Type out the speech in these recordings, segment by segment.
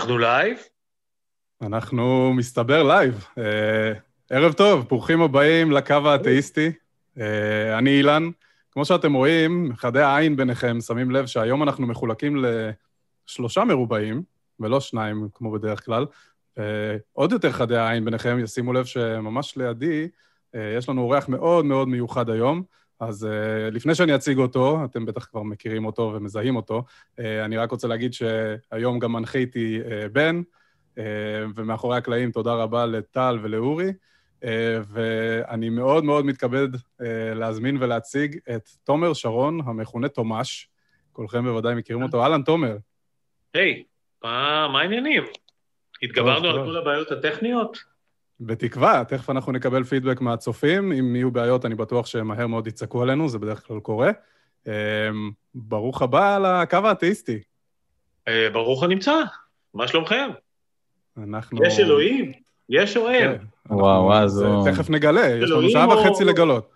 אנחנו live? אנחנו מסתבר live. אה, ערב טוב, ברוכים הבאים לקו האתאיסטי. אה, אני אילן. כמו שאתם רואים, חדי העין ביניכם שמים לב שהיום אנחנו מחולקים לשלושה מרובעים, ולא שניים כמו בדרך כלל. אה, עוד יותר חדי העין ביניכם ישימו לב שממש לידי אה, יש לנו אורח מאוד מאוד מיוחד היום. אז אה, לפני שאני אציג אותו, אתם בטח כבר מכירים אותו ומזהים אותו, uh, אני רק רוצה להגיד שהיום גם מנחה איתי uh, בן, uh, ומאחורי הקלעים תודה רבה לטל ולאורי, uh, ואני מאוד מאוד מתכבד uh, להזמין ולהציג את תומר שרון, המכונה תומש. כולכם בוודאי מכירים אותו. אהלן, תומר. היי, hey, מה העניינים? התגברנו על כל הבעיות הטכניות? בתקווה, תכף אנחנו נקבל פידבק מהצופים. אם יהיו בעיות, אני בטוח שמהר מאוד יצעקו עלינו, זה בדרך כלל קורה. אמ, ברוך הבא לקו האתאיסטי. אה, ברוך הנמצא, מה שלומכם? אנחנו... יש אלוהים, יש או אין? כן, וואו, וואו, זו... תכף נגלה, יש לנו שעה וחצי לגלות.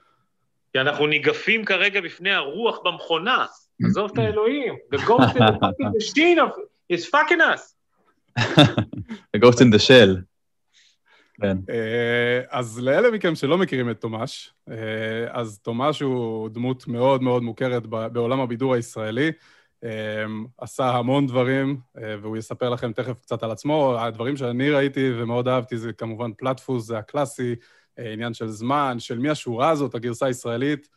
כי אנחנו ניגפים כרגע בפני הרוח במכונה. עזוב את האלוהים. The ghost in the fucking machine is fucking us. The ghost in the shell. כן. אה, אז לאלה מכם שלא מכירים את תומש, אה, אז תומש הוא דמות מאוד מאוד מוכרת בעולם הבידור הישראלי. אה, עשה המון דברים, והוא יספר לכם תכף קצת על עצמו. הדברים שאני ראיתי ומאוד אהבתי זה כמובן פלטפוס, זה הקלאסי, עניין של זמן, של מי השורה הזאת, הגרסה הישראלית.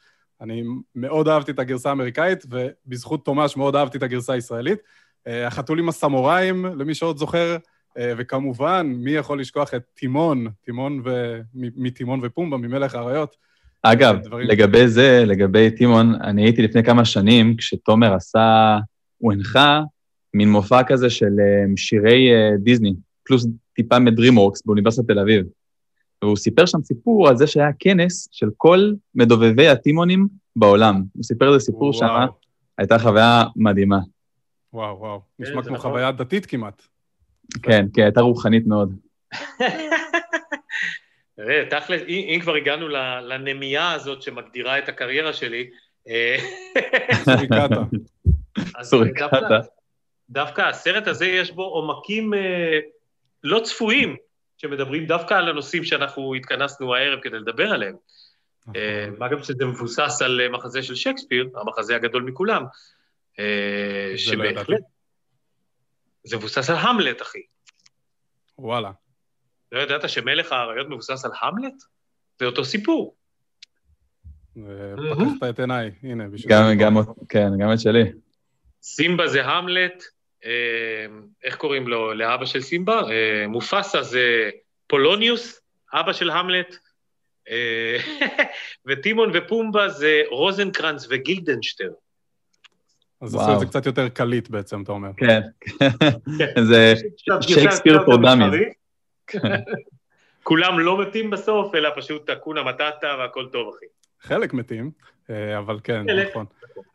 אני מאוד אהבתי את הגרסה האמריקאית, ובזכות תומש מאוד אהבתי את הגרסה הישראלית. החתול עם הסמוראים, למי שעוד זוכר, וכמובן, מי יכול לשכוח את טימון, טימון ו... מטימון ופומבה, ממלך האריות. אגב, לגבי זה, לגבי טימון, אני הייתי לפני כמה שנים, כשתומר עשה, הוא הנחה מין מופע כזה של אה, שירי אה, דיסני, פלוס טיפה מדרימורקס באוניברסיטת תל אביב. והוא סיפר שם סיפור על זה שהיה כנס של כל מדובבי הטימונים בעולם. הוא סיפר איזה סיפור שם, הייתה חוויה מדהימה. וואו, וואו. נשמע כמו נכון. חוויה דתית כמעט. כן, כן, הייתה רוחנית מאוד. תראה, תכל'ס, אם כבר הגענו לנמייה הזאת שמגדירה את הקריירה שלי, אה, סוריקטה. דווקא הסרט הזה יש בו עומקים אה, לא צפויים, שמדברים דווקא על הנושאים שאנחנו התכנסנו הערב כדי לדבר עליהם. אה, מה גם שזה מבוסס על מחזה של שייקספיר, המחזה הגדול מכולם, לא שבהחלט... זה מבוסס על המלט, אחי. וואלה. לא ידעת שמלך האריות מבוסס על המלט? זה אותו סיפור. פתחת את עיניי, הנה, בשביל... גם, גם, כן, גם את שלי. סימבה זה המלט, אה, איך קוראים לו, לאבא של סימבה? אה, מופסה זה פולוניוס, אבא של המלט, אה, וטימון ופומבה זה רוזנקרנץ וגילדנשטר. אז עשו את זה קצת יותר קליט בעצם, אתה אומר. כן, זה שייקספיר פור דאמיז. כולם לא מתים בסוף, אלא פשוט אקונה מטאטה והכל טוב, אחי. חלק מתים, אה, אבל כן, נכון.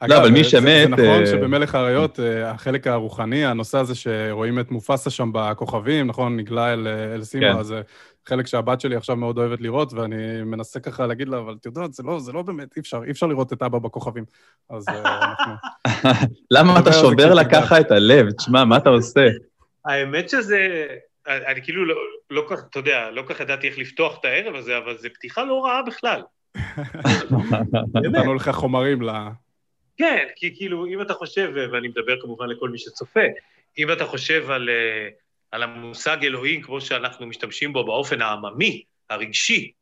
לא, אבל מי שמת... זה נכון אה, שבמלך האריות, אה, החלק הרוחני, הנושא הזה שרואים את מופסה שם בכוכבים, נכון, נגלה אל סימה, כן. זה חלק שהבת שלי עכשיו מאוד אוהבת לראות, ואני מנסה ככה להגיד לה, אבל את יודעת, זה לא, זה לא באמת, אי אפשר, אי אפשר לראות את אבא בכוכבים. אז אנחנו... למה אתה שובר לה ככה את הלב? תשמע, מה אתה עושה? האמת שזה... אני כאילו לא, לא כך, אתה יודע, לא כך ידעתי איך לפתוח את הערב הזה, אבל זו פתיחה לא רעה בכלל. נתנו לך חומרים ל... כן, כי כאילו, אם אתה חושב, ואני מדבר כמובן לכל מי שצופה, אם אתה חושב על, אה, על המושג אלוהים כמו שאנחנו משתמשים בו באופן העממי, הרגשי,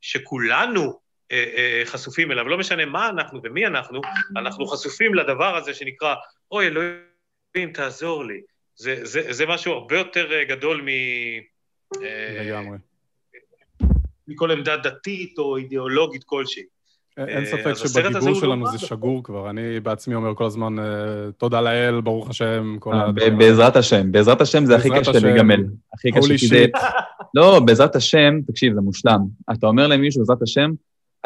שכולנו אה, אה, חשופים אליו, לא משנה מה אנחנו ומי אנחנו, אנחנו חשופים לדבר הזה שנקרא, אוי, אלוהים, תעזור לי. זה, זה, זה משהו הרבה יותר אה, גדול מ... אה, לגמרי. מכל עמדה דתית או אידיאולוגית כלשהי. אין ספק שבדיבור שלנו זה שגור כבר. אני בעצמי אומר כל הזמן, אה, תודה לאל, ברוך השם, כל ה... בעזרת השם. בעזרת השם זה הכי קשה להיגמל. הכי קשה, כי לא, בעזרת השם, תקשיב, זה מושלם. אתה אומר למישהו, בעזרת השם,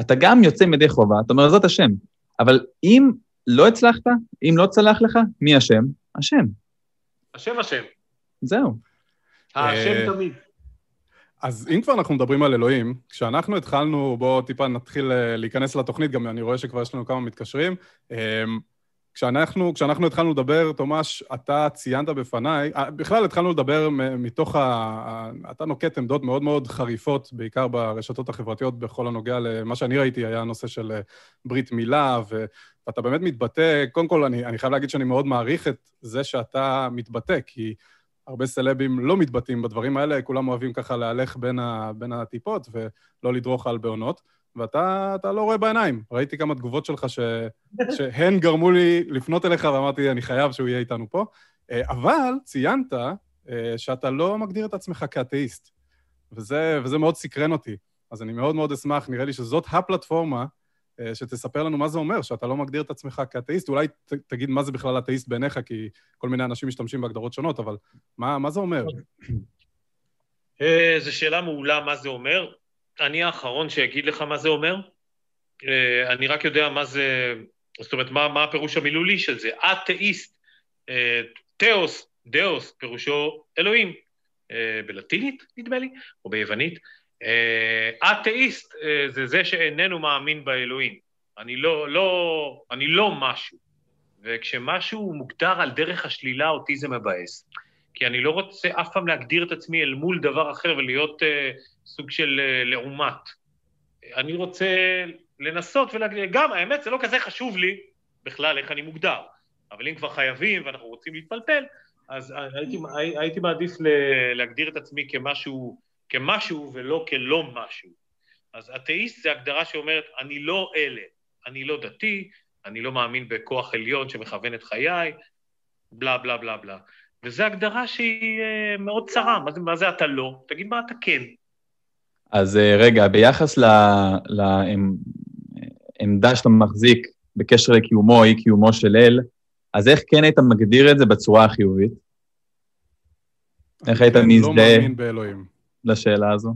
אתה גם יוצא מדי חובה, אתה אומר, בעזרת השם. אבל אם לא הצלחת, אם לא צלח לך, מי אשם? השם. השם השם. זהו. השם תמיד. אז אם כבר אנחנו מדברים על אלוהים, כשאנחנו התחלנו, בואו טיפה נתחיל אה, להיכנס לתוכנית, גם אני רואה שכבר יש לנו כמה מתקשרים. אמ, כשאנחנו, כשאנחנו התחלנו לדבר, תומש, אתה ציינת בפניי, אה, בכלל התחלנו לדבר מתוך ה... אתה נוקט עמדות מאוד מאוד חריפות, בעיקר ברשתות החברתיות, בכל הנוגע למה שאני ראיתי, היה הנושא של אה, ברית מילה, ו... ואתה באמת מתבטא, קודם כל, אני, אני חייב להגיד שאני מאוד מעריך את זה שאתה מתבטא, כי הרבה סלבים לא מתבטאים בדברים האלה, כולם אוהבים ככה להלך בין, ה, בין הטיפות ולא לדרוך על בעונות. ואתה לא רואה בעיניים. ראיתי כמה תגובות שלך ש, שהן גרמו לי לפנות אליך, ואמרתי, אני חייב שהוא יהיה איתנו פה. אה, אבל ציינת אה, שאתה לא מגדיר את עצמך כאתאיסט, וזה, וזה מאוד סקרן אותי. אז אני מאוד מאוד אשמח, נראה לי שזאת הפלטפורמה שתספר לנו מה זה אומר, שאתה לא מגדיר את עצמך כאתאיסט. אולי ת, תגיד מה זה בכלל אתאיסט בעיניך, כי כל מיני אנשים משתמשים בהגדרות שונות, אבל מה, מה זה אומר? זו שאלה מעולה מה זה אומר. אני האחרון שיגיד לך מה זה אומר. אה, אני רק יודע מה זה, זאת אומרת, מה, מה הפירוש המילולי של זה. אתאיסט, אה, תאוס, דאוס, פירושו אלוהים. אה, בלטינית, נדמה לי, או ביוונית. אתאיסט זה זה שאיננו מאמין באלוהים. אני לא, לא, אני לא משהו. וכשמשהו מוגדר על דרך השלילה, אותי זה מבאס. כי אני לא רוצה אף פעם להגדיר את עצמי אל מול דבר אחר ולהיות uh, סוג של uh, לעומת. אני רוצה לנסות ולהגיד, גם האמת זה לא כזה חשוב לי בכלל איך אני מוגדר, אבל אם כבר חייבים ואנחנו רוצים להתפלפל, אז הייתי, הייתי מעדיף להגדיר את עצמי כמשהו, כמשהו ולא כלא משהו. אז אתאיסט זה הגדרה שאומרת, אני לא אלה, אני לא דתי, אני לא מאמין בכוח עליון שמכוון את חיי, בלה בלה בלה בלה. וזו הגדרה שהיא אה, מאוד צרה. מה זה, מה זה אתה לא? תגיד מה אתה כן. אז אה, רגע, ביחס לעמדה שאתה מחזיק בקשר לקיומו או אי-קיומו של אל, אז איך כן היית מגדיר את זה בצורה החיובית? איך היית לא מזדהה לשאלה הזו?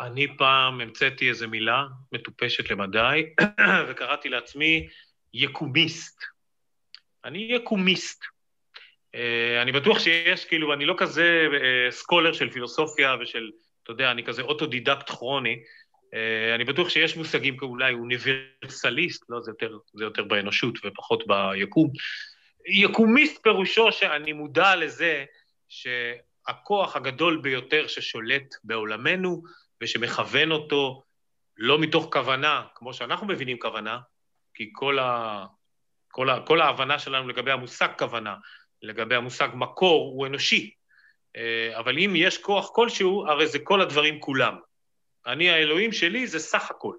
אני פעם המצאתי איזו מילה מטופשת למדי, וקראתי לעצמי יקומיסט. אני יקומיסט. אה, אני בטוח שיש, כאילו, אני לא כזה אה, סקולר של פילוסופיה ושל, אתה יודע, אני כזה אוטודידקט כרוני. אה, אני בטוח שיש מושגים כאולי אוניברסליסט, לא, זה יותר, זה יותר באנושות ופחות ביקום. יקומיסט פירושו שאני מודע לזה שהכוח הגדול ביותר ששולט בעולמנו ושמכוון אותו לא מתוך כוונה, כמו שאנחנו מבינים כוונה, כי כל, ה, כל, ה, כל ההבנה שלנו לגבי המושג כוונה לגבי המושג מקור הוא אנושי, אה, אבל אם יש כוח כלשהו, הרי זה כל הדברים כולם. אני, האלוהים שלי זה סך הכל.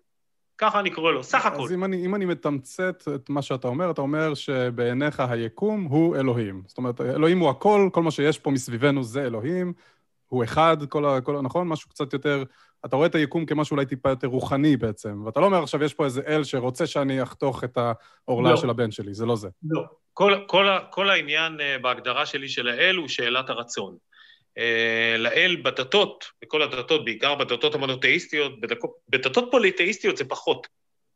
ככה אני קורא לו, סך הכל. אז אם אני, אם אני מתמצת את מה שאתה אומר, אתה אומר שבעיניך היקום הוא אלוהים. זאת אומרת, אלוהים הוא הכל, כל מה שיש פה מסביבנו זה אלוהים, הוא אחד, כל ה... כל, נכון? משהו קצת יותר... אתה רואה את היקום כמשהו אולי טיפה יותר רוחני בעצם, ואתה לא אומר עכשיו, יש פה איזה אל שרוצה שאני אחתוך את העורלה לא. של הבן שלי, זה לא זה. לא. כל, כל, כל העניין אה, בהגדרה שלי של האל הוא שאלת הרצון. אה, לאל בדתות, בכל הדתות, בעיקר בדתות המונותאיסטיות, בדתות פוליתאיסטיות זה פחות.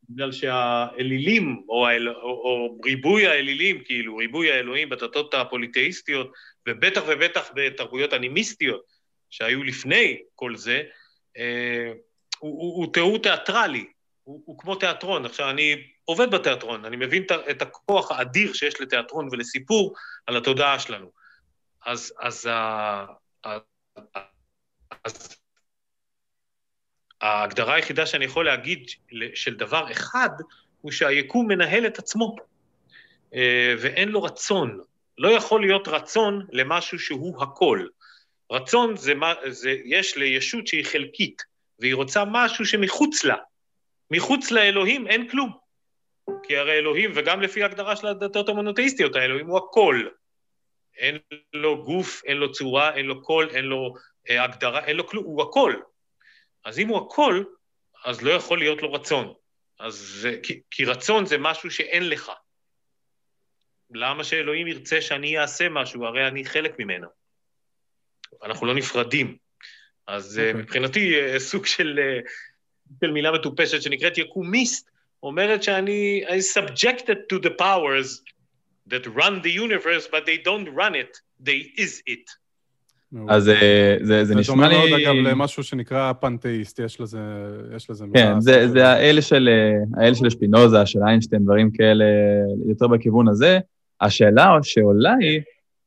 בגלל שהאלילים, או, האל, או, או ריבוי האלילים, כאילו, ריבוי האלוהים בדתות הפוליתאיסטיות, ובטח ובטח בתרבויות אנימיסטיות שהיו לפני כל זה, אה, הוא, הוא, הוא תיאור תיאטרלי, הוא, הוא כמו תיאטרון. עכשיו, אני עובד בתיאטרון, אני מבין את הכוח האדיר שיש לתיאטרון ולסיפור על התודעה שלנו. אז, אז, אז, ההגדרה היחידה שאני יכול להגיד של דבר אחד, הוא שהיקום מנהל את עצמו, אה, ואין לו רצון. לא יכול להיות רצון למשהו שהוא הכל. רצון זה, מה, זה יש לישות שהיא חלקית, והיא רוצה משהו שמחוץ לה. מחוץ לאלוהים אין כלום. כי הרי אלוהים, וגם לפי ההגדרה של הדתות המונותאיסטיות, האלוהים הוא הכל. אין לו גוף, אין לו צורה, אין לו קול, אין לו אה, הגדרה, אין לו כלום, הוא הכל. אז אם הוא הכל, אז לא יכול להיות לו רצון. אז כי, כי רצון זה משהו שאין לך. למה שאלוהים ירצה שאני אעשה משהו? הרי אני חלק ממנו. אנחנו לא נפרדים. אז okay. אה, אוקיי. מבחינתי אה, סוג של, אה, של מילה מטופשת שנקראת יקומיסט, אומרת שאני I subjected to the powers that run the universe, but they don't run it, they is it. אז אה, זה, זה נשמע לי... זה דומה מאוד, אגב, למשהו שנקרא פנתאיסט, יש לזה, יש לזה כן, זה, זה האלה של, האלה של שפינוזה, של איינשטיין, דברים כאלה, יותר בכיוון הזה. השאלה שעולה היא,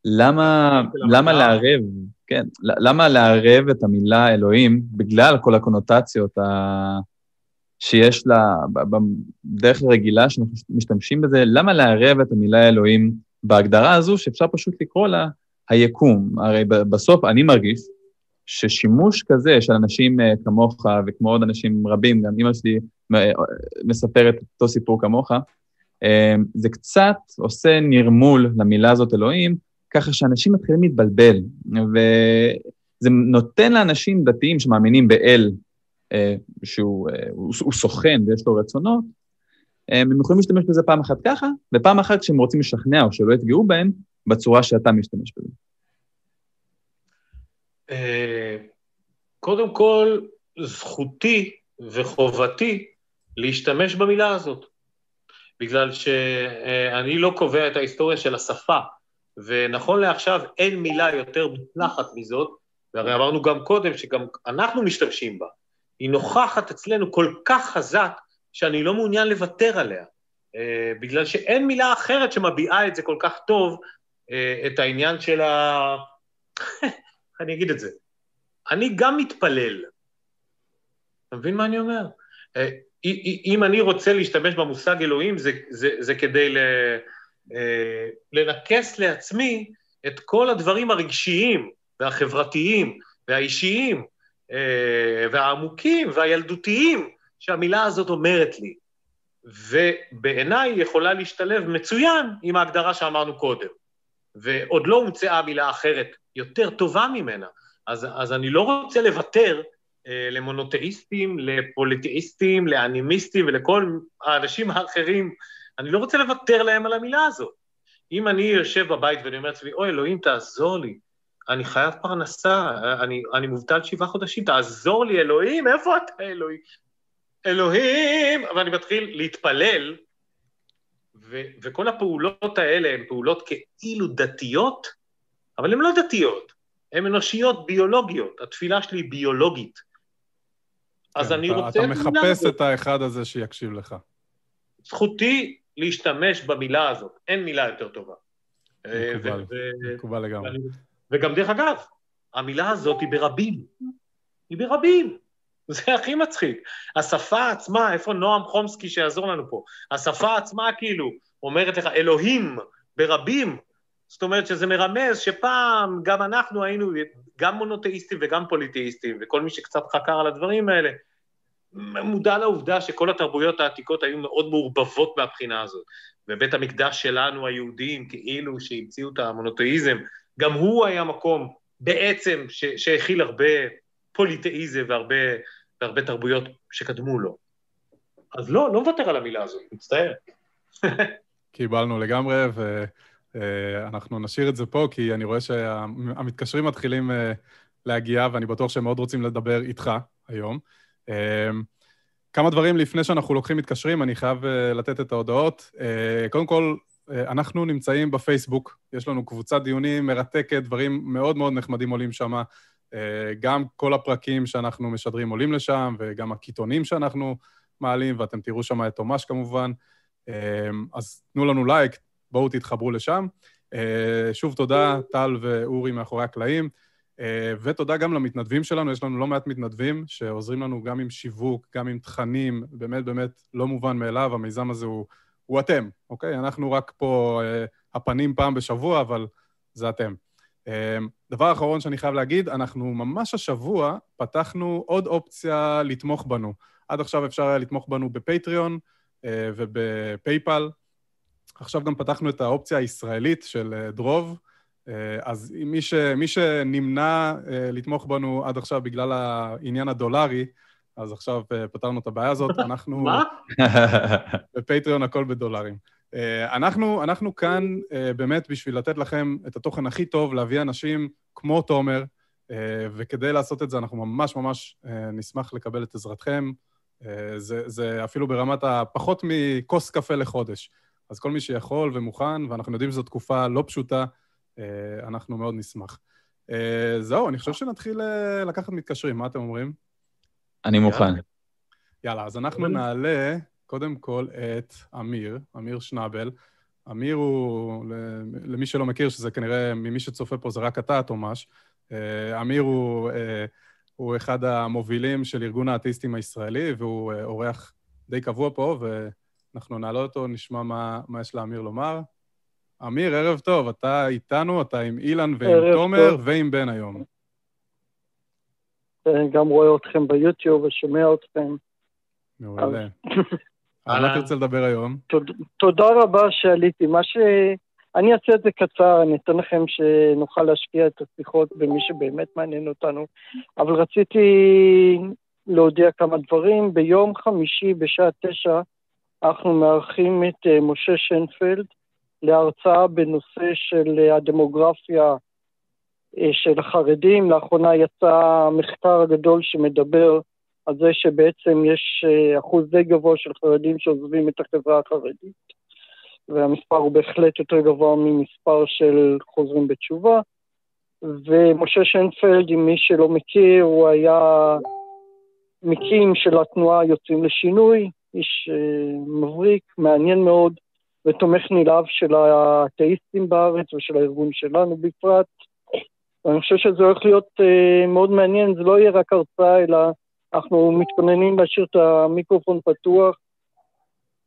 למה, למה לערב, כן, למה לערב את המילה אלוהים, בגלל כל הקונוטציות ה... שיש לה, בדרך הרגילה שאנחנו משתמשים בזה, למה לערב את המילה אלוהים בהגדרה הזו, שאפשר פשוט לקרוא לה היקום? הרי בסוף אני מרגיש ששימוש כזה של אנשים אה, כמוך וכמו עוד אנשים רבים, גם אמא שלי אה, מספרת אותו סיפור כמוך, אה, זה קצת עושה נרמול למילה הזאת אלוהים, ככה שאנשים מתחילים להתבלבל, וזה נותן לאנשים דתיים שמאמינים באל, שהוא אה, סוכן ויש לו רצונות, הם יכולים להשתמש בזה פעם אחת ככה, ופעם אחת כשהם רוצים לשכנע או שלא יפגעו בהם, בצורה שאתה משתמש בזה. קודם כל, זכותי וחובתי להשתמש במילה הזאת. בגלל שאני לא קובע את ההיסטוריה של השפה, ונכון לעכשיו אין מילה יותר מוצלחת מזאת, והרי אמרנו גם קודם שגם אנחנו משתמשים בה. היא נוכחת אצלנו כל כך חזק, שאני לא מעוניין לוותר עליה. אה, בגלל שאין מילה אחרת שמביעה את זה כל כך טוב, אה, את העניין של ה... אני אגיד את זה? אני גם מתפלל. אתה מבין מה אני אומר? אה, אם אני רוצה להשתמש במושג אלוהים, זה, זה, זה כדי ל, לנכס לעצמי את כל הדברים הרגשיים והחברתיים והאישיים והעמוקים והילדותיים שהמילה הזאת אומרת לי. ובעיניי יכולה להשתלב מצוין עם ההגדרה שאמרנו קודם. ועוד לא הומצאה מילה אחרת יותר טובה ממנה. אז, אז אני לא רוצה לוותר אה, למונותאיסטים, לפוליטאיסטים, לאנימיסטים ולכל האנשים האחרים. אני לא רוצה לוותר להם על המילה הזאת. אם אני יושב בבית ואני אומר לעצמי, אוי, אלוהים, תעזור לי, אני חייב פרנסה, אני, אני מובטל שבעה חודשים, תעזור לי, אלוהים, איפה אתה, אלוהים? אלוהים! ואני מתחיל להתפלל, ו, וכל הפעולות האלה הן פעולות כאילו דתיות, אבל הן לא דתיות, הן אנושיות ביולוגיות, התפילה שלי היא ביולוגית. אז כן, אני אתה, רוצה... אתה מחפש את האחד הזה שיקשיב לך. זכותי להשתמש במילה הזאת, אין מילה יותר טובה. מקובל, ו- מקובל לגמרי. וגם דרך אגב, המילה הזאת היא ברבים. היא ברבים. זה הכי מצחיק. השפה עצמה, איפה נועם חומסקי שיעזור לנו פה? השפה עצמה כאילו אומרת לך, אלוהים ברבים. זאת אומרת שזה מרמז שפעם גם אנחנו היינו גם מונותאיסטים וגם פוליטאיסטים, וכל מי שקצת חקר על הדברים האלה, מודע לעובדה שכל התרבויות העתיקות היו מאוד מעורבבות מהבחינה הזאת. ובית המקדש שלנו, היהודים, כאילו שהמציאו את המונותאיזם, גם הוא היה מקום בעצם שהכיל הרבה פוליטאיזם והרבה, והרבה תרבויות שקדמו לו. אז לא, לא מוותר על המילה הזאת, מצטער. קיבלנו לגמרי, ואנחנו נשאיר את זה פה, כי אני רואה שהמתקשרים מתחילים אה, להגיע, ואני בטוח שהם מאוד רוצים לדבר איתך היום. אמ, כמה דברים לפני שאנחנו לוקחים מתקשרים, אני חייב אה, לתת את ההודעות. אה, קודם כל, אה, אנחנו נמצאים בפייסבוק, יש לנו קבוצת דיונים מרתקת, דברים מאוד מאוד נחמדים עולים שם. גם כל הפרקים שאנחנו משדרים עולים לשם, וגם הקיתונים שאנחנו מעלים, ואתם תראו שם את תומש כמובן. אז תנו לנו לייק, בואו תתחברו לשם. שוב תודה, טל ואורי מאחורי הקלעים. אה, ותודה גם למתנדבים שלנו, יש לנו לא מעט מתנדבים שעוזרים לנו גם עם שיווק, גם עם תכנים, באמת באמת לא מובן מאליו, המיזם הזה הוא, הוא אתם, אוקיי? אנחנו רק פה אה, הפנים פעם בשבוע, אבל זה אתם. אה, דבר אחרון שאני חייב להגיד, אנחנו ממש השבוע פתחנו עוד אופציה לתמוך בנו. עד עכשיו אפשר היה לתמוך בנו בפטריון ובפייפל. עכשיו גם פתחנו את האופציה הישראלית של דרוב. אה, אז מי, ש, מי שנמנע אה, לתמוך בנו עד עכשיו בגלל העניין הדולרי, אז עכשיו אה, פתרנו את הבעיה הזאת. אנחנו... מה? בפטריון הכל בדולרים. אנחנו, אנחנו כאן באמת בשביל לתת לכם את התוכן הכי טוב, להביא אנשים כמו תומר, וכדי לעשות את זה אנחנו ממש ממש נשמח לקבל את עזרתכם. זה, זה אפילו ברמת הפחות מכוס קפה לחודש. אז כל מי שיכול ומוכן, ואנחנו יודעים שזו תקופה לא פשוטה, אה, אנחנו מאוד נשמח. אה, זהו, אני חושב שנתחיל אה, לקחת מתקשרים, מה אתם אומרים? אני מוכן. יאללה, אז אנחנו נעלה קודם כל את אמיר, אמיר שנבל. אמיר הוא, למי שלא מכיר, שזה כנראה, ממי שצופה פה זה רק אתה, תומש, אה, אמיר הוא, הוא אחד המובילים של ארגון האתאיסטים הישראלי, והוא אורח די קבוע פה, ואנחנו נעלה אותו, נשמע מה, מה יש לאמיר לומר. אמיר, ערב טוב, אתה איתנו, אתה עם אילן ועם תומר טוב. ועם בן היום. אני גם רואה אתכם ביוטיוב ושומע אתכם. מעולה. על מה תרצה לדבר היום? תודה רבה שעליתי. מה ש... אני אעשה את זה קצר, אני אתן לכם שנוכל להשקיע את השיחות במי שבאמת מעניין אותנו, אבל רציתי להודיע כמה דברים. ביום חמישי בשעה תשע אנחנו מארחים את אה, משה שנפלד, להרצאה בנושא של אה, הדמוגרפיה אה, של החרדים. לאחרונה יצא מחקר גדול שמדבר על זה שבעצם יש אה, אחוז די גבוה של חרדים שעוזבים את החברה החרדית, והמספר הוא בהחלט יותר גבוה ממספר של חוזרים בתשובה. ומשה שיינפלד, אם מי שלא מכיר, הוא היה מקים של התנועה יוצאים לשינוי, איש מבריק, מעניין מאוד, ותומך נלהב של האתאיסטים בארץ ושל הארגון שלנו בפרט. ואני חושב שזה הולך להיות uh, מאוד מעניין, זה לא יהיה רק הרצאה, אלא אנחנו מתכוננים להשאיר את המיקרופון פתוח,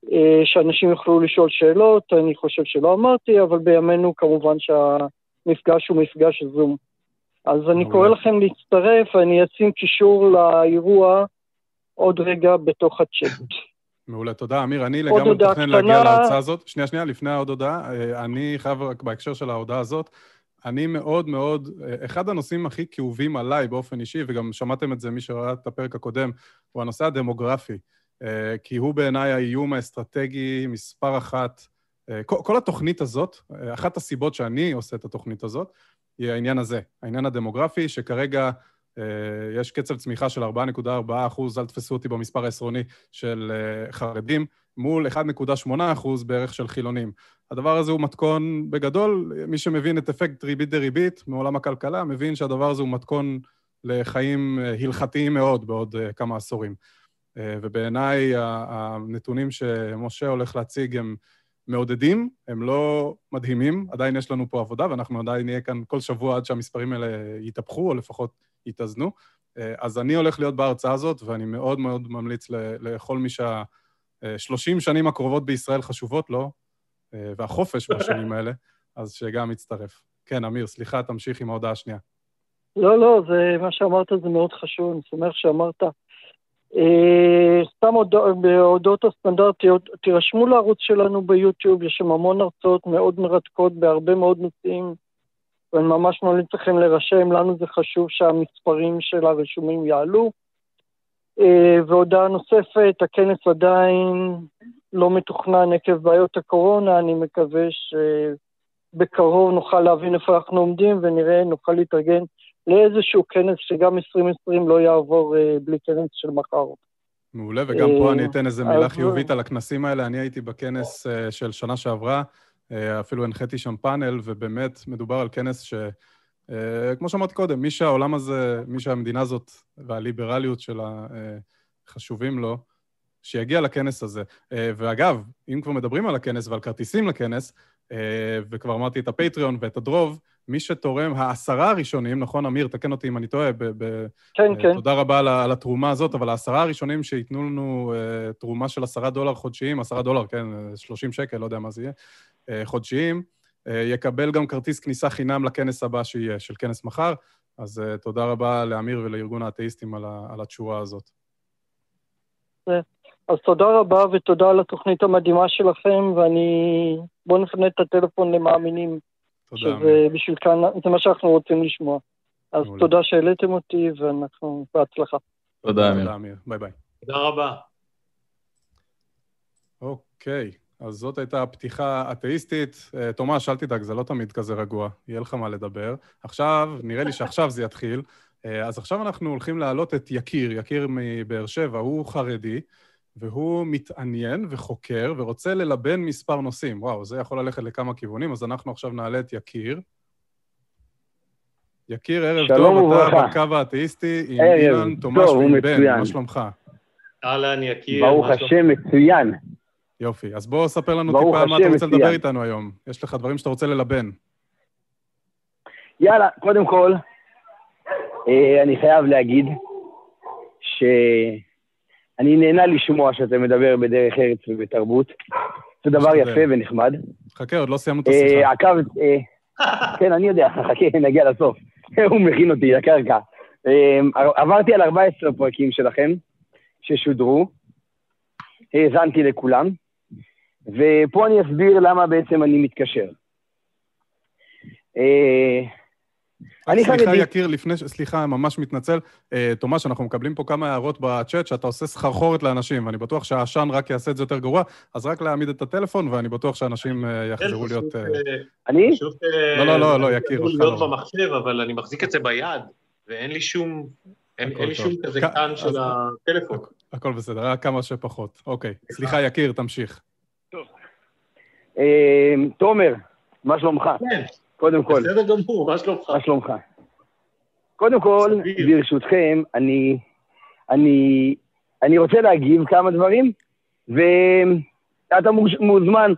uh, שאנשים יוכלו לשאול שאלות, אני חושב שלא אמרתי, אבל בימינו כמובן שהמפגש הוא מפגש זום. אז אני קורא לכם להצטרף, ואני אשים קישור לאירוע עוד רגע בתוך הצ'אט. מעולה, תודה. אמיר, אני לגמרי מתכנן להגיע להרצאה הזאת. שנייה, שנייה, לפני העוד הודעה, אה, אני חייב רק בהקשר של ההודעה הזאת, אני מאוד מאוד, אה, אחד הנושאים הכי כאובים עליי באופן אישי, וגם שמעתם את זה, מי שראה את הפרק הקודם, הוא הנושא הדמוגרפי. אה, כי הוא בעיניי האיום האסטרטגי מספר אחת. כל, כל התוכנית הזאת, אחת הסיבות שאני עושה את התוכנית הזאת, היא העניין הזה, העניין הדמוגרפי, שכרגע אה, יש קצב צמיחה של 4.4 אחוז, אל תפסו אותי במספר העשרוני, של אה, חרדים, מול 1.8 אחוז בערך של חילונים. הדבר הזה הוא מתכון בגדול, מי שמבין את אפקט ריבית דריבית מעולם הכלכלה, מבין שהדבר הזה הוא מתכון לחיים אה, הלכתיים מאוד בעוד כמה עשורים. ובעיניי הנתונים שמשה הולך להציג הם מעודדים, הם לא מדהימים, עדיין יש לנו פה עבודה, ואנחנו עדיין נהיה כאן כל שבוע עד שהמספרים האלה יתהפכו, או לפחות יתאזנו. אה, אז אני הולך להיות בהרצאה הזאת, ואני מאוד מאוד ממליץ לכל מי שה-30 שנים הקרובות בישראל חשובות לו, אה, והחופש בשנים האלה, אז שגם יצטרף. כן, אמיר, סליחה, תמשיך עם ההודעה השנייה. לא, לא, זה, מה שאמרת זה מאוד חשוב, אני שמח שאמרת. אה, סתם בהודעות הסטנדרטיות, תירשמו לערוץ שלנו ביוטיוב, יש שם המון הרצאות מאוד מרתקות בהרבה מאוד נושאים. ואני ממש ממליץ לכם להירשם, לנו זה חשוב שהמספרים של הרשומים יעלו. אה, והודעה נוספת, הכנס עדיין לא מתוכנן עקב בעיות הקורונה, אני מקווה שבקרוב נוכל להבין איפה אנחנו עומדים ונראה, נוכל להתארגן לאיזשהו כנס שגם 2020 לא יעבור אה, בלי כנס של מחר. מעולה, וגם פה אני אתן איזו מילה חיובית על הכנסים האלה. אני הייתי בכנס אה, של שנה שעברה, אה, אפילו הנחיתי שם פאנל, ובאמת מדובר על כנס ש... אה, כמו שאמרתי קודם, מי שהעולם הזה, מי שהמדינה הזאת והליברליות שלה אה, חשובים לו, שיגיע לכנס הזה. ואגב, אם כבר מדברים על הכנס ועל כרטיסים לכנס, וכבר אמרתי את הפטריון ואת הדרוב, מי שתורם, העשרה הראשונים, נכון, אמיר, תקן אותי אם אני טועה, ב- ב- כן, כן. תודה רבה על, על התרומה הזאת, אבל העשרה הראשונים שייתנו לנו uh, תרומה של עשרה דולר חודשיים, עשרה דולר, כן, שלושים שקל, לא יודע מה זה יהיה, uh, חודשיים, uh, יקבל גם כרטיס כניסה חינם לכנס הבא שיהיה, של כנס מחר. אז uh, תודה רבה לאמיר ולארגון האתאיסטים על, ה- על התשורה הזאת. אז תודה רבה ותודה על התוכנית המדהימה שלכם, ואני... בואו נפנה את הטלפון למאמינים. תודה. שזה בשביל כאן, זה מה שאנחנו רוצים לשמוע. אז מעולה. תודה שהעליתם אותי, ואנחנו בהצלחה. תודה, אמיר. אמיר. ביי ביי. תודה רבה. אוקיי, אז זאת הייתה הפתיחה אתאיסטית. אה, תומש, אל תדאג, זה לא תמיד כזה רגוע, יהיה לך מה לדבר. עכשיו, נראה לי שעכשיו זה יתחיל. אה, אז עכשיו אנחנו הולכים להעלות את יקיר, יקיר מבאר שבע, הוא חרדי. והוא מתעניין וחוקר ורוצה ללבן מספר נושאים. וואו, זה יכול ללכת לכמה כיוונים, אז אנחנו עכשיו נעלה את יקיר. יקיר, ערב טוב, אתה בקו האתאיסטי עם אילן, תומש ועם בן, מה שלומך? אהלן, יקיר. ברוך השם, מצוין. יופי, אז בוא ספר לנו טיפה על מה אתה רוצה לדבר איתנו היום. יש לך דברים שאתה רוצה ללבן. יאללה, קודם כל, אה, אני חייב להגיד שאני נהנה לשמוע שאתה מדבר בדרך ארץ ובתרבות. זה דבר יפה ונחמד. חכה, עוד לא סיימנו את השיחה. אה, עקבת, אה, כן, אני יודע, חכה, נגיע לסוף. הוא מכין אותי לקרקע. עברתי על 14 פרקים שלכם, ששודרו, האזנתי לכולם, ופה אני אסביר למה בעצם אני מתקשר. אני חרדי. סליחה, יקיר, לפני, סליחה, ממש מתנצל. אה, תומש, אנחנו מקבלים פה כמה הערות בצ'אט שאתה עושה סחרחורת לאנשים, ואני בטוח שהעשן רק יעשה את זה יותר גרוע, אז רק להעמיד את הטלפון, ואני בטוח שאנשים אה, יחזרו להיות... אה, אני? לא, לא, לא, לא, יקיר, אותך לא. להיות במחשב, אבל אני מחזיק את זה ביד, ואין לי שום... אין לי שום כזה קטן של הטלפון. הכל בסדר, רק כמה שפחות. אוקיי. סליחה, יקיר, תמשיך. טוב. תומר, מה שלומך? כן. קודם כל. בסדר גמור, מה שלומך? מה שלומך? קודם כל, ברשותכם, אני, אני, אני רוצה להגיב כמה דברים, ואתה מוזמן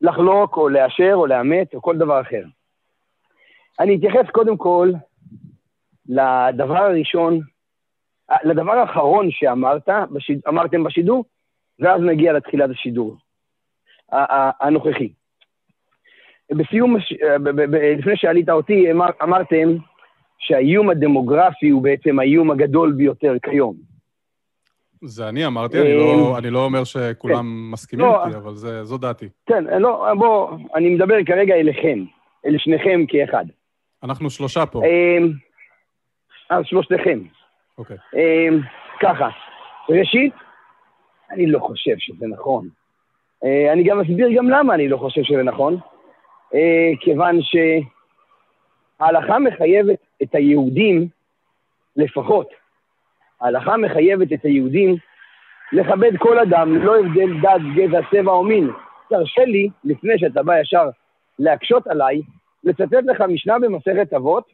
לחלוק או לאשר או לאמת או כל דבר אחר. אני אתייחס קודם כל לדבר הראשון, לדבר האחרון שאמרת, בשיד, אמרתם בשידור, ואז נגיע לתחילת השידור הנוכחי. בסיום, אה, לפני שעלית אותי, אמר, אמרתם שהאיום הדמוגרפי הוא בעצם האיום הגדול ביותר כיום. זה אני אמרתי, אני לא, אה, אני לא אומר שכולם כן. מסכימים לא, איתי, אבל זה, זו דעתי. כן, לא, בוא, אני מדבר כרגע אליכם, אל שניכם כאחד. אנחנו שלושה פה. אז אה, שלושתכם. אוקיי. ככה, ראשית, אני לא חושב שזה נכון. אני גם אסביר גם למה אני לא חושב שזה נכון. אה, כיוון שההלכה מחייבת את היהודים, לפחות, ההלכה מחייבת את היהודים לכבד כל אדם, ללא הבדל דת, גזע, צבע או מין. תרשה לי, לפני שאתה בא ישר להקשות עליי, לצטט לך משנה במסכת אבות.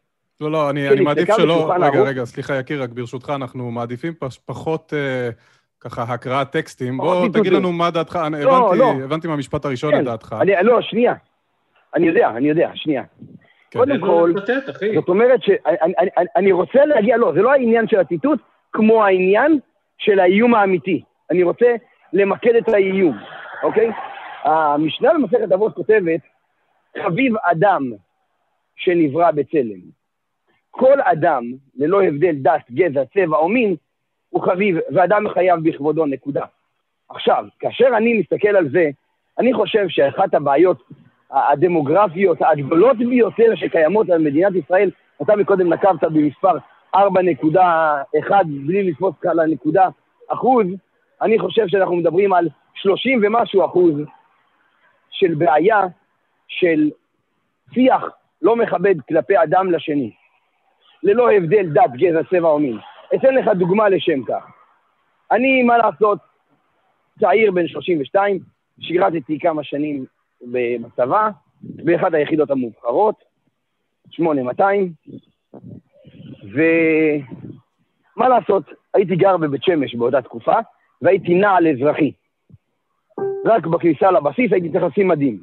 לא, לא, אני, אני מעדיף שלא... רגע, ערוך. רגע, סליחה, יקיר, רק ברשותך, אנחנו מעדיפים פש, פחות אה, ככה הקראת טקסטים. בוא תגיד לנו מה דעתך, לא, הבנתי, לא. הבנתי מהמשפט הראשון כן, את דעתך. אני, לא, שנייה, אני יודע, אני יודע, שנייה. כן, קודם כל, זאת אומרת שאני רוצה להגיע, לא, זה לא העניין של הציטוט, כמו העניין של האיום האמיתי. אני רוצה למקד את האיום, אוקיי? המשנה במסכת אבות כותבת, חביב אדם שנברא בצלם. כל אדם, ללא הבדל דת, גזע, צבע או מין, הוא חביב, ואדם מחייב בכבודו, נקודה. עכשיו, כאשר אני מסתכל על זה, אני חושב שאחת הבעיות הדמוגרפיות הגדולות ביותר שקיימות על מדינת ישראל, אתה מקודם נקבת במספר 4.1 בלי לתפוס על הנקודה אחוז, אני חושב שאנחנו מדברים על 30 ומשהו אחוז של בעיה של שיח לא מכבד כלפי אדם לשני, ללא הבדל דת, גזע, צבע או מין. אתן לך דוגמה לשם כך. אני, מה לעשות, צעיר בן 32, שירתתי כמה שנים בצבא, באחת היחידות המובחרות, 8200, ומה לעשות, הייתי גר בבית שמש באותה תקופה, והייתי נעל אזרחי. רק בכניסה לבסיס הייתי צריך לשים מדים.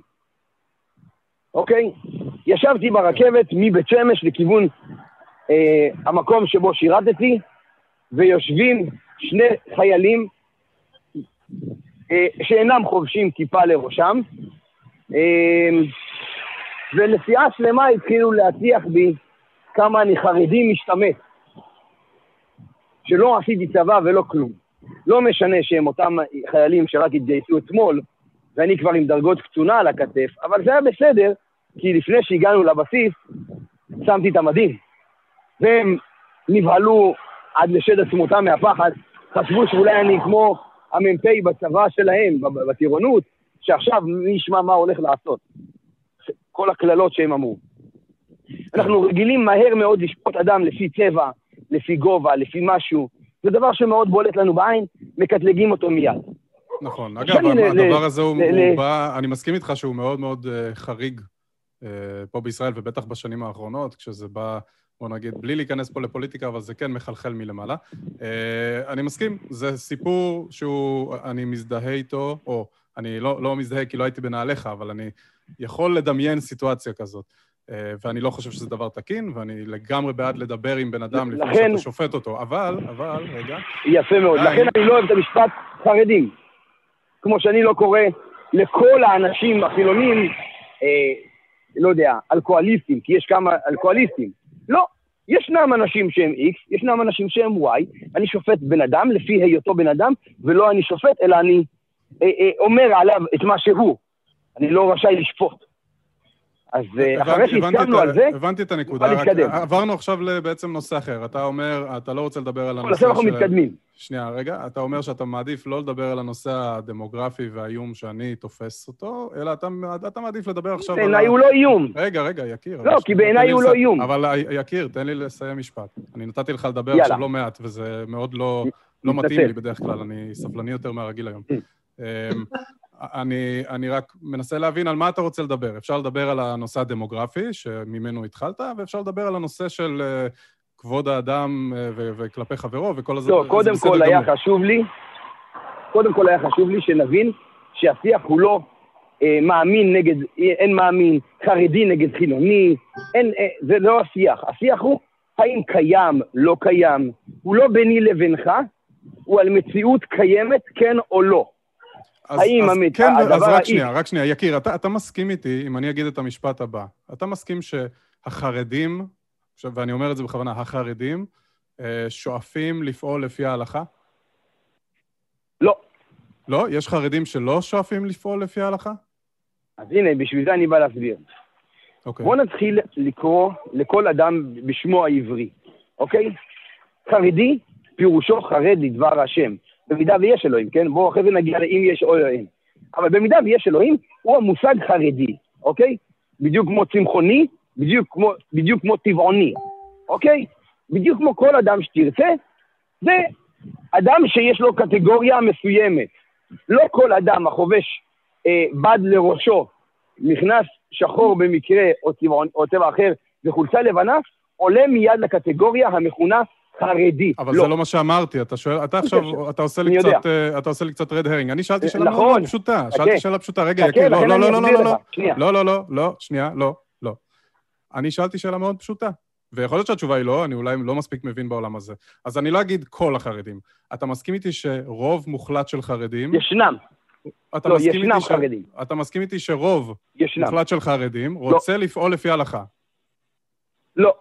אוקיי? ישבתי ברכבת מבית שמש לכיוון אה, המקום שבו שירתתי, ויושבים שני חיילים אה, שאינם חובשים כיפה לראשם, ונסיעה שלמה התחילו להטיח בי כמה אני חרדי משתמט, שלא עשיתי צבא ולא כלום. לא משנה שהם אותם חיילים שרק התגייסו אתמול, ואני כבר עם דרגות קצונה על הכתף, אבל זה היה בסדר, כי לפני שהגענו לבסיס, שמתי את המדים. והם נבהלו עד לשד עצמותם מהפחד, חשבו שאולי אני כמו המ"פ בצבא שלהם, בטירונות, שעכשיו מי ישמע מה הולך לעשות. כל הקללות שהם אמרו. אנחנו רגילים מהר מאוד לשפוט אדם לפי צבע, לפי גובה, לפי משהו. זה דבר שמאוד בולט לנו בעין, מקטלגים אותו מיד. נכון. אגב, הדבר הזה הוא בא, אני מסכים איתך שהוא מאוד מאוד אה, חריג אה, פה בישראל, ובטח בשנים האחרונות, כשזה בא בוא נגיד, בלי להיכנס פה לפוליטיקה, אבל זה כן מחלחל מלמעלה. אה, אני מסכים, זה סיפור שהוא, אני מזדהה איתו, או אני לא, לא מזדהה כי לא הייתי בנעליך, אבל אני יכול לדמיין סיטואציה כזאת. אה, ואני לא חושב שזה דבר תקין, ואני לגמרי בעד לדבר עם בן אדם לפני לכן, שאתה שופט אותו. אבל, אבל, רגע... יפה מאוד. לכן אני לא אוהב את המשפט חרדים. כמו שאני לא קורא לכל האנשים החילונים, אה, לא יודע, אלכוהוליסטים, כי יש כמה אלכוהוליסטים. לא, ישנם אנשים שהם X, ישנם אנשים שהם Y, אני שופט בן אדם לפי היותו בן אדם, ולא אני שופט, אלא אני אומר עליו את מה שהוא. אני לא רשאי לשפוט. אז אה, אחרי שהסכמנו על זה, הבנתי את הנקודה, רק עברנו עכשיו בעצם נושא אחר. אתה אומר, אתה לא רוצה לדבר על הנושא של... אנחנו מתקדמים. שנייה, רגע, אתה אומר שאתה מעדיף לא לדבר על הנושא הדמוגרפי והאיום שאני תופס אותו, אלא אתה, אתה מעדיף לדבר עכשיו על... בעיניי הוא לא איום. רגע, רגע, יקיר. לא, כי בעיניי הוא לא איום. אבל יקיר, תן לי לסיים משפט. אני נתתי לך לדבר עכשיו לא מעט, וזה מאוד לא, לא מתאים לי בדרך כלל, אני סבלני יותר מהרגיל היום. אמ, אני, אני רק מנסה להבין על מה אתה רוצה לדבר. אפשר לדבר על הנושא הדמוגרפי, שממנו התחלת, ואפשר לדבר על הנושא של uh, כבוד האדם uh, ו- וכלפי חברו וכל הזה. לא, קודם כל היה גמור. חשוב לי, קודם כל היה חשוב לי שנבין שהשיח הוא לא אה, מאמין נגד, אין מאמין, חרדי נגד חילוני, אין, אה, זה לא השיח. השיח הוא האם קיים, לא קיים. הוא לא ביני לבינך, הוא על מציאות קיימת, כן או לא. אז, האם אז, המת... כן, אז רק האיש... שנייה, רק שנייה. יקיר, אתה, אתה מסכים איתי, אם אני אגיד את המשפט הבא, אתה מסכים שהחרדים, ואני אומר את זה בכוונה, החרדים, אה, שואפים לפעול לפי ההלכה? לא. לא? יש חרדים שלא שואפים לפעול לפי ההלכה? אז הנה, בשביל זה אני בא להסביר. אוקיי. בואו נתחיל לקרוא לכל אדם בשמו העברי, אוקיי? חרדי, פירושו חרד לדבר השם. במידה ויש אלוהים, כן? בואו אחרי זה נגיע לאם יש או אין. אבל במידה ויש אלוהים, הוא המושג חרדי, אוקיי? בדיוק כמו צמחוני, בדיוק כמו, בדיוק כמו טבעוני, אוקיי? בדיוק כמו כל אדם שתרצה, זה אדם שיש לו קטגוריה מסוימת. לא כל אדם החובש אה, בד לראשו, מכנס שחור במקרה או צבע, או צבע אחר וחולצה לבנה, עולה מיד לקטגוריה המכונה חרדי. אבל לא. זה לא מה שאמרתי, אתה שואל, אתה עכשיו, אתה עושה לי קצת, uh, אתה עושה לי קצת רד הרינג. אני שאלתי שאלה נכון. מאוד פשוטה, שאלתי שאלה פשוטה. רגע, יקיר, לא, לא, לא, לא, לא, לא, לא, לא, לא, לא, שנייה, לא, לא. אני שאלתי שאלה מאוד פשוטה, ויכול להיות שהתשובה היא לא, אני אולי לא מספיק מבין בעולם הזה. אז אני לא אגיד כל החרדים. אתה מסכים איתי שרוב מוחלט של חרדים... ישנם. אתה לא, מסכים ישנם חרדים. ש... אתה מסכים איתי שרוב ישנם. מוחלט של חרדים לא. רוצה לא. לפעול לפי ההלכה? לא.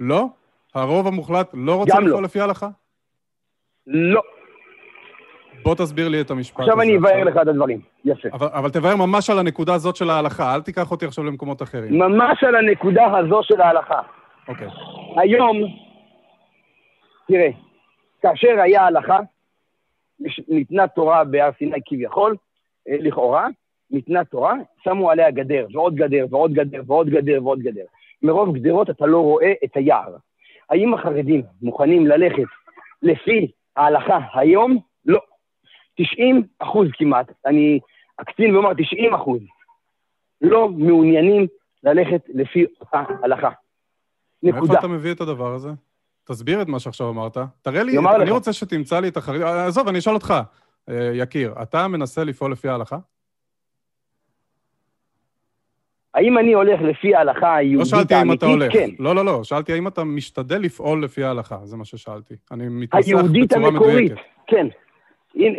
לא? הרוב המוחלט לא רוצה לפעול לא. לפי ההלכה? לא. בוא תסביר לי את המשפט עכשיו הזה. עכשיו אני אבאר לך את הדברים. יפה. אבל, אבל תבאר ממש על הנקודה הזאת של ההלכה, אל תיקח אותי עכשיו למקומות אחרים. ממש על הנקודה הזו של ההלכה. אוקיי. היום, תראה, כאשר היה הלכה, ניתנה תורה בהר סיני כביכול, אה, לכאורה, ניתנה תורה, שמו עליה גדר, ועוד גדר, ועוד גדר, ועוד גדר, ועוד גדר. מרוב גדרות אתה לא רואה את היער. האם החרדים מוכנים ללכת לפי ההלכה היום? לא. 90 אחוז כמעט, אני אקצין ואומר 90 אחוז, לא מעוניינים ללכת לפי ההלכה. נקודה. מאיפה אתה מביא את הדבר הזה? תסביר את מה שעכשיו אמרת. תראה לי, אני לך. רוצה שתמצא לי את החרדים. עזוב, אני אשאל אותך, אה, יקיר, אתה מנסה לפעול לפי ההלכה? האם אני הולך לפי ההלכה היהודית האמיתית? לא שאלתי אם אתה הולך. כן. לא, לא, לא. שאלתי האם אתה משתדל לפעול לפי ההלכה, זה מה ששאלתי. אני מתנסח בצורה המקורית, מדויקת. כן.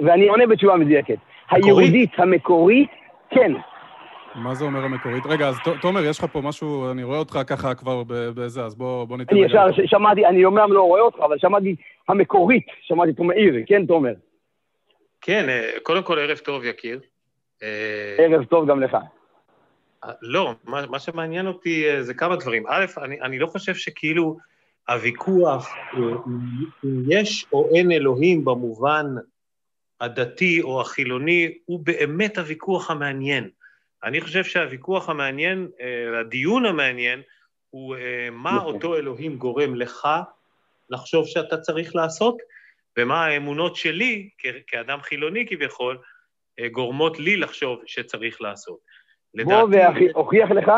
ואני עונה בתשובה מדויקת. היהודית המקורית, כן. מה זה אומר המקורית? רגע, אז תומר, יש לך פה משהו, אני רואה אותך ככה כבר בזה, אז בוא, בוא ניתן... אני ישר שמעתי, אני אומנם לא רואה אותך, אבל שמעתי המקורית, שמעתי תומר מאיר, כן, תומר? כן, אה, קודם כל, ערב טוב, יקיר. אה, ערב טוב גם לך. לא, מה, מה שמעניין אותי אה, זה כמה דברים. א', אני, אני לא חושב שכאילו הוויכוח, אה, אם יש או אין אלוהים במובן הדתי או החילוני, הוא באמת הוויכוח המעניין. אני חושב שהוויכוח המעניין, אה, הדיון המעניין, הוא מה נכון. אותו אלוהים גורם לך לחשוב שאתה צריך לעשות, ומה האמונות שלי, כאדם חילוני כביכול, גורמות לי לחשוב שצריך לעשות. בוא ואוכיח לך,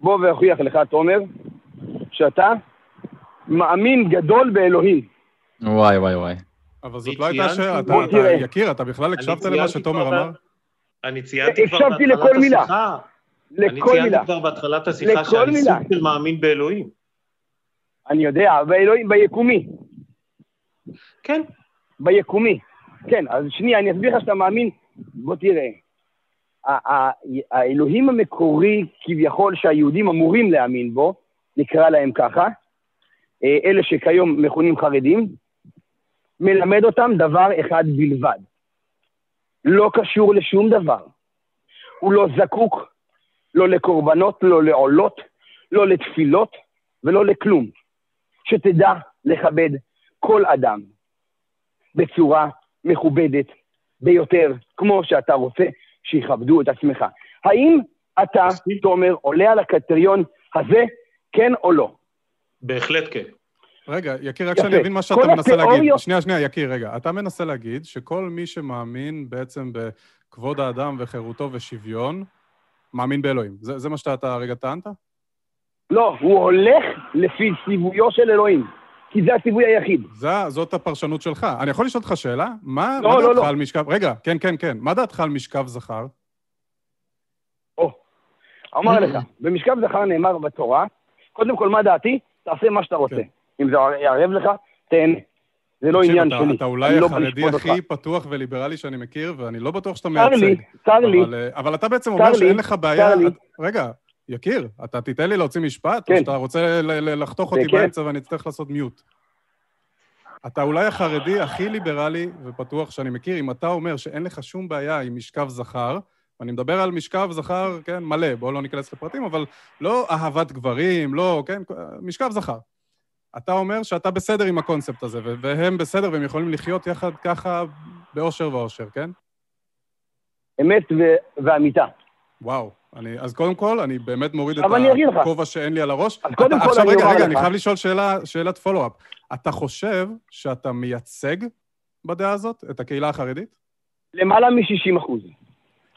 בוא ואוכיח לך, תומר, שאתה מאמין גדול באלוהים. וואי, וואי, וואי. אבל זאת לא הייתה שאלה, אתה, יקיר, אתה בכלל הקשבת למה שתומר אמר? אני ציינתי כבר בהתחלת השיחה. לכל מילה. אני ציינתי כבר בהתחלת השיחה שאני סוג של מאמין באלוהים. אני יודע, באלוהים, ביקומי. כן. ביקומי. כן, אז שנייה, אני אסביר לך שאתה מאמין, בוא תראה. האלוהים המקורי כביכול שהיהודים אמורים להאמין בו, נקרא להם ככה, אה, אלה שכיום מכונים חרדים, מלמד אותם דבר אחד בלבד. לא קשור לשום דבר. הוא לא זקוק לא לקורבנות, לא לעולות, לא לתפילות ולא לכלום. שתדע לכבד כל אדם בצורה מכובדת ביותר, כמו שאתה רוצה שיכבדו את עצמך. האם אתה, תומר, עולה על הקריטריון הזה, כן או לא? בהחלט כן. רגע, יקיר, רק שאני אבין מה שאתה מנסה התיאוריות... להגיד. שנייה, שנייה, יקיר, רגע. אתה מנסה להגיד שכל מי שמאמין בעצם בכבוד האדם וחירותו ושוויון, מאמין באלוהים. זה, זה מה שאתה הרגע טענת? לא, הוא הולך לפי ציוויו של אלוהים. כי זה הציווי היחיד. זה, זאת הפרשנות שלך. אני יכול לשאול אותך שאלה? מה, לא, מה לא, דעתך לא. על משכב... רגע, כן, כן, כן. מה דעתך על משכב זכר? או, אומר לך, במשכב זכר נאמר בתורה, קודם כל, מה דעתי? תעשה מה שאתה רוצה. כן. אם זה יערב לך, תהנה. זה לא עניין אתה, שלי. אתה אולי לא החרדי הכי אותך. פתוח וליברלי שאני מכיר, ואני לא בטוח שאתה מייצג. צר לי, צר לי. אה, אבל אתה בעצם אומר לי, שאין לך בעיה... לי. רגע, יקיר, אתה תיתן לי להוציא משפט, כן. או שאתה רוצה לחתוך אותי כן. באמצע ואני אצטרך לעשות מיוט? אתה אולי החרדי הכי ליברלי ופתוח שאני מכיר, אם אתה אומר שאין לך שום בעיה עם משכב זכר, ואני מדבר על משכב זכר, כן, מלא, בואו לא ניכנס לפרטים, אבל לא אהבת גברים, לא, כן, משכב זכר. אתה אומר שאתה בסדר עם הקונספט הזה, והם בסדר והם יכולים לחיות יחד ככה באושר ואושר, כן? אמת ואמיתה. וואו. אני, אז קודם כל, אני באמת מוריד את הכובע שאין לי על הראש. אז קודם כל עכשיו, אני רגע, רגע. אני חייב לשאול שאלה, שאלת פולו-אפ. אתה חושב שאתה מייצג בדעה הזאת את הקהילה החרדית? למעלה מ-60 אחוז.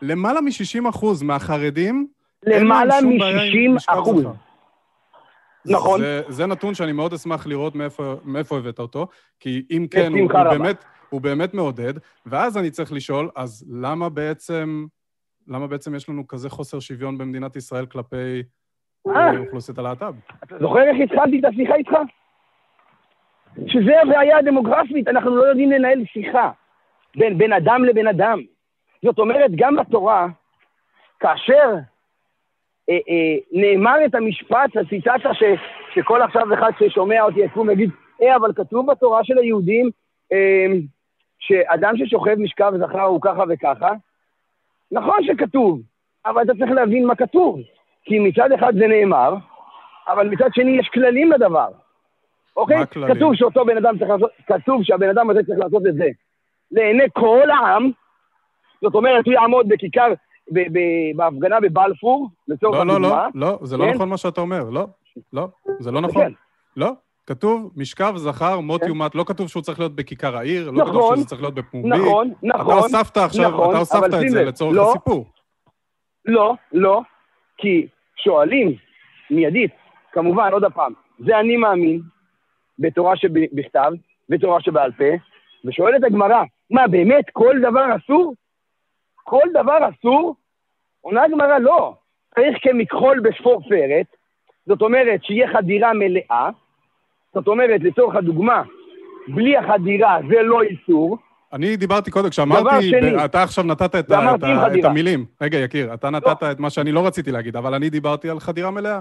למעלה מ-60 אחוז מהחרדים, למעלה מ-60 אחוז. נכון. זה, זה נתון שאני מאוד אשמח לראות מאיפה, מאיפה הבאת אותו, כי אם כן, הוא, הוא, באמת, הוא באמת מעודד, ואז אני צריך לשאול, אז למה בעצם למה בעצם יש לנו כזה חוסר שוויון במדינת ישראל כלפי אה. אה, אוכלוסיית הלהט"ב? אתה זוכר איך התחלתי את השיחה איתך? שזה הבעיה הדמוגרפית, אנחנו לא יודעים לנהל שיחה בין בן אדם לבן אדם. זאת אומרת, גם בתורה, כאשר אה, אה, נאמר את המשפט, הציטטה ש, שכל עכשיו אחד ששומע אותי יקום ויגיד, אה, אבל כתוב בתורה של היהודים אה, שאדם ששוכב משכב זכר הוא ככה וככה, נכון שכתוב, אבל אתה צריך להבין מה כתוב. כי מצד אחד זה נאמר, אבל מצד שני יש כללים לדבר. אוקיי? מה הכללים? כתוב שאותו בן אדם צריך לעשות, כתוב שהבן אדם הזה צריך לעשות את זה לעיני כל העם, זאת אומרת, הוא יעמוד בכיכר, בהפגנה בבלפור, לצורך לא, הדוגמה. לא, לא, לא, זה לא כן? נכון מה שאתה אומר, לא, לא, זה לא נכון. כן. לא, כתוב משכב זכר מות כן. יומת, לא כתוב שהוא צריך להיות בכיכר העיר, לא כתוב שזה צריך להיות בפומבי. נכון, נכון. אתה הוספת עכשיו, נכון, אתה הוספת את זה לצורך לא, הסיפור. לא, לא, כי שואלים מיידית, כמובן, עוד פעם, זה אני מאמין בתורה שבכתב, בתורה שבעל פה, ושואלת הגמרא, מה, באמת כל דבר אסור? כל דבר אסור? עונה הגמרא, לא. צריך כמכחול בשפורפרת, זאת אומרת שיהיה חדירה מלאה, זאת אומרת, לצורך הדוגמה, בלי החדירה זה לא איסור. אני דיברתי קודם, כשאמרתי, אתה עכשיו נתת את, את, את המילים. רגע, יקיר, אתה נתת לא. את מה שאני לא רציתי להגיד, אבל אני דיברתי על חדירה מלאה.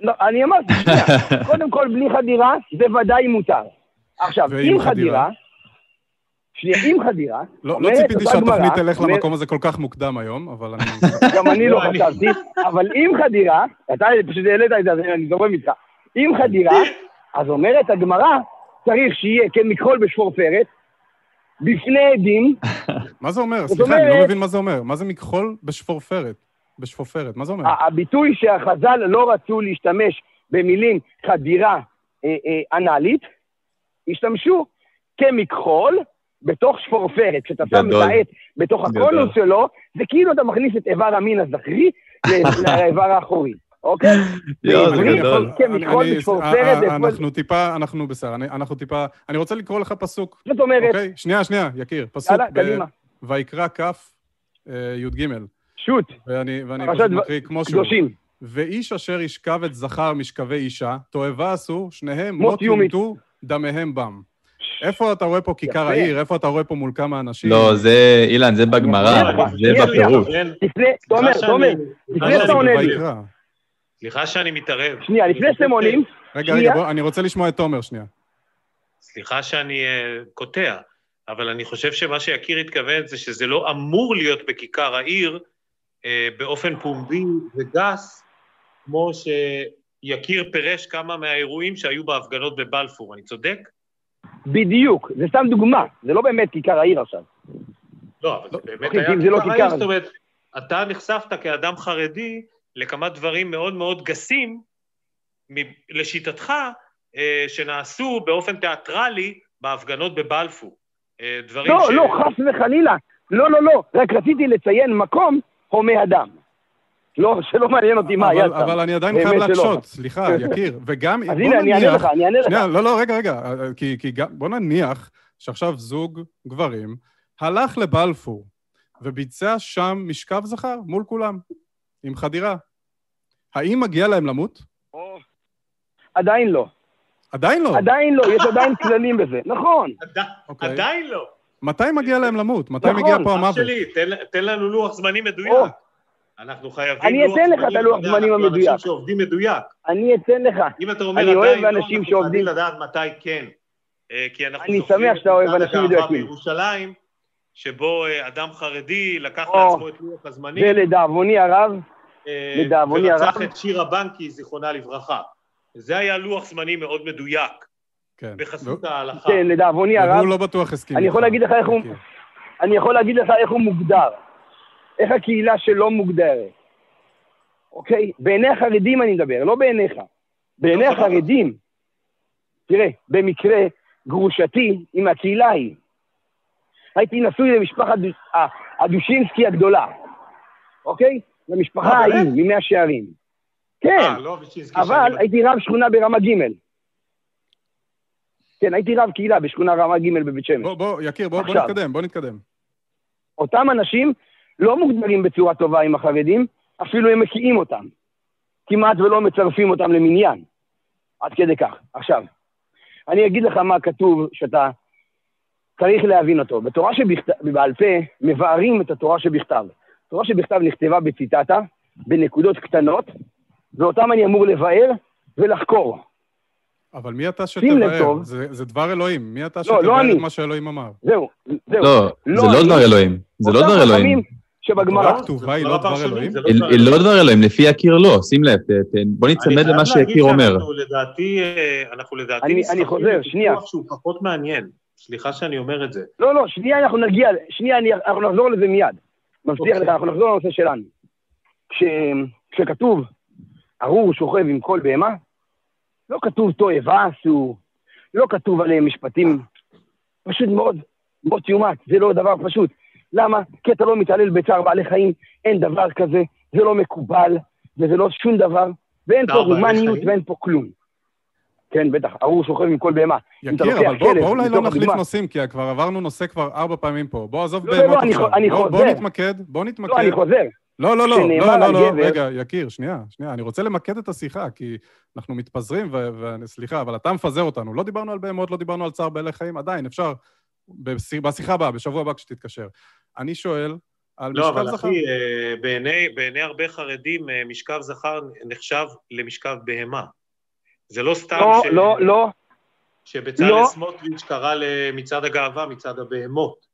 לא, אני אמרתי, קודם כל, בלי חדירה זה ודאי מותר. עכשיו, עם חדירה... שנייה, עם חדירה... לא, לא ציפיתי שהתוכנית תלך למקום הזה כל כך מוקדם היום, אבל אני... גם אני לא חשבתי, אבל עם חדירה, אתה פשוט העלית את זה, אז אני זורם איתך. עם חדירה, אז אומרת הגמרא, צריך שיהיה כמכחול בשפורפרת, בפני עדים. מה זה אומר? סליחה, אני לא מבין מה זה אומר. מה זה מכחול בשפורפרת? בשפופרת, מה זה אומר? הביטוי שהחז"ל לא רצו להשתמש במילים חדירה אה, אה, אנאלית, השתמשו כמכחול בתוך שפורפרת. כשאתה שם את העט בתוך הקונוס שלו, זה כאילו אתה מכניס את איבר המין הזכרי לאיבר האחורי. אוקיי? יואו, זה גדול. כן, אנחנו טיפה, אנחנו בסדר, אנחנו טיפה, אני רוצה לקרוא לך פסוק. זאת אומרת... אוקיי? שנייה, שנייה, יקיר. פסוק ויקרא כ' י"ג. שוט. ואני פשוט מקריא כמו שהוא. ואיש אשר ישכב את זכר משכבי אישה, תועבה עשו, שניהם מות יומתו, דמיהם בם. איפה אתה רואה פה כיכר העיר? איפה אתה רואה פה מול כמה אנשים? לא, זה, אילן, זה בגמרא, זה בפירוש. לפני, תומר, תומר, לפני שאתה עונה לי. סליחה שאני מתערב. שנייה, לפני שאתם עונים... רגע, רגע, בוא, אני רוצה לשמוע את תומר שנייה. סליחה שאני uh, קוטע, אבל אני חושב שמה שיקיר התכוון זה שזה לא אמור להיות בכיכר העיר uh, באופן פומבי וגס, כמו שיקיר פירש כמה מהאירועים שהיו בהפגנות בבלפור. אני צודק? בדיוק, זה סתם דוגמה, זה לא באמת כיכר העיר עכשיו. לא, אבל זה באמת אוקיי, היה לא כיכר העיר, זאת אומרת, אתה נחשפת כאדם חרדי לכמה דברים מאוד מאוד גסים, לשיטתך, אה, שנעשו באופן תיאטרלי בהפגנות בבלפור. אה, דברים לא, ש... לא, חס וחלילה. לא, לא, לא, רק רציתי לציין מקום הומה אדם. לא, שלא מעניין אותי מה היה שם. אבל אני עדיין חייב להקשות, סליחה, יקיר. וגם, אז הנה, אני אענה לך, אני אענה לך. שנייה, לא, לא, רגע, רגע, כי בוא נניח שעכשיו זוג גברים הלך לבלפור וביצע שם משכב זכר מול כולם, עם חדירה. האם מגיע להם למות? עדיין לא. עדיין לא? עדיין לא, יש עדיין כללים בזה, נכון. אוקיי. עדיין לא. מתי מגיע להם למות? מתי מגיע פה המוות? נכון, אח שלי, תן לנו לוח זמנים מדויק. אנחנו חייבים לוח זמנים, אני אתן לך את הלוח זמנים המדויק. אנשים שעובדים מדויק. אני אתן לך. אם אתה אומר עדיין לא, אנחנו חייבים לדעת מתי כן. אה, כי אנחנו אני שמח שאתה אוהב אנשים מדויקים. בירושלים, שבו אה, אדם חרדי לקח לעצמו את לוח הזמנים. ולדאבוני הרב, אה, לדאבוני הרב. ורצח את שירה בנקי, זיכרונה לברכה. זה היה לוח זמנים מאוד מדויק. כן. בחסות ההלכה. כן, לדאבוני הרב. והוא לא בטוח הסכים. אני יכול להגיד לך איך הוא... אני יכול להגיד לך איך הוא מוגדר. איך הקהילה שלו מוגדרת. אוקיי? בעיני החרדים אני מדבר, לא בעיניך. בעיני החרדים, תראה, במקרה גרושתי עם הקהילה ההיא, הייתי נשוי למשפחת הדושינסקי הגדולה, אוקיי? למשפחה ההיא, ממאה שערים. כן, אה, לא אבל הייתי רב שכונה ברמה ג'. כן, הייתי רב קהילה בשכונה רמה ג' בבית שמש. בוא, בוא, יקיר, בוא, בוא נתקדם, בוא נתקדם. אותם אנשים לא מוגדרים בצורה טובה עם החרדים, אפילו הם מקיאים אותם. כמעט ולא מצרפים אותם למניין. עד כדי כך. עכשיו, אני אגיד לך מה כתוב שאתה צריך להבין אותו. בתורה שבעל פה מבארים את התורה שבכתב. התורה שבכתב נכתבה בציטטה, בנקודות קטנות, ואותם אני אמור לבאר ולחקור. אבל מי אתה שתבאר? זה, זה דבר אלוהים. מי אתה לא, שתבאר לא את מה שאלוהים אמר? זהו, זהו. לא, לא זה לא דבר אלוהים. זה לא דבר אלוהים. שבגמרא... הכתובה היא לא דבר אלוהים? היא לא דבר אלוהים, לפי יקיר לא, שים לב, בוא נצמד למה שיקיר אומר. אנחנו לדעתי, אנחנו לדעתי אני חוזר, שנייה. שהוא פחות מעניין. סליחה שאני אומר את זה. לא, לא, שנייה אנחנו נגיע, שנייה, אנחנו נחזור לזה מיד. מבטיח לך, אנחנו נחזור לנושא שלנו. כשכתוב, ארור שוכב עם כל בהמה, לא כתוב תועבה עשו, לא כתוב עליהם משפטים, פשוט מאוד, מות יומת, זה לא דבר פשוט. למה? כי אתה לא מתעלל בצער בעלי חיים, אין דבר כזה, זה לא מקובל, וזה לא שום דבר, ואין פה הומניות ואין פה כלום. כן, בטח, ארור שוכב עם כל בהמה. יקיר, אבל בוא, בוא אולי לא נחליף נושאים, כי כבר עברנו נושא כבר ארבע פעמים פה. בוא, עזוב לא, לא בהמות לא, עכשיו. בוא, בוא נתמקד, בוא נתמקד. לא, אני חוזר. לא, לא, לא, לא, לא, לא, רגע, יקיר, שנייה, שנייה, אני רוצה למקד את השיחה, כי אנחנו מתפזרים, וסליחה, אבל אתה מפזר אותנו. לא דיברנו על בהמות, לא דיברנו על צער בעלי חיים, עדיין, אפשר, בשיחה הבאה, בשבוע הבא כשתתקשר. אני שואל על לא, משכב זכר. לא, אבל אחי, אה, בעיני, בעיני הרבה חרדים, אה, משכב זכר נחשב למשכב בהמה. זה לא סתם לא, ש... לא, לא. שבצלאל לא. סמוטריץ' קרא למצעד הגאווה מצעד הבהמות.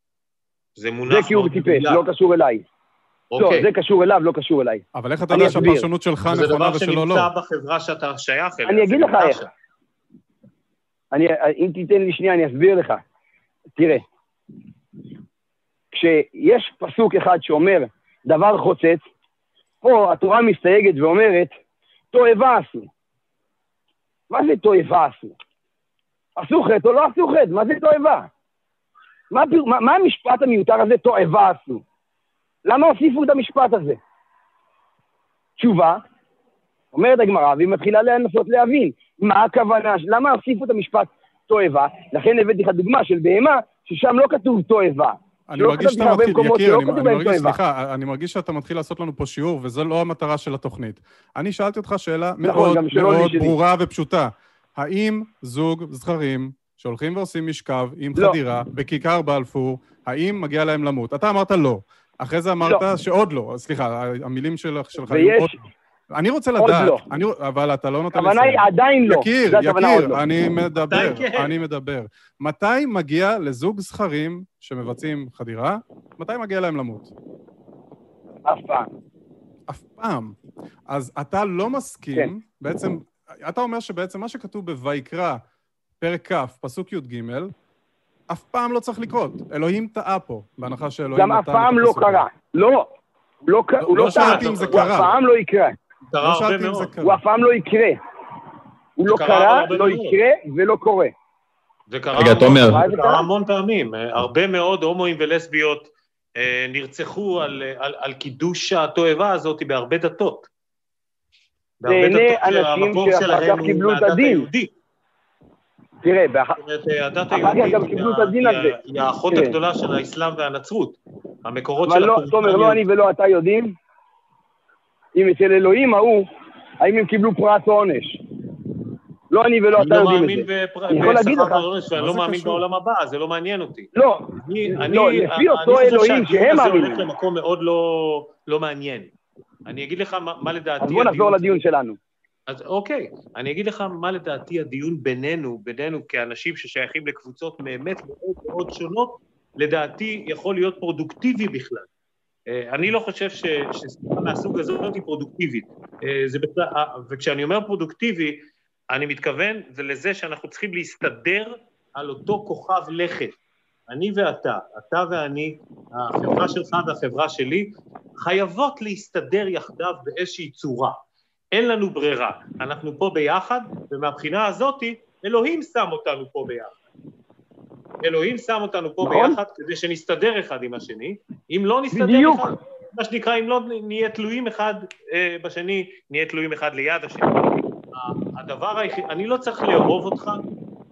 זה מונח זה כי הוא טיפש, לא קשור אליי. אוקיי. לא, זה קשור אליו, לא קשור אליי. אבל איך אתה יודע שהפרשנות שלך נכונה ושלו לא? זה דבר שנמצא בחברה שאתה שייך אליה. אני אגיד לך איך. אני, אם תיתן לי שנייה, אני אסביר לך. תראה, כשיש פסוק אחד שאומר דבר חוצץ, פה התורה מסתייגת ואומרת, תועבה עשו. מה זה תועבה עשו? עשו חטא או לא עשו חטא? מה זה תועבה? מה, מה, מה המשפט המיותר הזה, תועבה עשו? למה הוסיפו את המשפט הזה? תשובה, אומרת הגמרא, והיא מתחילה לנסות להבין מה הכוונה, למה הוסיפו את המשפט תועבה, לכן הבאתי לך דוגמה של בהמה, ששם לא כתוב תועבה. אני מרגיש שאתה מתחיל, יקיר, אני, אני מרגיש, סליחה, אני מרגיש שאתה מתחיל לעשות לנו פה שיעור, וזו לא המטרה של התוכנית. אני שאלתי אותך שאלה נכון, מאוד מאוד ברורה ופשוטה. האם זוג זכרים שהולכים ועושים משכב עם לא. חדירה בכיכר בלפור, האם מגיע להם למות? אתה אמרת לא. אחרי זה אמרת לא. שעוד לא. סליחה, המילים שלך היו עוד לא. אני רוצה לדעת, לא. אני, אבל אתה לא נותן לסיים. הכוונה היא עדיין לא. יקיר, יקיר, לא. אני מדבר, כן. אני מדבר. מתי מגיע לזוג זכרים שמבצעים חדירה, מתי מגיע להם למות? אף פעם. אף פעם. אז אתה לא מסכים, כן. בעצם, אתה אומר שבעצם מה שכתוב בויקרא, פרק כ', פסוק י"ג, אף פעם לא צריך לקרות. אלוהים טעה פה, בהנחה שאלוהים נתן את הפסוק. גם אף פעם לא קרה. לא, לא, לא, הוא לא, לא טעה, הוא אף פעם לא יקרה. קרה לא הרבה מאוד. הוא אף פעם לא יקרה. הוא לא קרה, לא יקרה ולא קורה. זה קרה, רגע, תומר. זה קרה המון פעמים. הרבה מאוד הומואים ולסביות אה, נרצחו על, על, על קידוש התועבה הזאת בהרבה דתות. בהרבה דתות שהמקור שלהם הוא מהדת היהודית. תראה, הדת היהודית היא האחות הגדולה של האסלאם והנצרות. המקורות של... אבל לא, תומר, לא אני ולא אתה יודעים אם אצל אלוהים ההוא, האם הם קיבלו פרס או עונש. לא אני ולא אתה לא יודעים את זה. אני יכול להגיד לך... אני לא מאמין בעולם הבא, זה לא מעניין אותי. לא, לא, לפי אותו אלוהים שהם מאמינים. אני חושב שהדיון הזה הולך למקום מאוד לא, לא מעניין. אני אגיד לך מה לדעתי... אז בוא נחזור לדיון שלנו. אז אוקיי, אני אגיד לך מה לדעתי הדיון בינינו, בינינו כאנשים ששייכים לקבוצות באמת מאוד מאוד שונות, לדעתי יכול להיות פרודוקטיבי בכלל. אה, אני לא חושב שסתימה מהסוג הזאת היא פרודוקטיבית. אה, אה, וכשאני אומר פרודוקטיבי, אני מתכוון זה לזה שאנחנו צריכים להסתדר על אותו כוכב לכת. אני ואתה, אתה ואני, החברה שלך והחברה שלי, חייבות להסתדר יחדיו באיזושהי צורה. אין לנו ברירה. אנחנו פה ביחד, ומהבחינה הזאתי, אלוהים שם אותנו פה ביחד. אלוהים שם אותנו פה נכון? ביחד כדי שנסתדר אחד עם השני, אם לא נסתדר בדיוק. אחד, מה שנקרא, אם לא נהיה תלויים אחד אה, בשני, נהיה תלויים אחד ליד השני. הדבר היחיד, אני לא צריך לאהוב אותך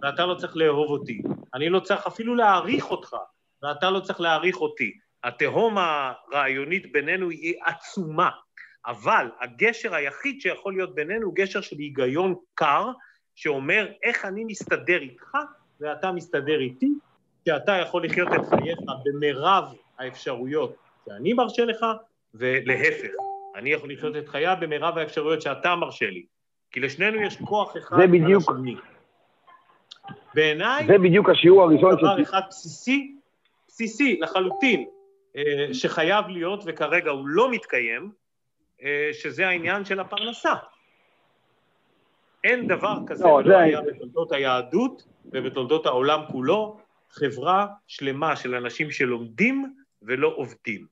ואתה לא צריך לאהוב אותי. אני לא צריך אפילו להעריך אותך ואתה לא צריך להעריך אותי. התהום הרעיונית בינינו היא עצומה, אבל הגשר היחיד שיכול להיות בינינו הוא גשר של היגיון קר, שאומר איך אני מסתדר איתך ואתה מסתדר איתי, שאתה יכול לחיות את חייך במרב האפשרויות שאני מרשה לך, ולהפך, אני יכול לחיות את חיי במרב האפשרויות שאתה מרשה לי. כי לשנינו יש כוח אחד זה בדיוק. השני. בעיניי... זה בדיוק השיעור הראשון של... דבר אחד בסיסי, בסיסי לחלוטין, אה, שחייב להיות וכרגע הוא לא מתקיים, אה, שזה העניין של הפרנסה. אין דבר כזה לא, ולא היה בתולדות היהדות ובתולדות העולם כולו, חברה שלמה של אנשים שלומדים ולא עובדים.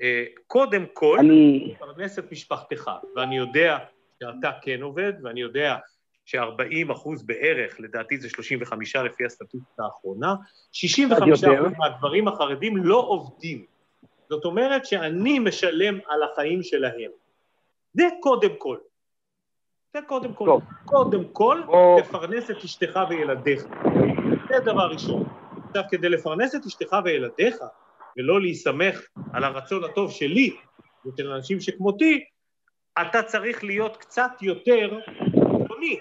אה, קודם כל, אני... תפרנס את משפחתך, ואני יודע שאתה כן עובד, ואני יודע ש-40 אחוז בערך, לדעתי זה 35 לפי הסטטיסטיקה האחרונה, 65 אחוז מהגברים החרדים לא עובדים. זאת אומרת שאני משלם על החיים שלהם. זה קודם כל. זה קודם כל. טוב. קודם כל, או... תפרנס את אשתך וילדיך. זה דבר ראשון. עכשיו, כדי לפרנס את אשתך וילדיך, ולא להיסמך על הרצון הטוב שלי ושל אנשים שכמותי, אתה צריך להיות קצת יותר ביטחוני.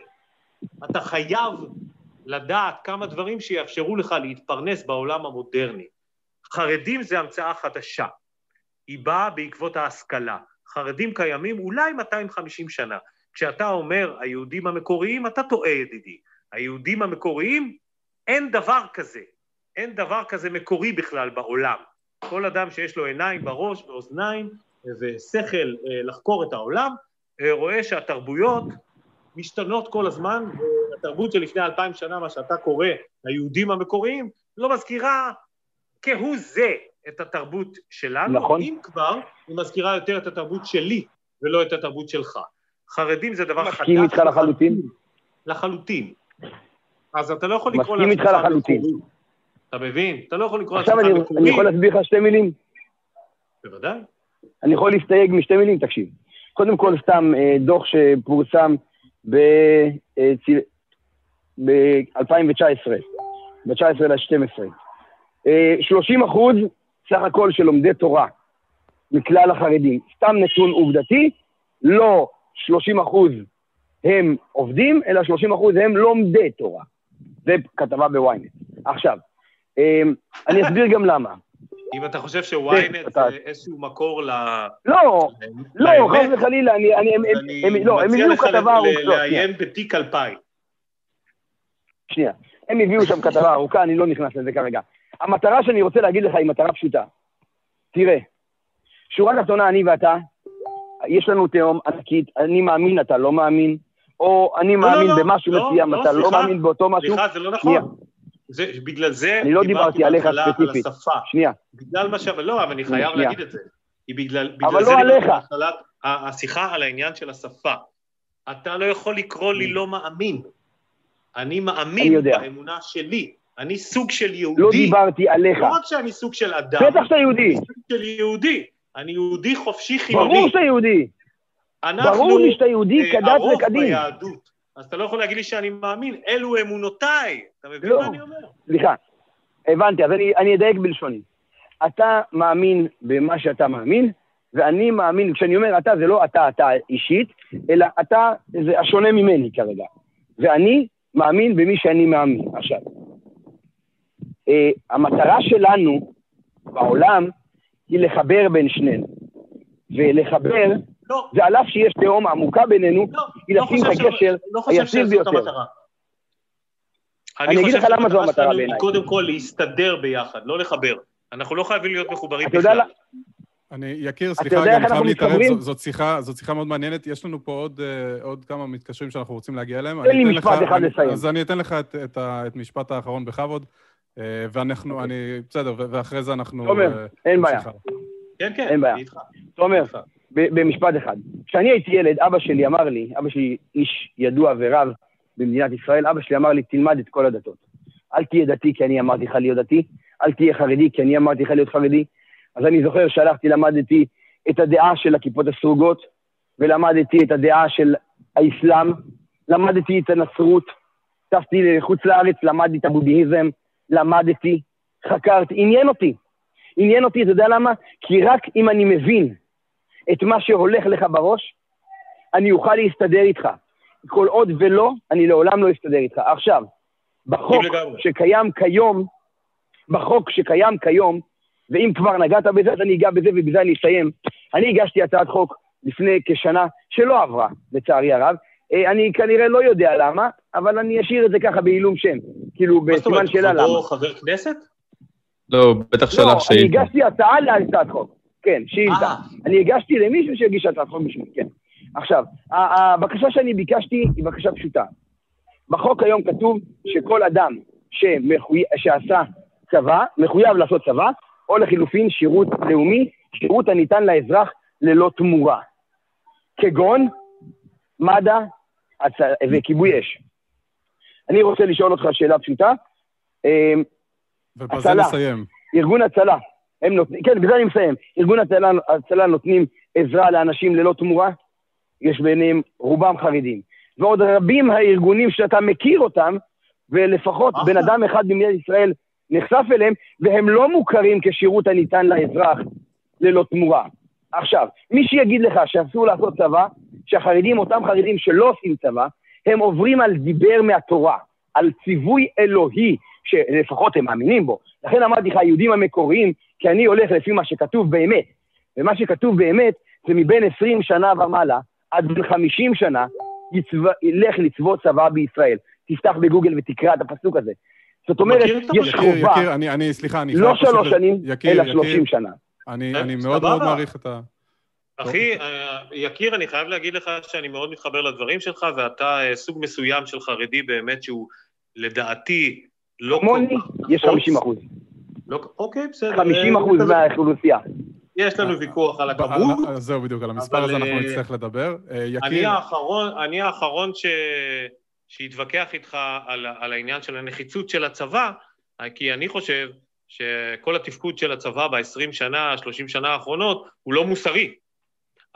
אתה חייב לדעת כמה דברים שיאפשרו לך להתפרנס בעולם המודרני. חרדים זה המצאה חדשה. היא באה בעקבות ההשכלה. חרדים קיימים אולי 250 שנה. כשאתה אומר היהודים המקוריים, אתה טועה ידידי. היהודים המקוריים, אין דבר כזה. אין דבר כזה מקורי בכלל בעולם. כל אדם שיש לו עיניים בראש ואוזניים ושכל אה, לחקור את העולם, אה, רואה שהתרבויות משתנות כל הזמן, והתרבות של לפני אלפיים שנה, מה שאתה קורא היהודים המקוריים, לא מזכירה כהוא זה את התרבות שלנו, נכון. אם כבר, היא מזכירה יותר את התרבות שלי ולא את התרבות שלך. חרדים זה דבר חדש. מסכים איתך לחלוטין? לחלוטין. אז אתה לא יכול לקרוא לעצמך... מסכים איתך לחלוטין. אתה מבין? אתה לא יכול לקרוא לעצמך מקורי. עכשיו אני יכול להסביר לך שתי מילים? בוודאי. אני יכול להסתייג משתי מילים, תקשיב. קודם כל, סתם דוח שפורסם ב-2019, ב-19 ל-12. 30 אחוז סך הכל של לומדי תורה מכלל החרדים. סתם נתון עובדתי, לא 30 אחוז הם עובדים, אלא 30 אחוז הם לומדי תורה. זה כתבה בוויינט. עכשיו, אמ, אני אסביר גם למה. אם אתה חושב שוויינט זה איזשהו מקור ל... לא, לא, חס וחלילה, אני... לא. אני מציע לך לעיין בתיק 2000. שנייה. הם הביאו שם כתבה ארוכה, אני לא נכנס לזה כרגע. המטרה שאני רוצה להגיד לך היא מטרה פשוטה. תראה, שורה תחתונה, אני ואתה, יש לנו תהום ענקית, אני מאמין, אתה לא מאמין, או אני לא, לא מאמין לא, במשהו לא, מסוים, לא, אתה לא סליחה, לא מאמין באותו משהו. סליחה, זה לא נכון. זה, בגלל זה אני לא דיברתי עליך ספציפית. על השפה. שנייה. בגלל מה ש... לא, אבל אני חייב שנייה. להגיד את זה. היא בגלל, בגלל אבל זה לא עליך. התחלת השיחה על העניין של השפה. אתה לא יכול לקרוא לי לא מאמין. אני מאמין אני באמונה שלי. אני סוג של יהודי. לא דיברתי עליך. לא רק שאני סוג של אדם. בטח שאתה יהודי. אני סוג של יהודי. אני יהודי חופשי חילוני. ברור שאתה יהודי. ברור לי שאתה יהודי אה, כדת וכדין. אנחנו ביהדות. אז אתה לא יכול להגיד לי שאני מאמין, אלו אמונותיי. אתה מבין לא. מה אני אומר? סליחה, הבנתי, אז אני, אני אדייק בלשוני. אתה מאמין במה שאתה מאמין, ואני מאמין, כשאני אומר אתה, זה לא אתה, אתה אישית, אלא אתה, זה השונה ממני כרגע. ואני מאמין במי שאני מאמין. עכשיו, אה, המטרה שלנו בעולם היא לחבר בין שנינו. ולחבר, לא. ועל אף שיש תהום עמוקה בינינו, לא, היא לא לשים את הקשר לא הישיר ביותר. אני, אני אגיד לך למה זו המטרה בעיניי. קודם כל להסתדר ביחד, לא לחבר. אנחנו לא חייבים להיות מחוברים בכלל. אני, יקיר, סליחה אני חייב להתערב, זאת, זאת, שיחה, זאת שיחה מאוד מעניינת. יש לנו פה עוד, uh, עוד כמה מתקשרים שאנחנו רוצים להגיע אליהם. תן לי משפט אחד לסיים. אז אני אתן לך את, את, את המשפט האחרון בכבוד, ואנחנו, okay. אוקיי. אני, בסדר, ואחרי זה אנחנו... תומר, uh, אין בעיה. כן, כן, אין בעיה. תומר, במשפט אחד. כשאני הייתי ילד, אבא שלי אמר לי, אבא שלי איש ידוע ורב במדינת ישראל, אבא שלי אמר לי, תלמד את כל הדתות. אל תהיה דתי כי אני אמרתי לך להיות דתי, אל תהיה חרדי כי אני אמרתי לך להיות חרדי, אז אני זוכר שהלכתי, למדתי את הדעה של הכיפות הסרוגות, ולמדתי את הדעה של האסלאם, למדתי את הנצרות, טסתי לחוץ לארץ, למדתי את הבודהיזם, למדתי, חקרתי, עניין אותי. עניין אותי, אתה יודע למה? כי רק אם אני מבין את מה שהולך לך בראש, אני אוכל להסתדר איתך. כל עוד ולא, אני לעולם לא אסתדר איתך. עכשיו, בחוק שקיים כיום, בחוק שקיים כיום, ואם כבר נגעת בזה, אז אני אגע בזה ובזה אני אסיים. אני הגשתי הצעת חוק לפני כשנה שלא עברה, לצערי הרב. אה, אני כנראה לא יודע למה, אבל אני אשאיר את זה ככה בעילום שם. כאילו, בסימן שאלה למה. מה זאת אומרת, חבר כנסת? לא, בטח שלח שאילתה. לא, אני הגשתי הצעה להצעת חוק. כן, שאילתה. אה. אני הגשתי למישהו שהגיש הצעת חוק בשבילי, כן. עכשיו, הבקשה שאני ביקשתי היא בקשה פשוטה. בחוק היום כתוב שכל אדם שמחוי... שעשה צבא, מחויב לעשות צבא, או לחילופין שירות לאומי, שירות הניתן לאזרח ללא תמורה. כגון מד"א. וכיבוי אש. אני רוצה לשאול אותך שאלה פשוטה. אמ, ובזה נסיים. ארגון הצלה, הם נותנים, כן, בזה אני מסיים. ארגון הצלה, הצלה נותנים עזרה לאנשים ללא תמורה, יש ביניהם רובם חרדים. ועוד רבים הארגונים שאתה מכיר אותם, ולפחות בן אדם אחד במדינת ישראל נחשף אליהם, והם לא מוכרים כשירות הניתן לאזרח ללא תמורה. עכשיו, מי שיגיד לך שאסור לעשות צבא, שהחרדים, אותם חרדים שלא עושים צבא, הם עוברים על דיבר מהתורה, על ציווי אלוהי, שלפחות הם מאמינים בו. לכן אמרתי לך, היהודים המקוריים, כי אני הולך לפי מה שכתוב באמת. ומה שכתוב באמת זה מבין 20 שנה ומעלה עד בין 50 שנה, יצבא, ילך לצבוא צבא בישראל. תפתח בגוגל ותקרא את הפסוק הזה. זאת אומרת, יש חובה, יקיר, אני, אני, סליחה, אני לא שלוש שנים, יקיר, אלא שלושים שנה. אני, אני מאוד מאוד מעריך את ה... אחי, אה, יקיר, אני חייב להגיד לך שאני מאוד מתחבר לדברים שלך, ואתה אה, סוג מסוים של חרדי באמת שהוא, לדעתי, לא כמוני, יש 50 אחוז. לא, אוקיי, בסדר. 50 אחוז מהאוכלוסייה. יש לנו ויכוח על הכמות. זהו בדיוק, על המספר הזה אנחנו נצטרך לדבר. יקיר... אני האחרון ש... שיתווכח איתך על, על העניין של הנחיצות של הצבא, כי אני חושב שכל התפקוד של הצבא ב-20 שנה, 30 שנה האחרונות, הוא לא מוסרי.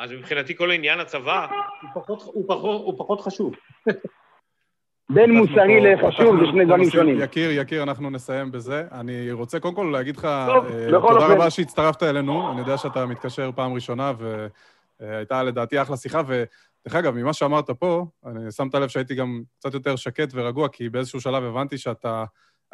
אז מבחינתי כל עניין הצבא הוא פחות, הוא פחות, הוא פחות חשוב. בין מוסרי לחשוב זה שני דברים שונים. יקיר, יקיר, אנחנו נסיים בזה. אני רוצה קודם כל להגיד לך אה, תודה רבה שהצטרפת אלינו. אני יודע שאתה מתקשר פעם ראשונה, והייתה לדעתי אחלה שיחה, ודרך אגב, ממה שאמרת פה, אני שמת לב שהייתי גם קצת יותר שקט ורגוע, כי באיזשהו שלב הבנתי שאתה...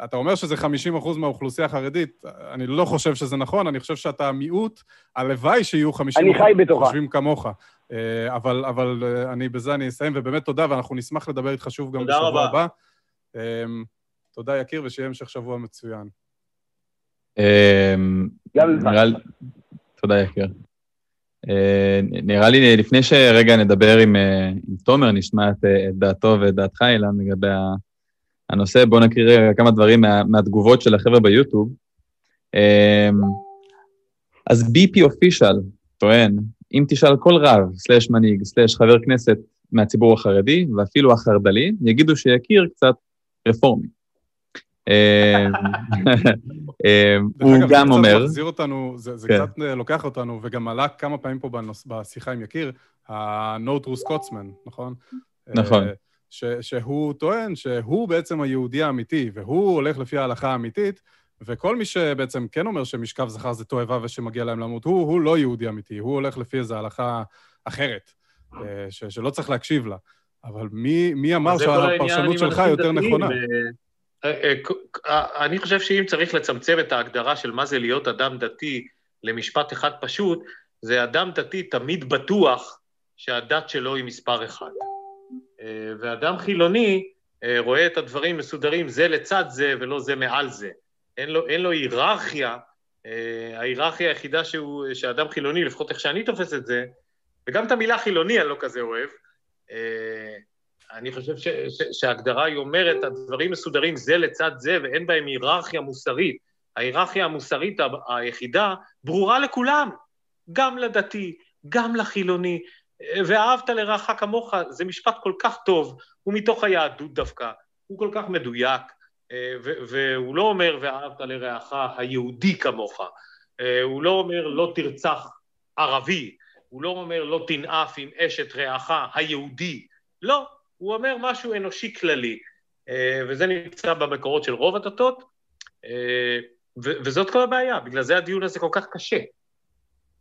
אתה אומר שזה 50 אחוז מהאוכלוסייה החרדית, אני לא חושב שזה נכון, אני חושב שאתה מיעוט, הלוואי שיהיו 50 אחוז חושבים כמוך. אה, אבל, אבל אה, אני, בזה אני אסיים, ובאמת תודה, ואנחנו נשמח לדבר איתך שוב גם בשבוע רבה. הבא. אמ, תודה, יקיר, ושיהיה המשך שבוע מצוין. אמ, תודה, יקיר. אה, נראה לי, לפני שרגע נדבר עם, תומר, נשמע את, את דעתו ואת דעתך, אילן, לגבי הנושא, בואו נקריא כמה דברים מה, מהתגובות של החבר'ה ביוטיוב. אמ, אז BP אופישל טוען, אם תשאל כל רב, סלאש מנהיג, סלאש חבר כנסת מהציבור החרדי, ואפילו החרד"לי, יגידו שיכיר קצת רפורמי. אמ, אמ, הוא גם אומר... זה מחזיר אותנו, זה כן. קצת לוקח אותנו, וגם עלה כמה פעמים פה בשיחה עם יקיר, ה-No True Scotsman, נכון? נכון. אה, שהוא טוען שהוא בעצם היהודי האמיתי, והוא הולך לפי ההלכה האמיתית, וכל מי שבעצם כן אומר שמשכב זכר זה תועבה ושמגיע להם למות, הוא, הוא לא יהודי אמיתי, הוא הולך לפי איזו הלכה אחרת, אה, ש, שלא צריך להקשיב לה. אבל מי, מי אמר שהפרשנות שלך יותר נכונה? ו... אה, אה, אני חושב שאם צריך לצמצם את ההגדרה של מה זה להיות אדם דתי למשפט אחד פשוט, זה אדם דתי תמיד בטוח שהדת שלו היא מספר אחד. ואדם חילוני רואה את הדברים מסודרים זה לצד זה ולא זה מעל זה. אין לו, אין לו היררכיה, אה, ההיררכיה היחידה שהוא, שאדם חילוני, לפחות איך שאני תופס את זה, וגם את המילה חילוני אני לא כזה אוהב, אה, אני חושב ש, ש, שההגדרה היא אומרת, הדברים מסודרים זה לצד זה ואין בהם היררכיה מוסרית. ההיררכיה המוסרית היחידה ברורה לכולם, גם לדתי, גם לחילוני, ואהבת לרעך כמוך, זה משפט כל כך טוב, הוא מתוך היהדות דווקא, הוא כל כך מדויק, אה, והוא לא אומר ואהבת לרעך היהודי כמוך, אה, הוא לא אומר לא תרצח ערבי, הוא לא אומר לא תנאף עם אשת רעך היהודי, לא, הוא אומר משהו אנושי כללי, אה, וזה נמצא במקורות של רוב הדתות, וזאת כל הבעיה, בגלל זה הדיון הזה כל כך קשה.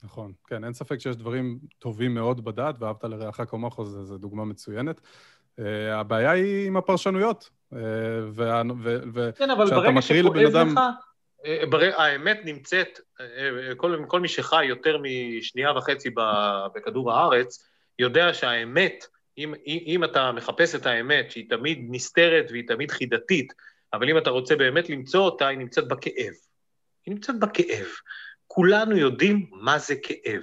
נכון, כן, אין ספק שיש דברים טובים מאוד בדת, ואהבת לרעך כמוך זו דוגמה מצוינת. הבעיה היא עם הפרשנויות. כן, אבל ברגע שכואב אדם... לך, אה, האמת נמצאת, אה, כל, כל מי שחי יותר משנייה וחצי בכדור הארץ, יודע שהאמת, אם, אם אתה מחפש את האמת, שהיא תמיד נסתרת והיא תמיד חידתית, אבל אם אתה רוצה באמת למצוא אותה, היא נמצאת בכאב. היא נמצאת בכאב. כולנו יודעים מה זה כאב.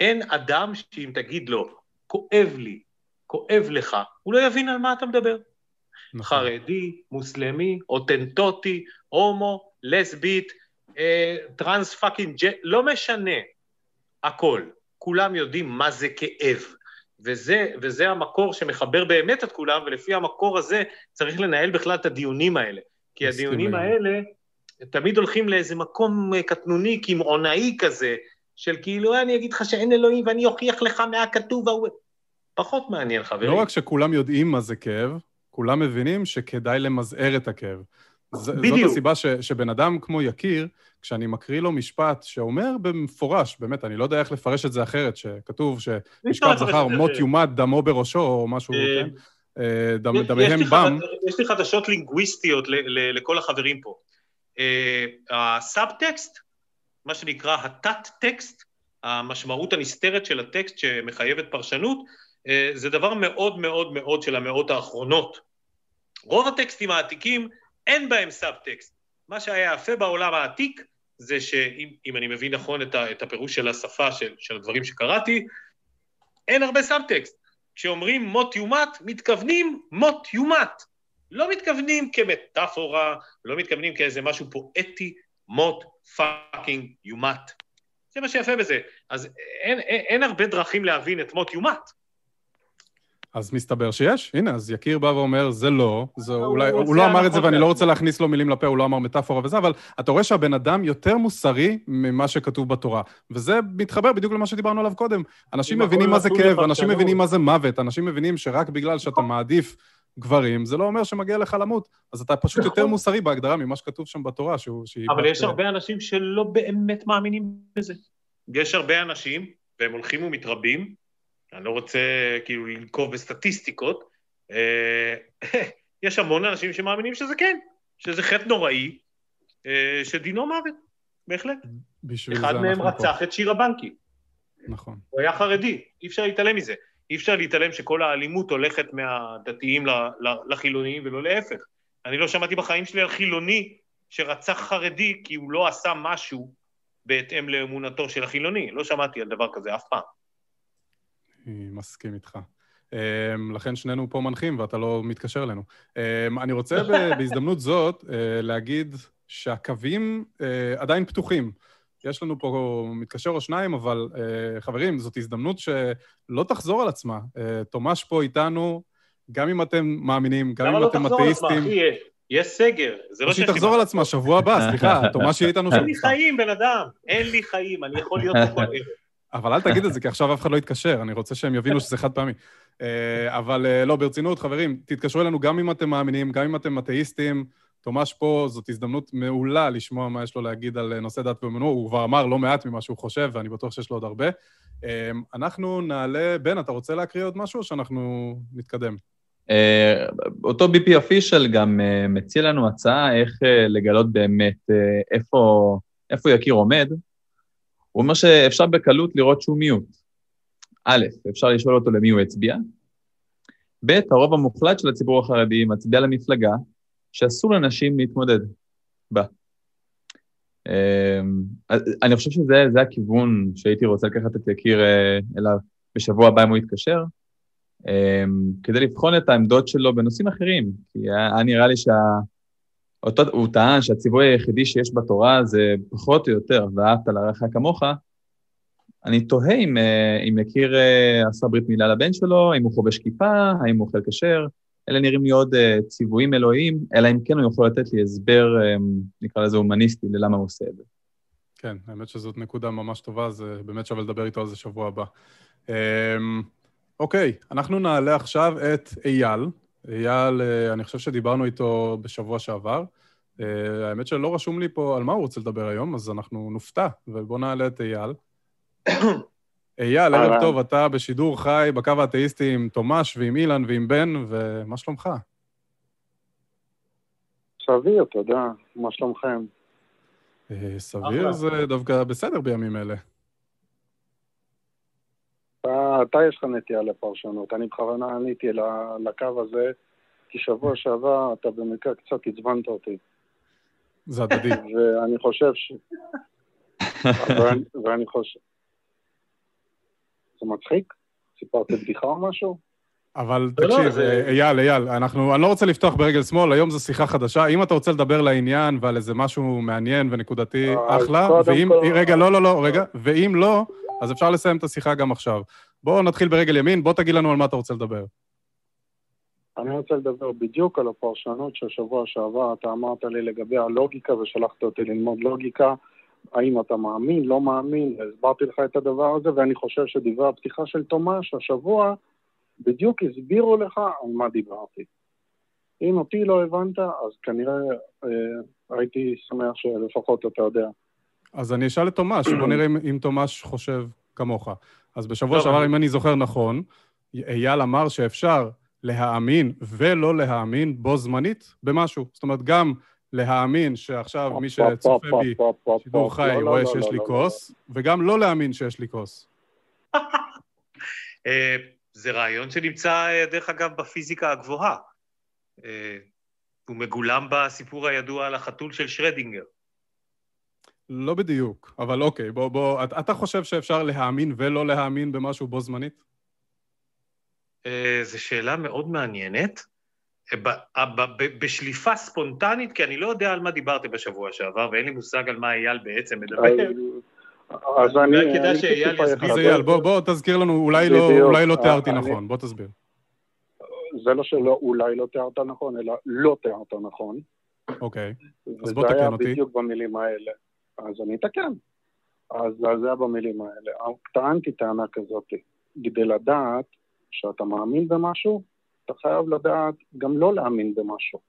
אין אדם שאם תגיד לו, כואב לי, כואב לך, הוא לא יבין על מה אתה מדבר. נכון. חרדי, מוסלמי, הוטנטוטי, הומו, לסבית, אה, טרנס fucking jet, לא משנה, הכל. כולם יודעים מה זה כאב. וזה, וזה המקור שמחבר באמת את כולם, ולפי המקור הזה צריך לנהל בכלל את הדיונים האלה. כי הדיונים האלה תמיד הולכים לאיזה מקום אה, קטנוני, קמעונאי כזה, של כאילו, אני אגיד לך שאין אלוהים ואני אוכיח לך מהכתוב ההוא. פחות מעניין, חברים. לא רק שכולם יודעים מה זה כאב, כולם מבינים שכדאי למזער את הכאב. בדיוק. זאת הסיבה ש, שבן אדם כמו יקיר, כשאני מקריא לו משפט שאומר במפורש, באמת, אני לא יודע איך לפרש את זה אחרת, שכתוב שמשפט זכר מות יומד דמו בראשו, או משהו, אה, כן? אה, דמיהם בם. יש לי חדשות לינגוויסטיות לכל החברים פה. אה, הסאב-טקסט, מה שנקרא התת-טקסט, המשמעות הנסתרת של הטקסט שמחייבת פרשנות, אה, זה דבר מאוד מאוד מאוד של המאות האחרונות. רוב הטקסטים העתיקים אין בהם סאב-טקסט. מה שהיה יפה בעולם העתיק זה שאם אני מבין נכון את, ה, את הפירוש של השפה של, של הדברים שקראתי, אין הרבה סאב-טקסט. כשאומרים מות יומת, מתכוונים מות יומת. לא מתכוונים כמטאפורה, לא מתכוונים כאיזה משהו פואטי, מות fucking יומת. זה מה שיפה בזה. אז אין, אין, אין הרבה דרכים להבין את מות יומת. אז מסתבר שיש, הנה, אז יקיר בא ואומר, זה לא, זה אולי, הוא לא אמר את זה ואני לא רוצה להכניס לו מילים לפה, הוא לא אמר מטאפורה וזה, אבל אתה רואה שהבן אדם יותר מוסרי ממה שכתוב בתורה. וזה מתחבר בדיוק למה שדיברנו עליו קודם. אנשים מבינים מה זה כאב, אנשים מבינים מה זה מוות, אנשים מבינים שרק בגלל שאתה מעדיף גברים, זה לא אומר שמגיע לך למות. אז אתה פשוט יותר נכון. מוסרי בהגדרה ממה שכתוב שם בתורה, שהוא... אבל יש הרבה אנשים שלא באמת מאמינים בזה. יש הרבה אנשים, והם הולכים ומתרבים, אני לא רוצה כאילו לנקוב בסטטיסטיקות, אה, יש המון אנשים שמאמינים שזה כן, שזה חטא נוראי, אה, שדינו מוות, בהחלט. אחד מהם רצח פה. את שירה בנקי. נכון. הוא היה חרדי, אי אפשר להתעלם מזה. אי אפשר להתעלם שכל האלימות הולכת מהדתיים לחילוניים ולא להפך. אני לא שמעתי בחיים שלי על חילוני שרצח חרדי כי הוא לא עשה משהו בהתאם לאמונתו של החילוני. לא שמעתי על דבר כזה אף פעם. אני מסכים איתך. אמ, לכן שנינו פה מנחים ואתה לא מתקשר אלינו. אמ, אני רוצה בהזדמנות זאת אה, להגיד שהקווים אה, עדיין פתוחים. יש לנו פה מתקשר או שניים, אבל uh, חברים, זאת הזדמנות שלא תחזור על עצמה. Uh, תומש פה איתנו, גם אם אתם מאמינים, גם אם לא אתם אתאיסטים... למה לא תחזור על עצמה, אחי? יש סגר, זה לא שיש לי... שהיא תחזור על עצמה, שבוע הבא, סליחה, תומש יהיה איתנו... אין לי חיים, בן אדם, אין לי חיים, אני יכול להיות פה כל ערב. אבל אל תגיד את זה, כי עכשיו אף אחד לא יתקשר, אני רוצה שהם יבינו שזה חד פעמי. אה, אבל לא, ברצינות, חברים, תתקשרו אלינו גם אם אתם מאמינים, גם אם אתם אתאיסטים. תומש פה, זאת הזדמנות מעולה לשמוע מה יש לו להגיד על נושא דת ואמונו. הוא כבר אמר לא מעט ממה שהוא חושב, ואני בטוח שיש לו עוד הרבה. אמ, אנחנו נעלה... בן, אתה רוצה להקריא עוד משהו, או שאנחנו נתקדם? אה, אותו BP official גם אה, מציע לנו הצעה איך אה, לגלות באמת איפה, איפה יקיר עומד. הוא אומר שאפשר בקלות לראות שהוא מיעוט. א', אפשר לשאול אותו למי הוא הצביע. ב', הרוב המוחלט של הציבור החרדי מצביע למפלגה שאסור לנשים להתמודד בה. אמ, אני חושב שזה הכיוון שהייתי רוצה לקחת את יקיר אה, אליו בשבוע הבא אם הוא יתקשר, אמ, כדי לבחון את העמדות שלו בנושאים אחרים, כי היה נראה לי שה... אותו, הוא טען שהציווי היחידי שיש בתורה זה פחות או יותר, ואהבת לרעך כמוך, אני תוהה אם, אה, אם יקיר אה, עשה ברית מילה לבן שלו, אם הוא חובש כיפה, האם הוא אוכל כשר, אלה נראים לי עוד uh, ציוויים אלוהים, אלא אם כן הוא יכול לתת לי הסבר, um, נקרא לזה הומניסטי, ללמה הוא עושה את זה. כן, האמת שזאת נקודה ממש טובה, זה באמת שווה לדבר איתו על זה שבוע הבא. אוקיי, אנחנו נעלה עכשיו את אייל. אייל, אני חושב שדיברנו איתו בשבוע שעבר. האמת שלא רשום לי פה על מה הוא רוצה לדבר היום, אז אנחנו נופתע, ובואו נעלה את אייל. אייל, ערב טוב, אתה בשידור חי בקו האתאיסטי עם תומש ועם אילן ועם בן, ומה שלומך? סביר, תודה. מה שלומכם? אה, סביר זה דווקא בסדר בימים אלה. אתה, יש לך נטייה לפרשנות. אני בכוונה עניתי לקו הזה, כי שבוע שעבר אתה במקרה קצת עצבנת אותי. זה הדדי. ואני חושב ש... ואני חושב... זה מצחיק? סיפרתי בדיחה או משהו? אבל לא, לא, תקשיב, אייל, אייל, אנחנו, אני לא רוצה לפתוח ברגל שמאל, היום זו שיחה חדשה. אם אתה רוצה לדבר לעניין ועל איזה משהו מעניין ונקודתי, אה, אחלה. ואם, רגע, לא, לא, לא, רגע. ואם לא, אז אפשר לסיים את השיחה גם עכשיו. בואו נתחיל ברגל ימין, בוא תגיד לנו על מה אתה רוצה לדבר. אני רוצה לדבר בדיוק על הפרשנות של שבוע שעבר, אתה אמרת לי לגבי הלוגיקה ושלחת אותי ללמוד לוגיקה. האם אתה מאמין, לא מאמין, הסברתי לך את הדבר הזה, ואני חושב שדברי הפתיחה של תומש השבוע בדיוק הסבירו לך על מה דיברתי. אם אותי לא הבנת, אז כנראה אה, הייתי שמח שלפחות אתה יודע. אז אני אשאל את תומש, בוא נראה אם, אם תומש חושב כמוך. אז בשבוע שעבר, אם אני זוכר נכון, אייל אמר שאפשר להאמין ולא להאמין בו זמנית במשהו. זאת אומרת, גם להאמין שעכשיו מי שצופה בי שידור חי רואה שיש לי כוס, וגם לא להאמין שיש לי כוס. אה, זה רעיון שנמצא, אה, דרך אגב, בפיזיקה הגבוהה. אה, הוא מגולם בסיפור הידוע על החתול של שרדינגר. לא בדיוק, אבל אוקיי, בוא, בוא, אתה חושב שאפשר להאמין ולא להאמין במשהו בו זמנית? זו שאלה מאוד מעניינת. בשליפה ספונטנית, כי אני לא יודע על מה דיברתם בשבוע שעבר, ואין לי מושג על מה אייל בעצם מדבר. אז אני... כדאי שאייל יסביר. אז אייל, בוא תזכיר לנו, אולי לא, לא תארתי נכון, בוא תסביר. זה לא שלא, אולי לא תיארת נכון, אלא לא תיארת נכון. אוקיי, אז בוא תקן אותי. וזה היה בדיוק במילים האלה. אז אני אתקן. אז זה היה במילים האלה. טענתי טענה כזאת, כדי לדעת שאתה מאמין במשהו, אתה חייב לדעת גם לא להאמין במשהו.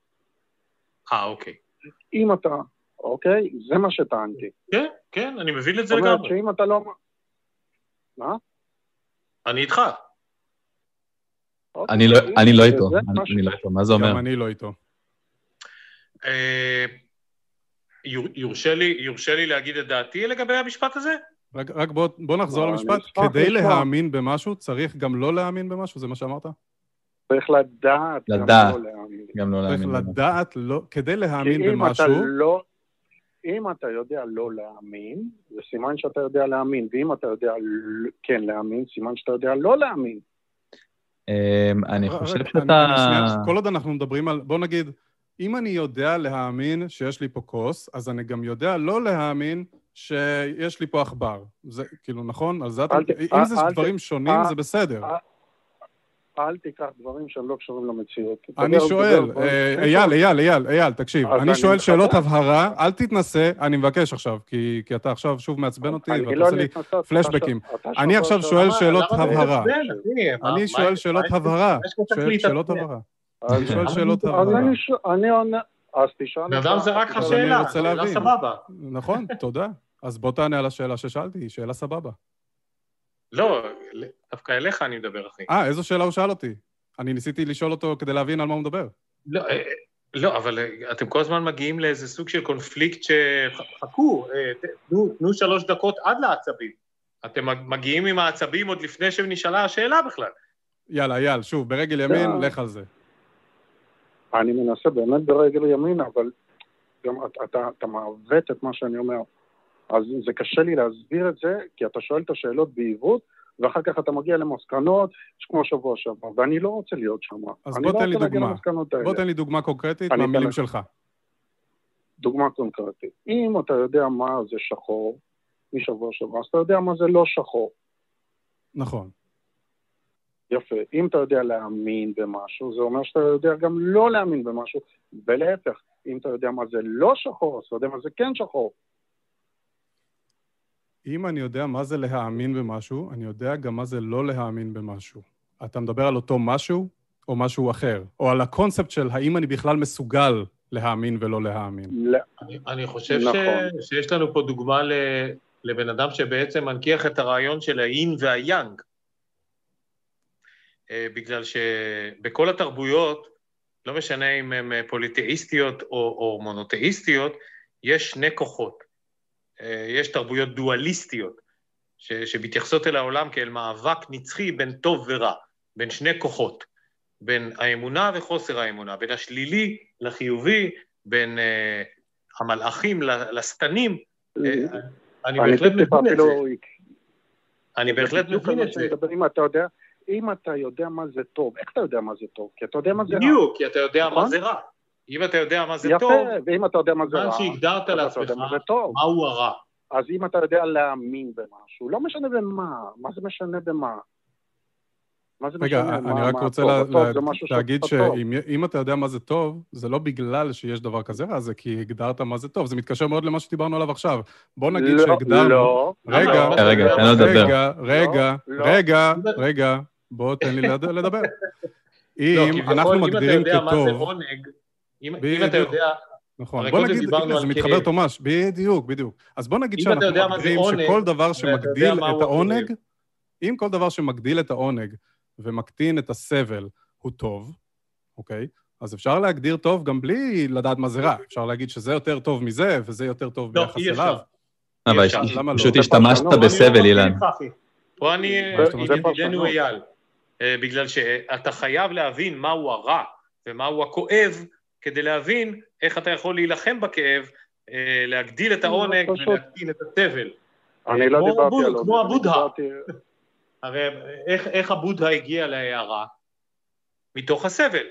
אה, אוקיי. אם אתה, אוקיי? זה מה שטענתי. כן, כן, אני מבין את זה לגמרי. זאת אומרת שאם אתה לא... מה? אני איתך. אוקיי. לא- אני לא איתו, אני לא איתו, מה זה אומר? גם אני לא איתו. יורשה לי, יורשה לי להגיד את דעתי לגבי המשפט הזה? רק, רק בוא, בוא נחזור לא, למשפט. כדי להאמין במשהו, צריך גם לא להאמין במשהו? זה מה שאמרת? צריך לדעת, לדעת, גם לא להאמין. גם לא להאמין. צריך לדעת, לא, כדי להאמין במשהו... אתה לא, אם אתה יודע לא להאמין, זה סימן שאתה יודע להאמין, ואם אתה יודע כן להאמין, סימן שאתה יודע לא להאמין. אמ, אני חושב שאתה... כל עוד אנחנו מדברים על... בוא נגיד, אם אני יודע להאמין שיש לי פה כוס, אז אני גם יודע לא להאמין שיש לי פה עכבר. זה כאילו, נכון? אז אם זה דברים שונים, זה בסדר. אל תיקח דברים שהם לא קשורים למציאות. אני שואל, אה, אייל, אייל, אייל, אייל, תקשיב, אני שואל שאלות הבהרה, אל תתנסה, אני מבקש עכשיו, כי אתה עכשיו שוב מעצבן אותי ואתה לא עושה לי פלשבקים. אני עכשיו שואל שאלות הבהרה. אני שואל שאלות הבהרה. שאלות הבהרה. אני שואל שאלות הבהרה. אני עונה... אז תשאל... בן אדם זה רק השאלה, שאלה סבבה. נכון, תודה. אז בוא תענה על השאלה ששאלתי, היא שאלה סבבה. לא, דווקא אליך אני מדבר, אחי. אה, איזו שאלה הוא שאל אותי? אני ניסיתי לשאול אותו כדי להבין על מה הוא מדבר. לא, אה, לא, אבל אה, אתם כל הזמן מגיעים לאיזה סוג של קונפליקט שחכו, אה, תנו, תנו שלוש דקות עד לעצבים. אתם מגיעים עם העצבים עוד לפני שנשאלה השאלה בכלל. יאללה, אייל, שוב, ברגל ימין, לך על זה. אני מנסה באמת ברגל ימין, אבל גם אתה, אתה, אתה מעוות את מה שאני אומר. אז זה קשה לי להסביר את זה, כי אתה שואל את השאלות בעיוות, ואחר כך אתה מגיע למסקנות כמו שבוע שעבר, ואני לא רוצה להיות שם. אז בוא לא תן לי דוגמה. בוא תן לי דוגמה קונקרטית מהמילים שלך. דוגמה קונקרטית. אם אתה יודע מה זה שחור משבוע שעבר, אז אתה יודע מה זה לא שחור. נכון. יפה. אם אתה יודע להאמין במשהו, זה אומר שאתה יודע גם לא להאמין במשהו, ולהפך, אם אתה יודע מה זה לא שחור, אז אתה יודע מה זה כן שחור. אם אני יודע מה זה להאמין במשהו, אני יודע גם מה זה לא להאמין במשהו. אתה מדבר על אותו משהו או משהו אחר? או על הקונספט של האם אני בכלל מסוגל להאמין ולא להאמין? לא. אני, אני חושב נכון. ש, שיש לנו פה דוגמה ל, לבן אדם שבעצם מנכיח את הרעיון של האין והיאנג. אה, בגלל שבכל התרבויות, לא משנה אם הן פוליטאיסטיות או, או מונותאיסטיות, יש שני כוחות. אה, יש תרבויות דואליסטיות, ש, שמתייחסות אל העולם כאל מאבק נצחי בין טוב ורע, בין שני כוחות, בין האמונה וחוסר האמונה, בין השלילי לחיובי, בין uh, המלאכים לשטנים. Uh, אני בהחלט מבין את זה. אני בהחלט מבין את זה. אם אתה יודע, אם אתה יודע מה זה טוב, איך אתה יודע מה זה טוב? כי אתה יודע מה זה רע. בדיוק, כי אתה יודע מה נכון? זה רע. אם אתה יודע מה זה יפה, טוב, יפה, ואם אתה יודע מה זה רע, מה שהגדרת לעצמך, מהו הרע. אז אם אתה יודע להאמין במשהו, לא משנה במה, מה זה משנה במה? רגע, משנה, אני מה, רק מה רוצה לה, לה, להגיד שאם אתה יודע מה זה טוב, זה לא בגלל שיש דבר כזה רע, זה כי הגדרת מה זה טוב. זה מתקשר מאוד למה שדיברנו עליו עכשיו. בוא נגיד לא, שהגדרנו... לא, רגע, לא, רגע. רגע, רגע, לא, רגע, רגע, בוא תן לי לדבר. אם אנחנו מגדירים כטוב... אם, אם אתה יודע... נכון, בוא נגיד, זה מתחבר תומש, בדיוק, בדיוק. אז בוא נגיד שאנחנו מגדירים שכל דבר שמגדיל את העונג, אם כל דבר שמגדיל את העונג ומקטין את הסבל הוא טוב, אוקיי? אז אפשר להגדיר טוב גם בלי לדעת מה זה רע. אפשר להגיד שזה יותר טוב מזה, וזה יותר טוב לא, ביחס אליו. אבל פשוט השתמשת בסבל, אילן. פה אני ידידנו אייל, אה, בגלל שאתה חייב להבין מהו הרע ומהו הכואב, כדי להבין איך אתה יכול להילחם בכאב, אה, להגדיל את העונג ולהקטין את הסבל. אני לא דיברתי על... כמו הבודהה. הרי איך, איך הבודהה הגיע להערה? מתוך הסבל.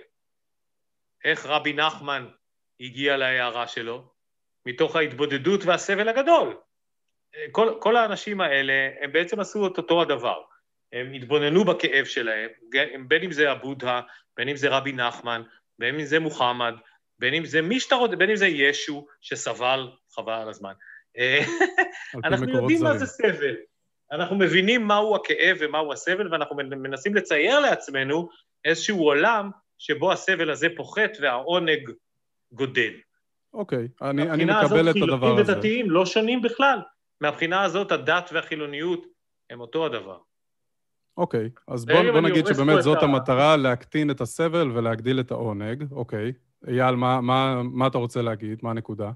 איך רבי נחמן הגיע להערה שלו? מתוך ההתבודדות והסבל הגדול. כל, כל האנשים האלה, הם בעצם עשו את אותו הדבר. הם התבוננו בכאב שלהם, בין אם זה הבודהה, בין אם זה רבי נחמן, בין אם זה מוחמד, בין אם זה מי שאתה רוצה, בין אם זה ישו שסבל, חבל על הזמן. אנחנו יודעים מה זה סבל. אנחנו מבינים מהו הכאב ומהו הסבל, ואנחנו מנסים לצייר לעצמנו איזשהו עולם שבו הסבל הזה פוחת והעונג גודל. אוקיי, אני, אני מקבל את הדבר הזה. מהבחינה הזאת חילונים ודתיים לא שונים בכלל. מהבחינה הזאת הדת והחילוניות הם אותו הדבר. אוקיי, אז בוא, בוא נגיד שבאמת זאת ה... המטרה, להקטין את הסבל ולהגדיל את העונג. אוקיי. אייל, מה, מה, מה אתה רוצה להגיד? מה הנקודה?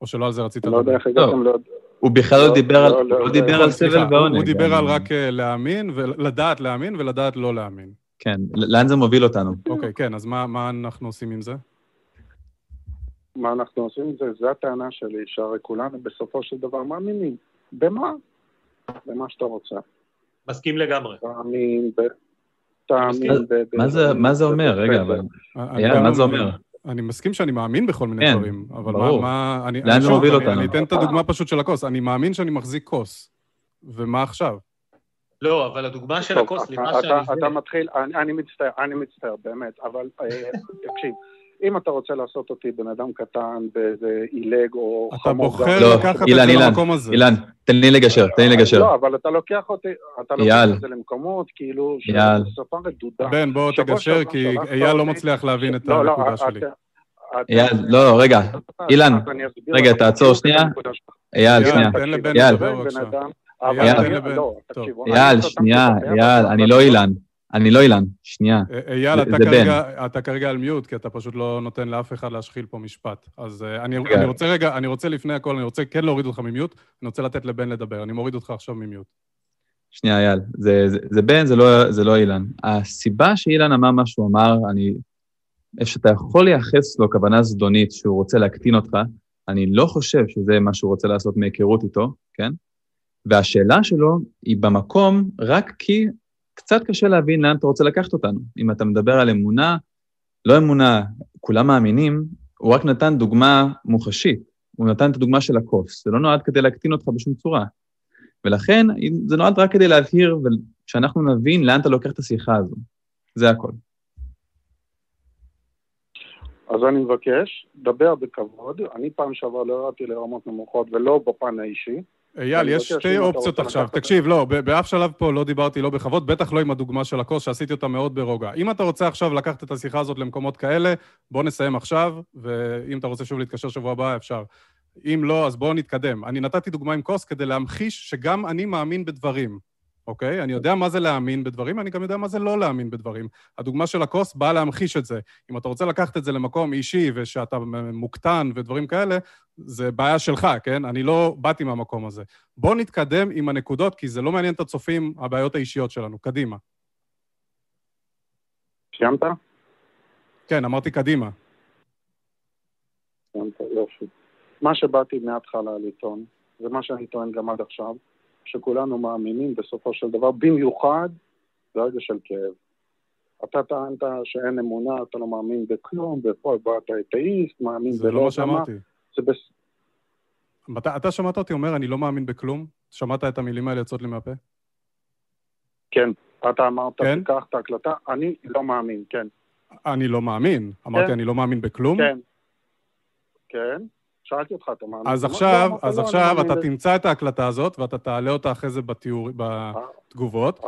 או שלא על זה רצית לדבר? לא יודע איך הגעתם ל... הוא בכלל לא, לא דיבר על, לא, לא דיבר על סבל ועונג. הוא דיבר על רק אה, להאמין, ולדעת להאמין ולדעת לא להאמין. כן, לאן זה מוביל אותנו? אוקיי, כן, אז מה, מה אנחנו עושים עם זה? מה אנחנו עושים עם זה? זו הטענה שלי, שהרי כולנו בסופו של דבר מאמינים. במה? במה שאתה רוצה. מסכים לגמרי. תאמין ב... מה זה אומר? רגע, אבל... מה זה אומר? אני מסכים שאני מאמין בכל מיני כן, דברים, אבל. מה... לאן זה מוביל אותנו? אני אתן את הדוגמה פשוט של הכוס. אני מאמין שאני מחזיק כוס, ומה עכשיו? לא, אבל הדוגמה של הכוס, סליחה שאני... אתה מתחיל, אני מצטער, אני מצטער, באמת, אבל אה, תקשיב. אם אתה רוצה לעשות אותי בן אדם קטן באיזה עילג או חמור... אתה בוחר לא, לקחת את זה למקום הזה. אילן, תן לי לגשר, תן לי לגשר. לא, אבל אתה לוקח אותי, אתה לוקח את זה למקומות, כאילו, שפה רדודה. בן, בוא תגשר, כי אייל לא מצליח להבין את לא, לא, הנקודה שלי. אייל, לא, רגע, אילן, רגע, תעצור שנייה. אייל, שנייה. אייל, אייל, שנייה, אייל, אני לא אילן. אני לא אילן, שנייה. אה, אייל, אתה, כרגע, אתה כרגע על מיוט, כי אתה פשוט לא נותן לאף אחד להשחיל פה משפט. אז uh, אני, אני רוצה רגע, אני רוצה לפני הכל, אני רוצה כן להוריד אותך ממיוט, אני רוצה לתת לבן לדבר. אני מוריד אותך עכשיו ממיוט. שנייה, אייל, זה, זה, זה בן, זה לא, זה לא אילן. הסיבה שאילן אמר מה שהוא אמר, אני... שאתה יכול לייחס לו כוונה זדונית שהוא רוצה להקטין אותך, אני לא חושב שזה מה שהוא רוצה לעשות מהיכרות איתו, כן? והשאלה שלו היא במקום רק כי קצת קשה להבין לאן אתה רוצה לקחת אותנו. אם אתה מדבר על אמונה, לא אמונה, כולם מאמינים, הוא רק נתן דוגמה מוחשית. הוא נתן את הדוגמה של הכוס. זה לא נועד כדי להקטין אותך בשום צורה. ולכן, זה נועד רק כדי להבהיר ושאנחנו נבין לאן אתה לוקח את השיחה הזו. זה הכל. אז אני מבקש, דבר בכבוד. אני פעם שעבר לא ירדתי לרמות נמוכות ולא בפן האישי. אייל, יש שתי אופציות עכשיו. תקשיב, לא, באף שלב פה לא דיברתי לא בכבוד, בטח לא עם הדוגמה של הכוס, שעשיתי אותה מאוד ברוגע. אם אתה רוצה עכשיו לקחת את השיחה הזאת למקומות כאלה, בוא נסיים עכשיו, ואם אתה רוצה שוב להתקשר שבוע הבא, אפשר. אם לא, אז בואו נתקדם. אני נתתי דוגמה עם כוס כדי להמחיש שגם אני מאמין בדברים. אוקיי? אני יודע מה זה להאמין בדברים, אני גם יודע מה זה לא להאמין בדברים. הדוגמה של הכוס באה להמחיש את זה. אם אתה רוצה לקחת את זה למקום אישי ושאתה מוקטן ודברים כאלה, זה בעיה שלך, כן? אני לא באתי מהמקום הזה. בוא נתקדם עם הנקודות, כי זה לא מעניין את הצופים, הבעיות האישיות שלנו. קדימה. סיימת? כן, אמרתי קדימה. סיימת, יופי. מה שבאתי מההתחלה לטעון, זה מה שאני טוען גם עד עכשיו, שכולנו מאמינים בסופו של דבר, במיוחד ברגע של כאב. אתה טענת שאין אמונה, אתה לא מאמין בכלום, ופה אתה אתאיסט, מאמין בלא... זה לא מה שאמרתי. זה בס... אתה, אתה שמעת אותי אומר, אני לא מאמין בכלום? שמעת את המילים האלה יוצאות לי מהפה? כן. אתה אמרת, כן? תיקח את ההקלטה, אני לא מאמין, כן. אני לא מאמין. אמרתי, כן. אני לא מאמין בכלום? כן. כן. שאלתי אותך, אתה מאמין? אז עכשיו, לא, אז לא, עכשיו אתה תמצא את ההקלטה הזאת, ואתה תעלה אותה אחרי זה בתיאור, בתגובות.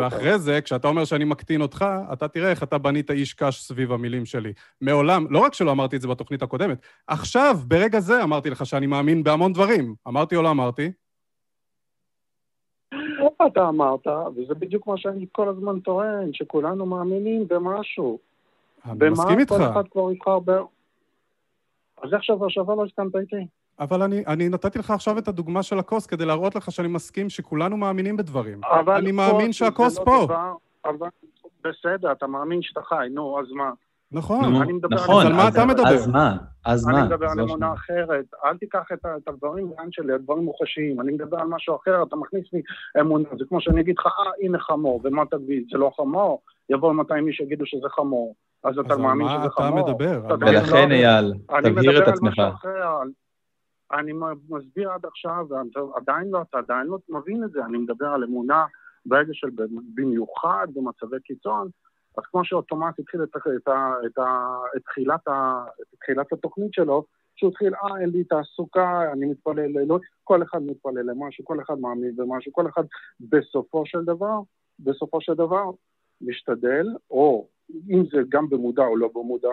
ואחרי זה, כשאתה אומר שאני מקטין אותך, אתה תראה איך אתה בנית איש קש סביב המילים שלי. מעולם, לא רק שלא אמרתי את זה בתוכנית הקודמת, עכשיו, ברגע זה, אמרתי לך שאני מאמין בהמון דברים. אמרתי או לא אמרתי? אתה אמרת, וזה בדיוק מה שאני כל הזמן טוען, שכולנו מאמינים במשהו. אני מסכים איתך. במה כל אחד כבר יבחר ב... אז איך שבוע שעבר לא הסכמת איתי? אבל אני, אני נתתי לך עכשיו את הדוגמה של הכוס כדי להראות לך שאני מסכים שכולנו מאמינים בדברים. אבל אני מאמין שהכוס לא פה. דבר, אבל בסדר, אתה מאמין שאתה חי, נו, אז מה? נכון, נו, נכון, על מה אתה מדבר? אז מה? אז מה? אני מדבר על אמונה אחרת. אל תיקח את, את הדברים לאן שלי, הדברים מוחשיים. אני מדבר על משהו אחר, אתה מכניס לי אמונה. זה כמו שאני אגיד לך, אה, הנה חמור, ומה תגיד? זה לא חמור? יבואו 200 איש שיגידו שזה חמור. אז אתה מאמין שזה חמור? אז על מה אתה מדבר? ולכן, אייל, תבהיר את עצמך. אני מסביר עד עכשיו, ועדיין לא, אתה עדיין לא מבין את זה, אני מדבר על אמונה ברגע של במיוחד במצבי קיצון, אז כמו שאוטומט התחיל את, את, את, את, את, תחילת, את תחילת התוכנית שלו, שהוא התחיל, אה, אין לי תעסוקה, אני מתפלל לאלוהים, כל אחד מתפלל למשהו, כל אחד מאמין במשהו, כל אחד בסופו של דבר, בסופו של דבר, משתדל, או אם זה גם במודע או לא במודע,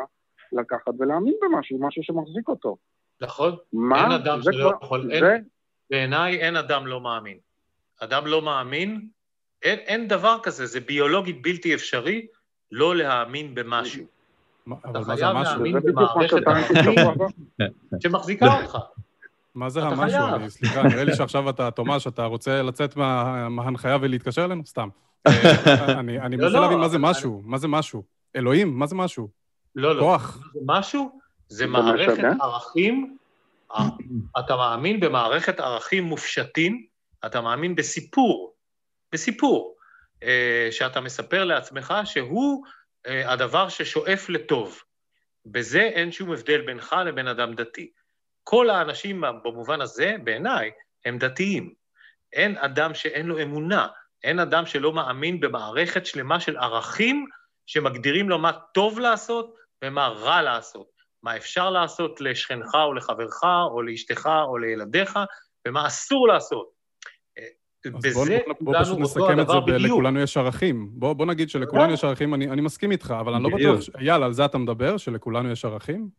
לקחת ולהאמין במשהו, משהו שמחזיק אותו. נכון. מה? אין אדם שלא יכול... זה... אין, בעיניי אין אדם לא מאמין. אדם לא מאמין, אין, אין דבר כזה, זה ביולוגית בלתי אפשרי לא להאמין במשהו. אתה חייב להאמין במערכת שמחזיקה אותך. מה זה המשהו? סליחה, נראה לי שעכשיו אתה, תומש, אתה רוצה לצאת מההנחיה ולהתקשר אלינו? סתם. אה, אני לא, מנסה לא, להבין מה זה משהו, מה זה משהו. אלוהים, מה זה משהו? לא, לא. כוח. משהו? זה מערכת ערכים, אתה מאמין במערכת ערכים מופשטים, אתה מאמין בסיפור, בסיפור, אה, שאתה מספר לעצמך שהוא אה, הדבר ששואף לטוב. בזה אין שום הבדל בינך לבין אדם דתי. כל האנשים במובן הזה, בעיניי, הם דתיים. אין אדם שאין לו אמונה, אין אדם שלא מאמין במערכת שלמה של ערכים שמגדירים לו מה טוב לעשות ומה רע לעשות, מה אפשר לעשות לשכנך או לחברך או לאשתך או לילדיך, ומה אסור לעשות. בזה בוא, בוא פשוט נסכם את זה ב"לכולנו יש ערכים". בוא, בוא נגיד שלכולנו יש ערכים, אני, אני מסכים איתך, אבל אני לא בטוח... אייל, על זה אתה מדבר? שלכולנו יש ערכים?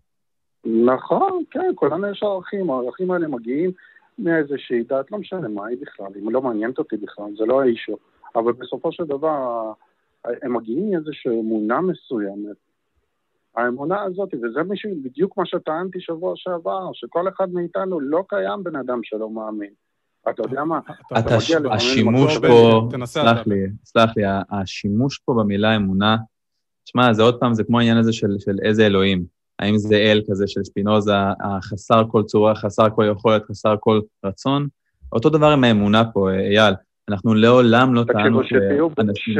נכון, כן, כולנו יש ערכים. הערכים האלה מגיעים מאיזושהי דת, לא משנה מה היא בכלל, היא לא מעניינת אותי בכלל, זה לא האישו. אבל בסופו של דבר, הם מגיעים מאיזושהי אמונה מסוימת. האמונה הזאת, וזה בדיוק מה שטענתי שבוע שעבר, שכל אחד מאיתנו לא קיים בן אדם שלא מאמין. אתה יודע מה, אתה השימוש פה, סלח לי, סלח לי, השימוש פה במילה אמונה, שמע, זה עוד פעם, זה כמו העניין הזה של, של איזה אלוהים. האם זה אל כזה של שפינוזה, החסר כל צורה, חסר כל יכולת, חסר כל רצון? אותו דבר עם האמונה פה, אייל. אנחנו לעולם לא טענו שאנשים...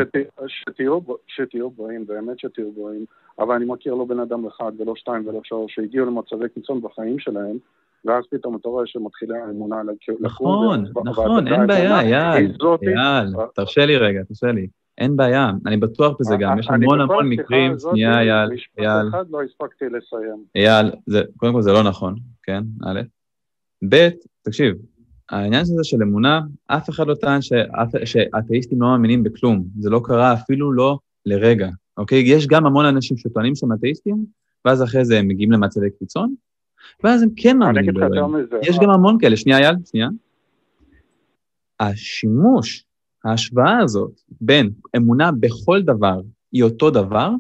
שתהיו בריאים, באמת שתהיו בריאים, אבל אני מכיר לא בן אדם אחד ולא שתיים ולא שלוש שהגיעו למצבי קיצון בחיים שלהם, ואז פתאום אתה רואה שמתחילה האמונה לקום. נכון, נכון, אין בעיה, אייל, אייל, תרשה לי רגע, תרשה לי. אין בעיה, אני בטוח בזה גם, יש המון המון מקרים, שנייה אייל, אייל. משפט אחד לא הספקתי לסיים. אייל, קודם כל זה לא נכון, כן, א', ב', תקשיב, העניין הזה של אמונה, אף אחד לא טען שאתאיסטים לא מאמינים בכלום, זה לא קרה אפילו לא לרגע, אוקיי? יש גם המון אנשים שטוענים שהם אתאיסטים, ואז אחרי זה הם מגיעים למצבי קיצון, ואז הם כן מאמינים באלוהים. יש גם המון כאלה, שנייה אייל, שנייה. השימוש, ההשוואה הזאת בין אמונה בכל דבר היא אותו דבר,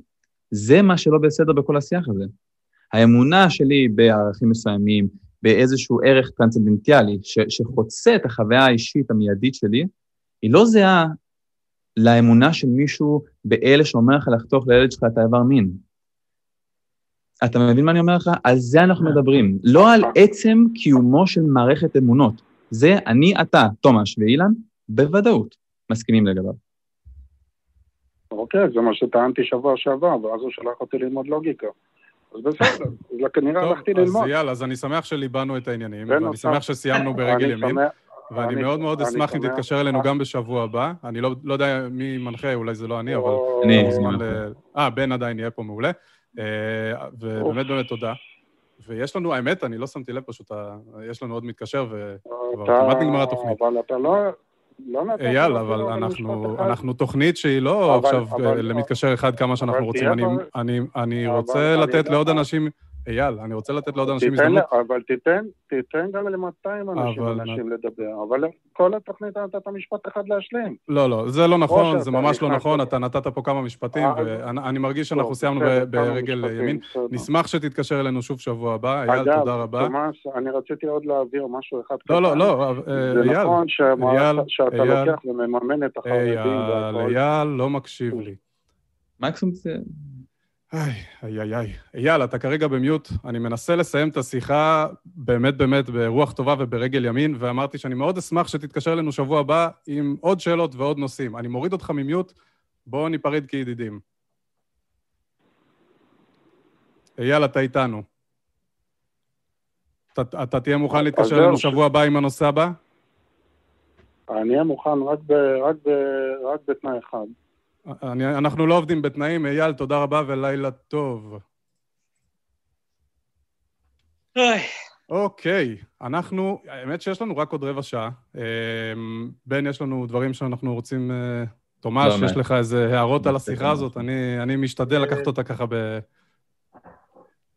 זה מה שלא בסדר בכל השיח הזה. האמונה שלי בערכים מסוימים, באיזשהו ערך טרנסצנדנטיאלי שחוצה את החוויה האישית המיידית שלי, היא לא זהה לאמונה של מישהו באלה שאומר לך לחתוך לילד שלך את האיבר מין. אתה מבין מה אני אומר לך? על זה אנחנו מדברים, לא על עצם קיומו של מערכת אמונות. זה אני, אתה, תומש ואילן, בוודאות מסכימים לגביו. אוקיי, זה מה שטענתי שבוע שעבר, ואז הוא שלח אותי ללמוד לוגיקה. אז בסדר, אז כנראה הלכתי ללמוד. אז יאללה, אז אני שמח שליבנו את העניינים, ואני שמח שסיימנו ברגל ימין. ואני מאוד מאוד אשמח אם תתקשר אלינו גם בשבוע הבא. אני לא, לא יודע מי מנחה, אולי זה לא אני, אבל... אני. אה, בן עדיין יהיה פה מעולה. אה, ובאמת באמת תודה. ויש לנו, האמת, אני לא שמתי לב פשוט, יש לנו עוד מתקשר וכבר כמעט נגמרה התוכנית. אבל אתה לא... לא אייל, אבל אנחנו, אנחנו תוכנית שהיא לא אבל, עכשיו אבל, אה, למתקשר אחד כמה שאנחנו רוצים. אני, אני, אני רוצה לתת לעוד אנשים... אייל, אני רוצה לתת לעוד אנשים הזדמנות. אבל תיתן, תיתן גם ל-200 אנשים, אנשים לדבר, אבל כל התוכנית נתת משפט אחד להשלים. לא, לא, זה לא נכון, זה ממש לא נכון, אתה נתת פה כמה משפטים, אה, ואני מרגיש שאנחנו סיימנו ברגל ימין. נשמח שתתקשר אלינו שוב שבוע הבא, אייל, תודה רבה. אגב, תומאס, אני רציתי עוד להעביר משהו אחד לא, לא, לא, אייל. זה נכון שאתה לוקח ומממן את החרדים. אייל לא מקשיב לי. מקסימום זה... איי, איי, איי, איי. אייל, אתה כרגע במיוט. אני מנסה לסיים את השיחה באמת באמת ברוח טובה וברגל ימין, ואמרתי שאני מאוד אשמח שתתקשר אלינו שבוע הבא עם עוד שאלות ועוד נושאים. אני מוריד אותך ממיוט, בואו ניפרד כידידים. אייל, אתה איתנו. אתה, אתה תהיה מוכן להתקשר אלינו שבוע הבא עם הנושא הבא? אני אהיה מוכן רק, ב, רק, ב, רק בתנאי אחד. אני, אנחנו לא עובדים בתנאים. אייל, תודה רבה ולילה טוב. אוקיי, אנחנו, האמת שיש לנו רק עוד רבע שעה. אמ, בן, יש לנו דברים שאנחנו רוצים... אה, תומש, יש לך איזה הערות על השיחה הזאת? אני, אני משתדל לקחת אותה ככה ב... אה,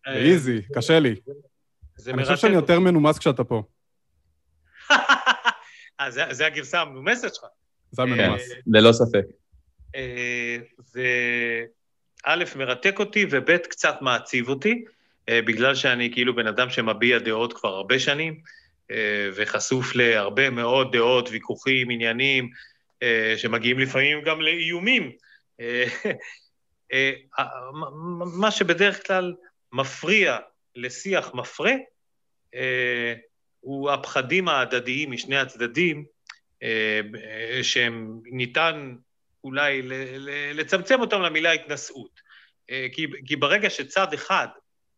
באיזי, קשה לי. אני חושב שאני יותר מנומס כשאתה פה. אה, זה הגרסה המנומסת שלך. זה המנומס. ללא ספק. זה א', מרתק אותי, וב', קצת מעציב אותי. אה, בגלל שאני כאילו בן אדם שמביע דעות כבר הרבה שנים, אה, וחשוף להרבה מאוד דעות, ויכוחים, עניינים, אה, שמגיעים לפעמים גם לאיומים. מה שבדרך כלל מפריע לשיח מפרה, הוא הפחדים ההדדיים משני הצדדים, שהם ניתן אולי לצמצם אותם למילה התנשאות. כי, כי ברגע שצד אחד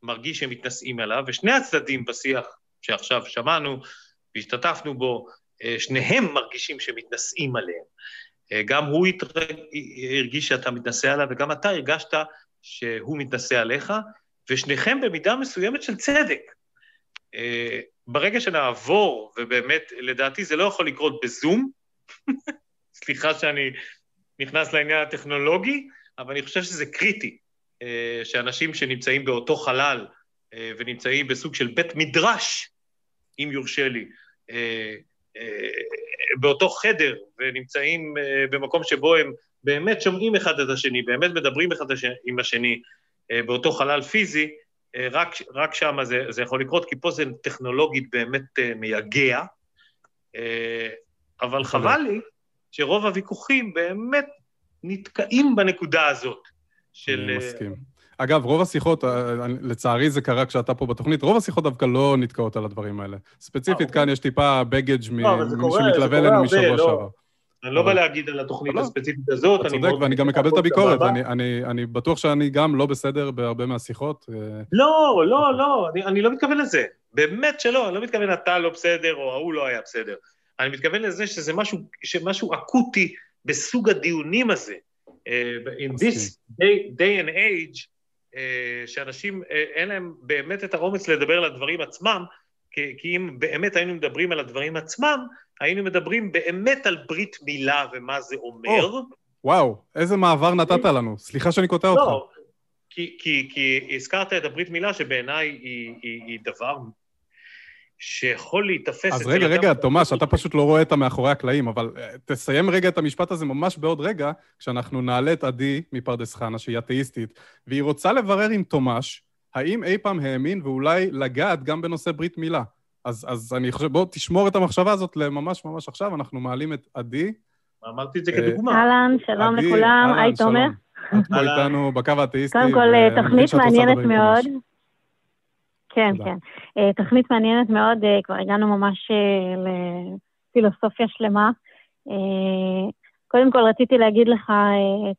מרגיש שהם מתנשאים עליו, ושני הצדדים בשיח שעכשיו שמענו והשתתפנו בו, אה, שניהם מרגישים שמתנשאים עליהם. אה, גם הוא הרגיש שאתה מתנשא עליו, וגם אתה הרגשת שהוא מתנשא עליך, ושניכם במידה מסוימת של צדק. אה, ברגע שנעבור, ובאמת, לדעתי זה לא יכול לקרות בזום, סליחה שאני נכנס לעניין הטכנולוגי, אבל אני חושב שזה קריטי. אה, שאנשים שנמצאים באותו חלל אה, ונמצאים בסוג של בית מדרש, אם יורשה לי, אה, באותו חדר ונמצאים במקום שבו הם באמת שומעים אחד את השני, באמת מדברים אחד עם השני באותו חלל פיזי, רק, רק שם זה, זה יכול לקרות, כי פה זה טכנולוגית באמת מייגע, אבל חבל לי שרוב הוויכוחים באמת נתקעים בנקודה הזאת. של... אני מסכים. אגב, רוב השיחות, אה, לצערי זה קרה כשאתה פה בתוכנית, רוב השיחות דווקא לא נתקעות על הדברים האלה. ספציפית אה, כאן. יש טיפה בגאג' ממי שמתלווה אלינו משבוע לא. שעבר. אני לא בא להגיד על התוכנית לא, הספציפית הזאת. אתה צודק, ואני גם מקבל את הביקורת. אני בטוח שאני גם לא בסדר בהרבה מהשיחות. אה. לא, לא, לא, אני לא מתכוון לזה. באמת שלא, אני לא מתכוון אתה לא בסדר או ההוא לא היה בסדר. אני מתכוון לזה שזה משהו אקוטי בסוג הדיונים הזה. in this day, day and age, uh, שאנשים, uh, אין להם באמת את האומץ לדבר על הדברים עצמם, כי, כי אם באמת היינו מדברים על הדברים עצמם, היינו מדברים באמת על ברית מילה ומה זה אומר. Oh, וואו, איזה מעבר נתת לנו. סליחה שאני קוטע אותך. לא, כי, כי, כי הזכרת את הברית מילה, שבעיניי היא, היא, היא דבר שיכול להיתפס... אז רגע, רגע, תומש, אתה פשוט לא רואה את המאחורי הקלעים, אבל אה, תסיים רגע את המשפט הזה ממש בעוד רגע, כשאנחנו נעלה את עדי מפרדס חנה, שהיא אתאיסטית, והיא רוצה לברר עם תומש, האם אי פעם האמין ואולי לגעת גם בנושא ברית מילה. אז, אז אני חושב, בוא תשמור את המחשבה הזאת לממש ממש עכשיו, אנחנו מעלים את עדי. אמרתי את זה כדוגמה. אהלן, שלום לכולם, היי תומר. את פה איתנו בקו האתאיסטי. קודם כל, אה, תוכנית מעניינת מאוד. כן, תודה. כן. Uh, תוכנית מעניינת מאוד, uh, כבר הגענו ממש uh, לפילוסופיה שלמה. קודם כל רציתי להגיד לך,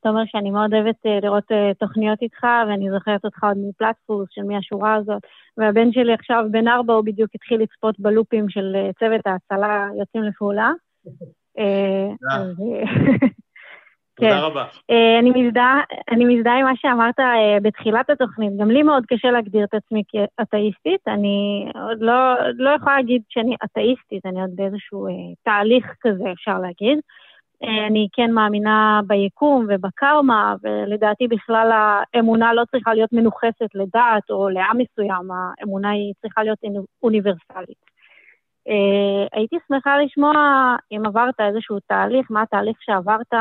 תומר, שאני מאוד אוהבת לראות תוכניות איתך, ואני זוכרת אותך עוד מפלטפורס של מי השורה הזאת, והבן שלי עכשיו בן ארבע, הוא בדיוק התחיל לצפות בלופים של צוות ההצלה יוצאים לפעולה. תודה כן. רבה. Uh, אני מזדהה, אני מזדהה עם מה שאמרת uh, בתחילת התוכנית. גם לי מאוד קשה להגדיר את עצמי כאתאיסטית. אני עוד לא, לא יכולה להגיד שאני אתאיסטית, אני עוד באיזשהו uh, תהליך כזה, אפשר להגיד. אני כן מאמינה ביקום ובקרמה, ולדעתי בכלל האמונה לא צריכה להיות מנוכסת לדת או לעם מסוים, האמונה היא צריכה להיות אוניברסלית. הייתי שמחה לשמוע אם עברת איזשהו תהליך, מה התהליך שעברת,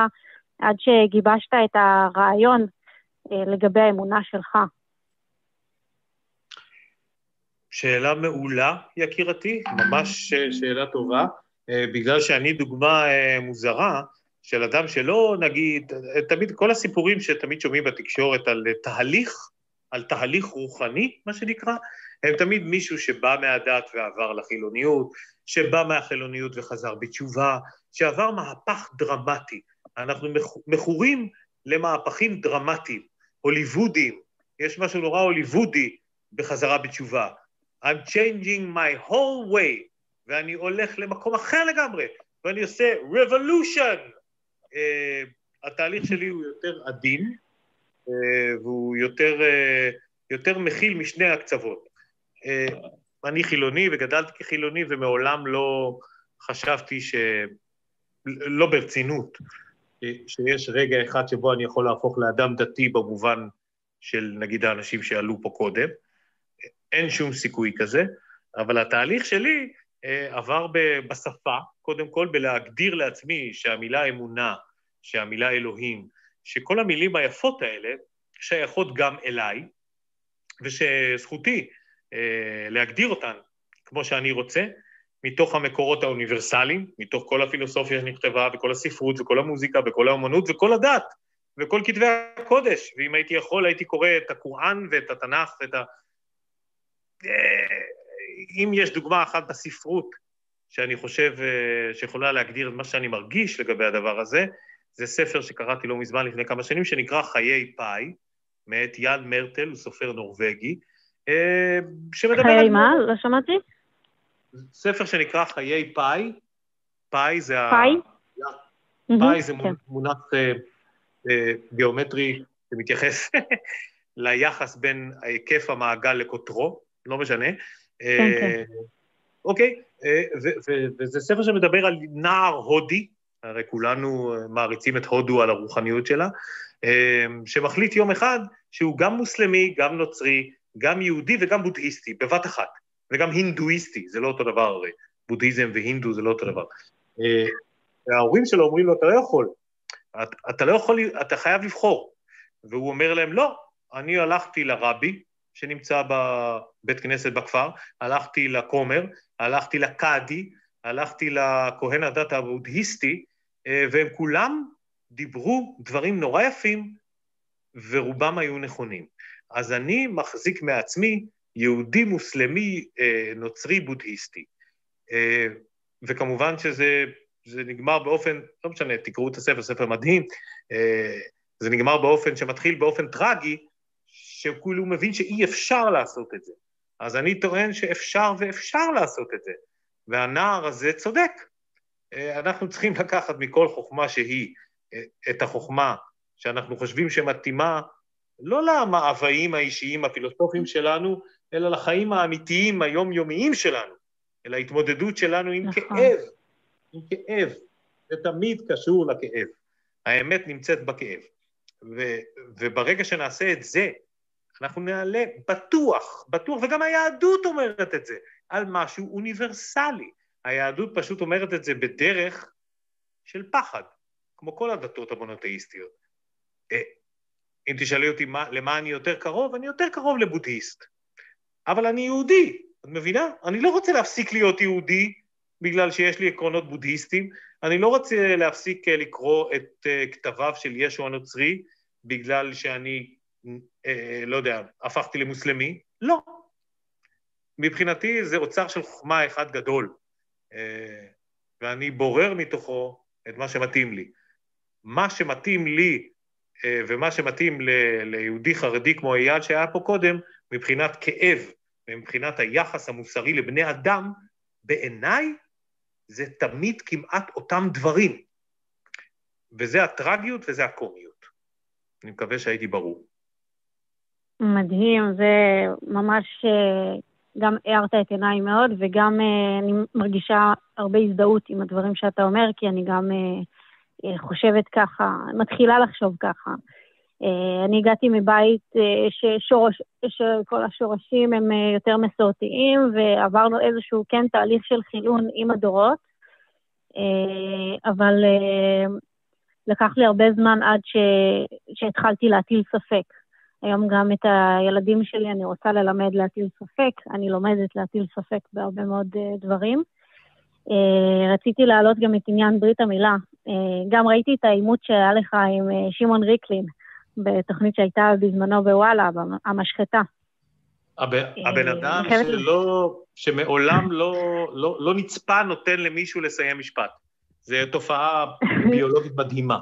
עד שגיבשת את הרעיון אה, לגבי האמונה שלך? שאלה מעולה, יקירתי, ממש שאלה טובה, אה, בגלל שאני דוגמה אה, מוזרה של אדם שלא, נגיד, תמיד, כל הסיפורים שתמיד שומעים בתקשורת על תהליך, על תהליך רוחני, מה שנקרא, הם תמיד מישהו שבא מהדת ועבר לחילוניות, שבא מהחילוניות וחזר בתשובה, שעבר מהפך דרמטי. אנחנו מכורים למהפכים דרמטיים, הוליוודיים, יש משהו נורא הוליוודי בחזרה בתשובה. I'm changing my whole way, ואני הולך למקום אחר לגמרי, ואני עושה revolution. Uh, התהליך שלי הוא יותר עדין, uh, והוא יותר, uh, יותר מכיל משני הקצוות. Uh, אני חילוני וגדלתי כחילוני ומעולם לא חשבתי ש... לא ברצינות, שיש רגע אחד שבו אני יכול להפוך לאדם דתי במובן של נגיד האנשים שעלו פה קודם. אין שום סיכוי כזה, אבל התהליך שלי אה, עבר בשפה, קודם כל בלהגדיר לעצמי שהמילה אמונה, שהמילה אלוהים, שכל המילים היפות האלה שייכות גם אליי, ושזכותי אה, להגדיר אותן כמו שאני רוצה, מתוך המקורות האוניברסליים, מתוך כל הפילוסופיה שנכתבה, וכל הספרות, וכל המוזיקה, וכל האומנות, וכל הדת, וכל כתבי הקודש. ואם הייתי יכול, הייתי קורא את הקוראן ואת התנ"ך ואת ה... אה, אם יש דוגמה אחת בספרות שאני חושב אה, שיכולה להגדיר את מה שאני מרגיש לגבי הדבר הזה, זה ספר שקראתי לא מזמן, לפני כמה שנים, שנקרא חיי פאי, מאת יאן מרטל, הוא סופר נורבגי, אה, שמדבר חיי על... מה? לא שמעתי. ספר שנקרא חיי פאי, פאי זה פאי? ה... פאי זה כן. מונח גיאומטרי שמתייחס ליחס בין היקף המעגל לקוטרו, לא משנה. כן, כן. אוקיי, וזה ספר שמדבר על נער הודי, הרי כולנו מעריצים את הודו על הרוחניות שלה, שמחליט יום אחד שהוא גם מוסלמי, גם נוצרי, גם יהודי וגם בודהיסטי, בבת אחת, וגם הינדואיסטי, זה לא אותו דבר הרי, בודהיזם והינדו זה לא אותו דבר. ההורים שלו אומרים לו, אתה לא יכול, אתה לא יכול, אתה חייב לבחור. והוא אומר להם, לא, אני הלכתי לרבי, שנמצא בבית כנסת בכפר, הלכתי לכומר, הלכתי לקאדי, הלכתי לכהן הדת הבודהיסטי, אה, והם כולם דיברו דברים נורא יפים, ורובם היו נכונים. אז אני מחזיק מעצמי יהודי מוסלמי אה, נוצרי בודהיסטי. אה, וכמובן שזה נגמר באופן, לא משנה, תקראו את הספר, ספר מדהים, זה נגמר באופן שמתחיל באופן טרגי, שכאילו הוא מבין שאי אפשר לעשות את זה. אז אני טוען שאפשר ואפשר לעשות את זה, והנער הזה צודק. אה, אנחנו צריכים לקחת מכל חוכמה שהיא אה, את החוכמה שאנחנו חושבים שמתאימה לא למאוויים האישיים הפילוסופיים שלנו, אלא לחיים האמיתיים היומיומיים שלנו, אל ההתמודדות שלנו עם נכון. כאב, עם כאב. זה תמיד קשור לכאב. האמת נמצאת בכאב. ו, וברגע שנעשה את זה, אנחנו נעלה בטוח, בטוח, וגם היהדות אומרת את זה, על משהו אוניברסלי. היהדות פשוט אומרת את זה בדרך של פחד, כמו כל הדתות המונותאיסטיות. אה, אם תשאלי אותי מה, למה אני יותר קרוב, אני יותר קרוב לבודהיסט. אבל אני יהודי, את מבינה? אני לא רוצה להפסיק להיות יהודי בגלל שיש לי עקרונות בודהיסטיים, אני לא רוצה להפסיק אה, לקרוא את אה, כתביו של ישו הנוצרי בגלל שאני אה, לא יודע, הפכתי למוסלמי? לא. מבחינתי זה אוצר של חוכמה אחד גדול, אה, ואני בורר מתוכו את מה שמתאים לי. מה שמתאים לי אה, ומה שמתאים ל, ליהודי חרדי כמו אייל שהיה פה קודם, מבחינת כאב ומבחינת היחס המוסרי לבני אדם, בעיניי זה תמיד כמעט אותם דברים. וזה הטרגיות וזה הקומיות. אני מקווה שהייתי ברור. מדהים, זה ממש אה, גם הארת את עיניי מאוד, וגם אה, אני מרגישה הרבה הזדהות עם הדברים שאתה אומר, כי אני גם אה, חושבת ככה, מתחילה לחשוב ככה. אני הגעתי מבית ששורש, שכל השורשים הם יותר מסורתיים, ועברנו איזשהו, כן, תהליך של חילון עם הדורות, אבל לקח לי הרבה זמן עד ש, שהתחלתי להטיל ספק. היום גם את הילדים שלי אני רוצה ללמד להטיל ספק, אני לומדת להטיל ספק בהרבה מאוד דברים. רציתי להעלות גם את עניין ברית המילה. גם ראיתי את העימות שהיה לך עם שמעון ריקלין בתוכנית שהייתה בזמנו בוואלה, המשחטה. הבן אדם שלא, שמעולם לא, לא, לא נצפה נותן למישהו לסיים משפט. זו תופעה ביולוגית מדהימה.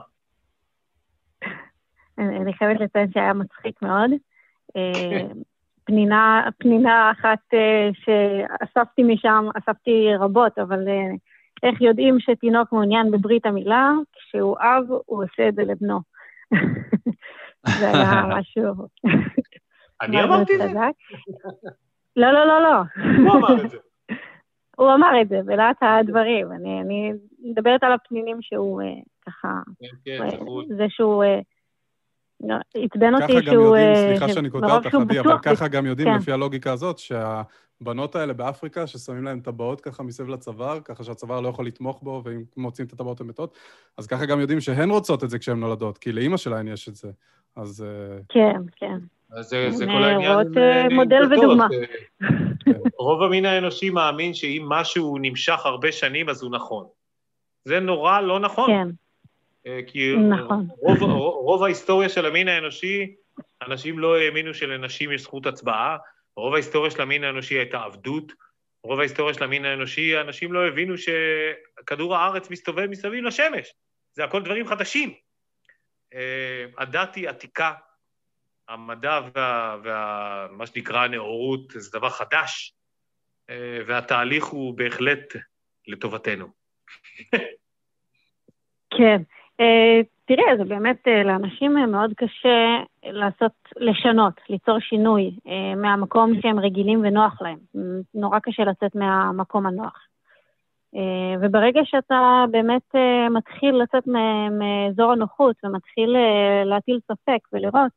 אני חייבת לציין שהיה מצחיק מאוד. אה, פנינה, פנינה אחת אה, שאספתי משם, אספתי רבות, אבל אה, איך יודעים שתינוק מעוניין בברית המילה? כשהוא אב, הוא עושה את זה לבנו. זה היה משהו... אני אמרתי את זה? לא, לא, לא, לא. הוא אמר את זה. הוא אמר את זה בלהט הדברים. אני מדברת על הפנינים שהוא ככה... כן, כן, זה שהוא... עצבן אותי שהוא... ככה גם יודעים, סליחה שאני קוטע אותך, עדי, אבל ככה גם יודעים כן. לפי הלוגיקה הזאת, שהבנות האלה באפריקה, ששמים להן טבעות ככה מסביב לצוואר, ככה שהצוואר לא יכול לתמוך בו, ואם מוצאים את הטבעות הן מתות, אז ככה גם יודעים שהן רוצות את זה כשהן נולדות, כי לאימא שלהן יש את זה. אז... אה, כן, כן. אז זה, זה כל העניין... אה, מודל ודוגמה. רוב המין האנושי מאמין שאם משהו נמשך הרבה שנים, אז הוא נכון. זה נורא לא נכון. כן. אה, כי נכון. רוב, רוב ההיסטוריה של המין האנושי, אנשים לא האמינו שלנשים יש זכות הצבעה, רוב ההיסטוריה של המין האנושי הייתה עבדות, רוב ההיסטוריה של המין האנושי, אנשים לא הבינו שכדור הארץ מסתובב מסביב לשמש. זה הכל דברים חדשים. אה, הדת היא עתיקה, המדע וה, וה... מה שנקרא הנאורות זה דבר חדש, אה, והתהליך הוא בהחלט לטובתנו. כן. אה, תראה, זה באמת, אה, לאנשים מאוד קשה לעשות, לשנות, ליצור שינוי אה, מהמקום שהם רגילים ונוח להם. נורא קשה לצאת מהמקום הנוח. וברגע שאתה באמת מתחיל לצאת מאזור הנוחות ומתחיל להטיל ספק ולראות,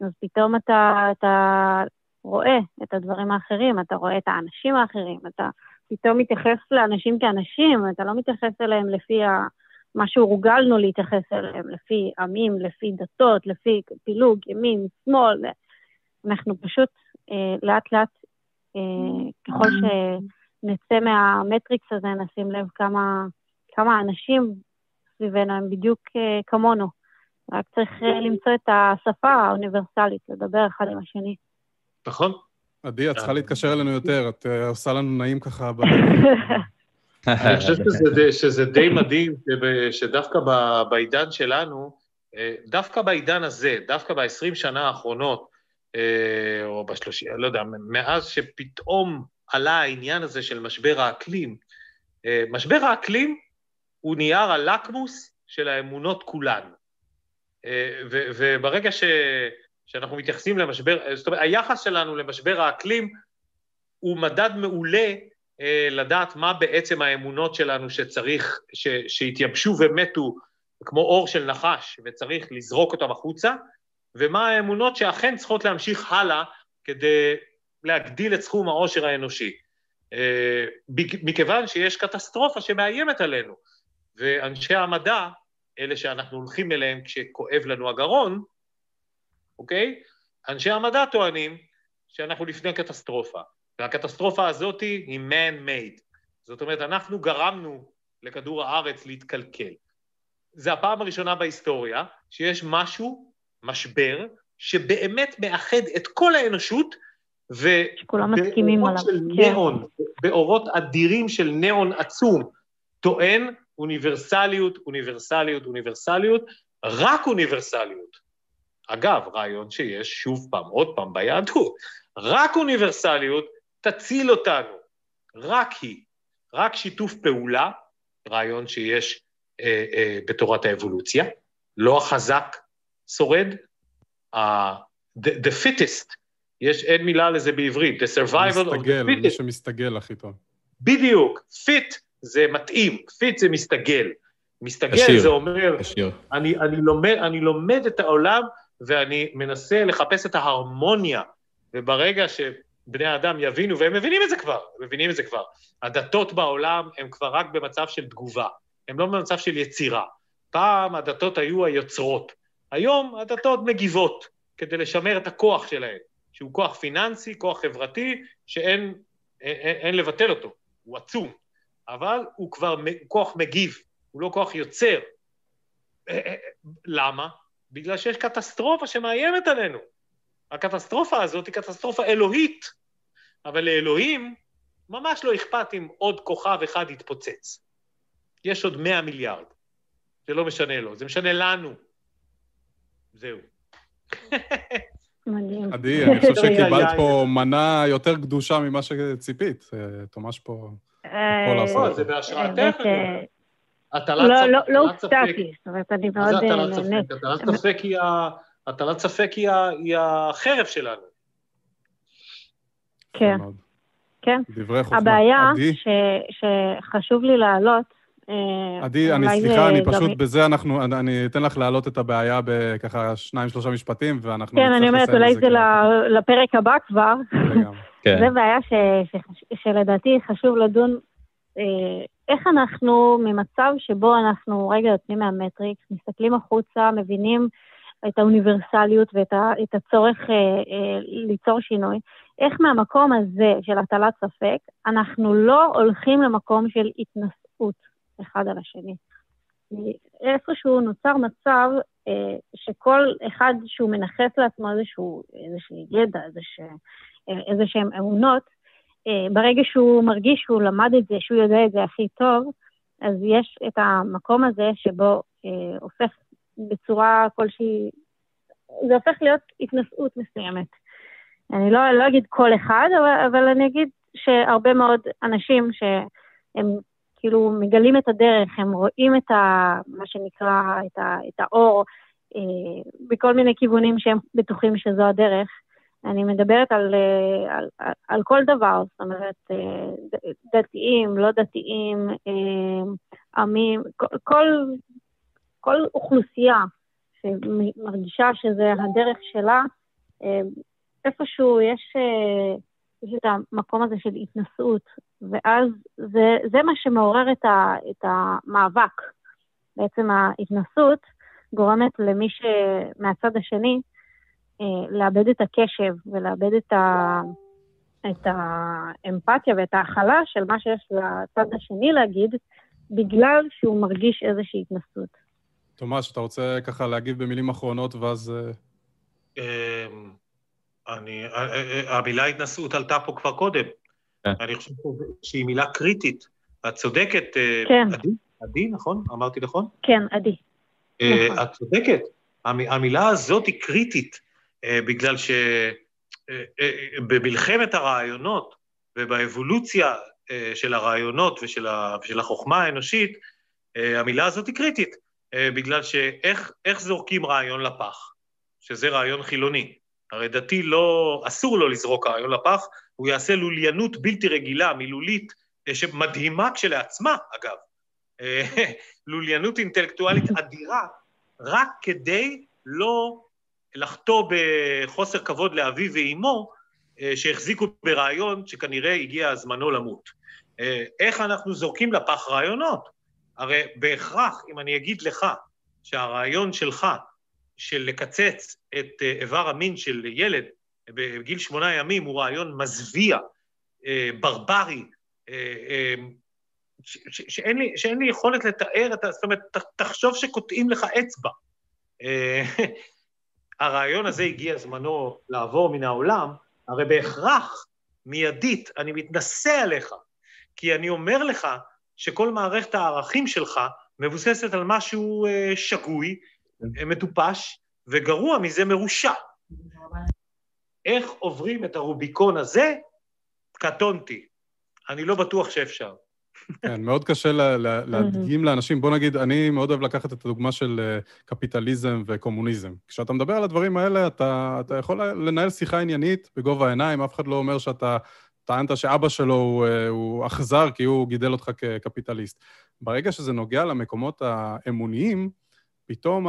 אז פתאום אתה, אתה רואה את הדברים האחרים, אתה רואה את האנשים האחרים, אתה פתאום מתייחס לאנשים כאנשים, אתה לא מתייחס אליהם לפי ה... מה שהורגלנו להתייחס אליהם, לפי עמים, לפי דתות, לפי פילוג, ימין, שמאל. אנחנו פשוט אה, לאט לאט, אה, ככל שנצא מהמטריקס הזה, נשים לב כמה, כמה אנשים סביבנו הם בדיוק אה, כמונו. רק צריך אה, למצוא את השפה האוניברסלית, לדבר אחד עם השני. נכון. עדי, את צריכה להתקשר אלינו יותר, את עושה לנו נעים ככה. אני חושב שזה, שזה די מדהים שדווקא בעידן שלנו, אה, דווקא בעידן הזה, דווקא ב-20 שנה האחרונות, אה, או בשלושים, לא יודע, מאז שפתאום עלה העניין הזה של משבר האקלים, אה, משבר האקלים הוא נייר הלקמוס של האמונות כולן. וברגע ש, שאנחנו מתייחסים למשבר, זאת אומרת, היחס שלנו למשבר האקלים הוא מדד מעולה לדעת מה בעצם האמונות שלנו שצריך, ש, שהתייבשו ומתו כמו אור של נחש וצריך לזרוק אותם החוצה, ומה האמונות שאכן צריכות להמשיך הלאה כדי להגדיל את סכום העושר האנושי. אה, מכיוון שיש קטסטרופה שמאיימת עלינו, ואנשי המדע, אלה שאנחנו הולכים אליהם כשכואב לנו הגרון, אוקיי? אנשי המדע טוענים שאנחנו לפני קטסטרופה. והקטסטרופה הזאת היא man-made. זאת אומרת, אנחנו גרמנו לכדור הארץ להתקלקל. זה הפעם הראשונה בהיסטוריה שיש משהו, משבר, שבאמת מאחד את כל האנושות, ובאורות של כן. ניאון, באורות אדירים של ניאון עצום, טוען אוניברסליות, אוניברסליות, אוניברסליות, רק אוניברסליות. אגב, רעיון שיש שוב פעם, עוד פעם, ביהדות, רק אוניברסליות תציל אותנו. רק היא. רק שיתוף פעולה, רעיון שיש אה, אה, בתורת האבולוציה, לא החזק שורד, uh, the, the fittest, יש, אין מילה לזה בעברית, the survival of the fittest. מי שמסתגל הכי טוב. בדיוק, fit זה מתאים, fit זה מסתגל. מסתגל השיר, זה אומר, אני, אני, לומד, אני לומד את העולם ואני מנסה לחפש את ההרמוניה, וברגע ש... בני האדם יבינו, והם מבינים את זה כבר, הם מבינים את זה כבר. הדתות בעולם הן כבר רק במצב של תגובה, הן לא במצב של יצירה. פעם הדתות היו היוצרות, היום הדתות מגיבות כדי לשמר את הכוח שלהן, שהוא כוח פיננסי, כוח חברתי, שאין אין, אין לבטל אותו, הוא עצום, אבל הוא כבר כוח מגיב, הוא לא כוח יוצר. אה, אה, למה? בגלל שיש קטסטרופה שמאיימת עלינו. הקטסטרופה הזאת היא קטסטרופה אלוהית, אבל לאלוהים ממש לא אכפת אם עוד כוכב אחד יתפוצץ. יש עוד מאה מיליארד. זה לא משנה לו, זה משנה לנו. זהו. מדהים. עדי, אני חושב שקיבלת פה מנה יותר קדושה ממה שציפית. תומש פה... אה, זה בהשראתך. לא, לא, לא הופתעתי, זאת אומרת, אני מאוד נהנית. הטלת ספק היא החרב שלנו. כן, כן. דברי חוכמה. הבעיה שחשוב לי להעלות, אה, עדי, אני סליחה, אני פשוט בזה אנחנו, אני אתן לך להעלות את הבעיה בככה שניים, שלושה משפטים, ואנחנו כן, אני אומרת, אולי זה לפרק הבא כבר. כן. זה בעיה שלדעתי חשוב לדון אה, איך אנחנו ממצב שבו אנחנו רגע יוצאים מהמטריקס, מסתכלים החוצה, מבינים את האוניברסליות ואת הצורך אה, אה, ליצור שינוי, איך מהמקום הזה של הטלת ספק, אנחנו לא הולכים למקום של התנשאות אחד על השני. איפשהו נוצר מצב אה, שכל אחד שהוא מנכס לעצמו איזשהו, איזשהו ידע, איזה שהם אמונות, אה, ברגע שהוא מרגיש שהוא למד את זה, שהוא יודע את זה הכי טוב, אז יש את המקום הזה שבו אה, הופך בצורה כלשהי, זה הופך להיות התנשאות מסוימת. אני לא, לא אגיד כל אחד, אבל, אבל אני אגיד שהרבה מאוד אנשים שהם כאילו מגלים את הדרך, הם רואים את ה, מה שנקרא, את, ה, את האור אה, בכל מיני כיוונים שהם בטוחים שזו הדרך, אני מדברת על, אה, על, על, על כל דבר, זאת אומרת, אה, דתיים, לא דתיים, אה, עמים, כל, כל אוכלוסייה שמרגישה שזה הדרך שלה, איפשהו יש, יש את המקום הזה של התנשאות, ואז זה, זה מה שמעורר את, ה, את המאבק. בעצם ההתנסות גורמת למי שמהצד השני אה, לאבד את הקשב ולאבד את, ה, את האמפתיה ואת ההכלה של מה שיש לצד השני להגיד, בגלל שהוא מרגיש איזושהי התנסות. תומש, אתה רוצה ככה להגיב במילים אחרונות ואז... אה, אמ, אני, אה, המילה התנסות עלתה פה כבר קודם. כן. אני חושב שהיא מילה קריטית. את צודקת, כן. עדי, עדי, נכון? אמרתי נכון? כן, עדי. נכון. את צודקת. המילה הזאת היא קריטית. אה, בגלל שבמלחמת אה, אה, הרעיונות ובאבולוציה של הרעיונות ושל החוכמה האנושית, המילה הזאת היא קריטית, בגלל שאיך זורקים רעיון לפח, שזה רעיון חילוני. הרי דתי לא, אסור לו לזרוק רעיון לפח, הוא יעשה לוליינות בלתי רגילה, מילולית, שמדהימה כשלעצמה, אגב. לוליינות אינטלקטואלית אדירה, רק כדי לא לחטוא בחוסר כבוד לאביו ואימו, אה, שהחזיקו ברעיון שכנראה הגיע זמנו למות. אה, איך אנחנו זורקים לפח רעיונות? הרי בהכרח, אם אני אגיד לך שהרעיון שלך, של לקצץ את אה, איבר המין של ילד בגיל שמונה ימים, הוא רעיון מזוויע, ברברי, שאין לי, שאין לי יכולת לתאר את ה... זאת אומרת, תחשוב שקוטעים לך אצבע. הרעיון הזה הגיע זמנו לעבור מן העולם, הרי בהכרח, מיידית, אני מתנשא עליך, כי אני אומר לך שכל מערכת הערכים שלך מבוססת על משהו אה, שגוי, כן. מטופש, וגרוע מזה מרושע. איך עוברים את הרוביקון הזה? קטונתי. אני לא בטוח שאפשר. כן, מאוד קשה להדגים לאנשים. בוא נגיד, אני מאוד אוהב לקחת את הדוגמה של אה, קפיטליזם וקומוניזם. כשאתה מדבר על הדברים האלה, אתה, אתה יכול לנהל שיחה עניינית בגובה העיניים, אף אחד לא אומר שאתה... טענת שאבא שלו הוא, אה, הוא אכזר כי הוא גידל אותך כקפיטליסט. ברגע שזה נוגע למקומות האמוניים, פתאום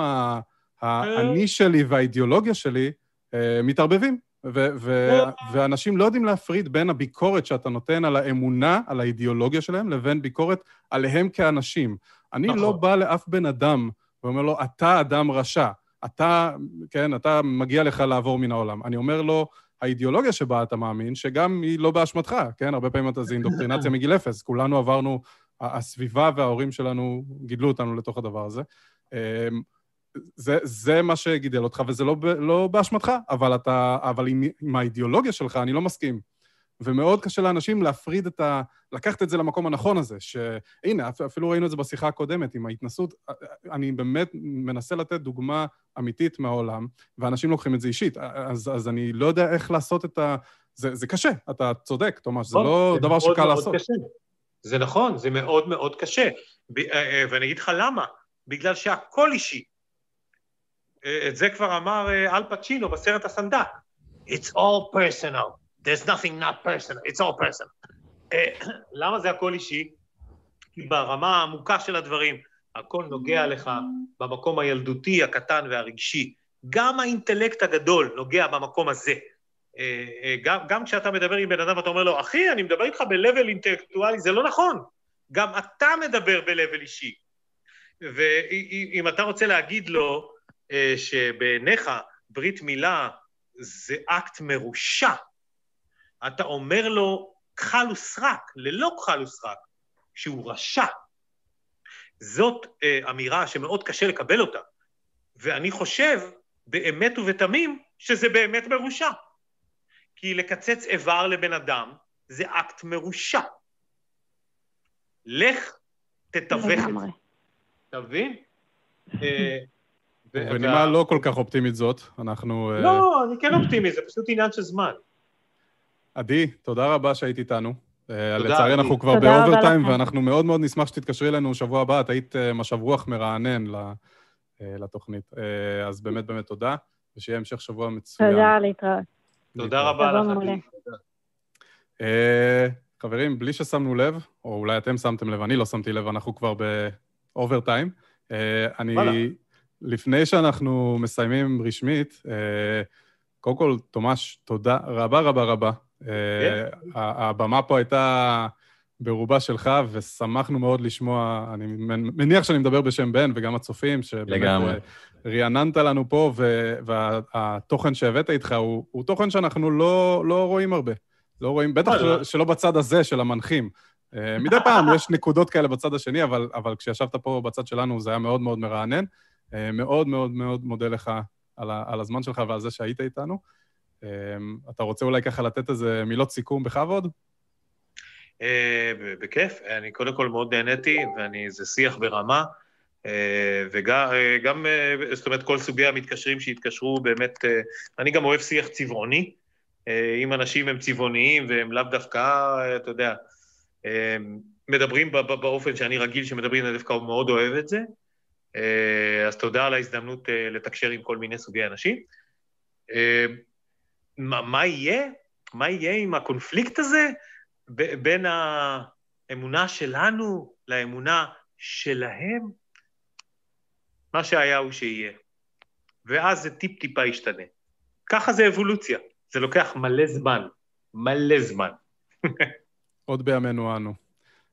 האני שלי והאידיאולוגיה שלי אה, מתערבבים. ו- ו- ואנשים לא יודעים להפריד בין הביקורת שאתה נותן על האמונה, על האידיאולוגיה שלהם, לבין ביקורת עליהם כאנשים. אני לא נכון. לא בא לאף בן אדם ואומר לו, אתה אדם רשע, אתה, כן, אתה מגיע לך לעבור מן העולם. אני אומר לו, האידיאולוגיה שבה אתה מאמין, שגם היא לא באשמתך, כן? הרבה פעמים אתה זה אינדוקטרינציה מגיל אפס. כולנו עברנו, הסביבה וההורים שלנו גידלו אותנו לתוך הדבר הזה. אמ, זה, זה מה שגידל אותך, וזה לא, לא באשמתך, אבל, אתה, אבל עם, עם האידיאולוגיה שלך אני לא מסכים. ומאוד קשה לאנשים להפריד את ה... לקחת את זה למקום הנכון הזה, שהנה, אפילו ראינו את זה בשיחה הקודמת עם ההתנסות. אני באמת מנסה לתת דוגמה אמיתית מהעולם, ואנשים לוקחים את זה אישית. אז, אז אני לא יודע איך לעשות את ה... זה, זה קשה, אתה צודק, תומש, זה לא זה דבר שקל לעשות. קשה. זה נכון, זה מאוד מאוד קשה. אה, אה, ואני אגיד לך למה, בגלל שהכל אישי. אה, את זה כבר אמר אל פצ'ינו בסרט הסנדק. It's all personal. There's nothing not personal, it's all personal. למה זה הכל אישי? כי ברמה העמוקה של הדברים, הכל נוגע לך במקום הילדותי, הקטן והרגשי. גם האינטלקט הגדול נוגע במקום הזה. אה, אה, גם, גם כשאתה מדבר עם בן אדם ואתה אומר לו, אחי, אני מדבר איתך ב-level אינטלקטואלי, זה לא נכון. גם אתה מדבר ב-level אישי. ואם אתה רוצה להגיד לו אה, שבעיניך ברית מילה זה אקט מרושע, אתה אומר לו כחל וסרק, ללא כחל וסרק, שהוא רשע. זאת אמירה שמאוד קשה לקבל אותה. ואני חושב, באמת ובתמים, שזה באמת מרושע. כי לקצץ איבר לבן אדם זה אקט מרושע. לך תתווך את זה. אתה מבין? אה, ובנימה לא כל כך אופטימית זאת, אנחנו... אה, לא, אני כן אופטימי, זה פשוט עניין של זמן. עדי, תודה רבה שהיית איתנו. אה, לצערי אנחנו כבר באוברטיים, ואנחנו מאוד מאוד נשמח שתתקשרי אלינו שבוע הבא. את היית משב רוח מרענן לתוכנית. אז באמת באמת תודה, ושיהיה המשך שבוע מצוין. תודה, להתראות. תודה רבה לך. אה, חברים, בלי ששמנו לב, או אולי אתם שמתם לב, אני לא שמתי לב, אנחנו כבר באובר טיים. אה, אני, לפני שאנחנו מסיימים רשמית, אה, קודם כל, תומש, תודה רבה רבה רבה. כן. הבמה פה הייתה ברובה שלך, ושמחנו מאוד לשמוע, אני מניח שאני מדבר בשם בן וגם הצופים, שבאמת לגמרי. רעננת לנו פה, והתוכן שהבאת איתך הוא, הוא תוכן שאנחנו לא, לא רואים הרבה. לא רואים, בטח לא. שלא בצד הזה של המנחים. אה, מדי פעם יש נקודות כאלה בצד השני, אבל, אבל כשישבת פה בצד שלנו זה היה מאוד מאוד מרענן. אה, מאוד מאוד מאוד מודה לך על, ה, על הזמן שלך ועל זה שהיית איתנו. אה, אתה רוצה אולי ככה לתת איזה מילות סיכום בכבוד? בכיף. אני קודם כל מאוד נהניתי, ואני, זה שיח ברמה. אה, וגם, אה, אה, זאת אומרת, כל סוגי המתקשרים שהתקשרו, באמת, אני גם אוהב שיח צבעוני. אם אנשים הם צבעוניים והם לאו דווקא, אתה יודע, מדברים באופן שאני רגיל שמדברים, אני דווקא מאוד אוהב את זה. אז תודה על ההזדמנות לתקשר עם כל מיני סוגי אנשים. מה, מה יהיה? מה יהיה עם הקונפליקט הזה בין האמונה שלנו לאמונה שלהם? מה שהיה הוא שיהיה. ואז זה טיפ-טיפה ישתנה. ככה זה אבולוציה. זה לוקח מלא זמן. מלא זמן. עוד בימינו אנו.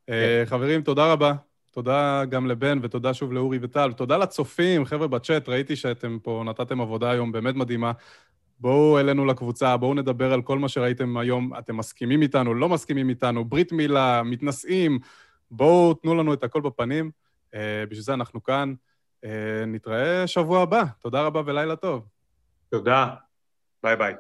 אה, כן. חברים, תודה רבה. תודה גם לבן, ותודה שוב לאורי וטל. תודה לצופים, חבר'ה בצ'אט, ראיתי שאתם פה נתתם עבודה היום באמת מדהימה. בואו אלינו לקבוצה, בואו נדבר על כל מה שראיתם היום. אתם מסכימים איתנו, לא מסכימים איתנו, ברית מילה, מתנשאים. בואו תנו לנו את הכל בפנים. אה, בשביל זה אנחנו כאן. אה, נתראה שבוע הבא. תודה רבה ולילה טוב. תודה. ביי ביי.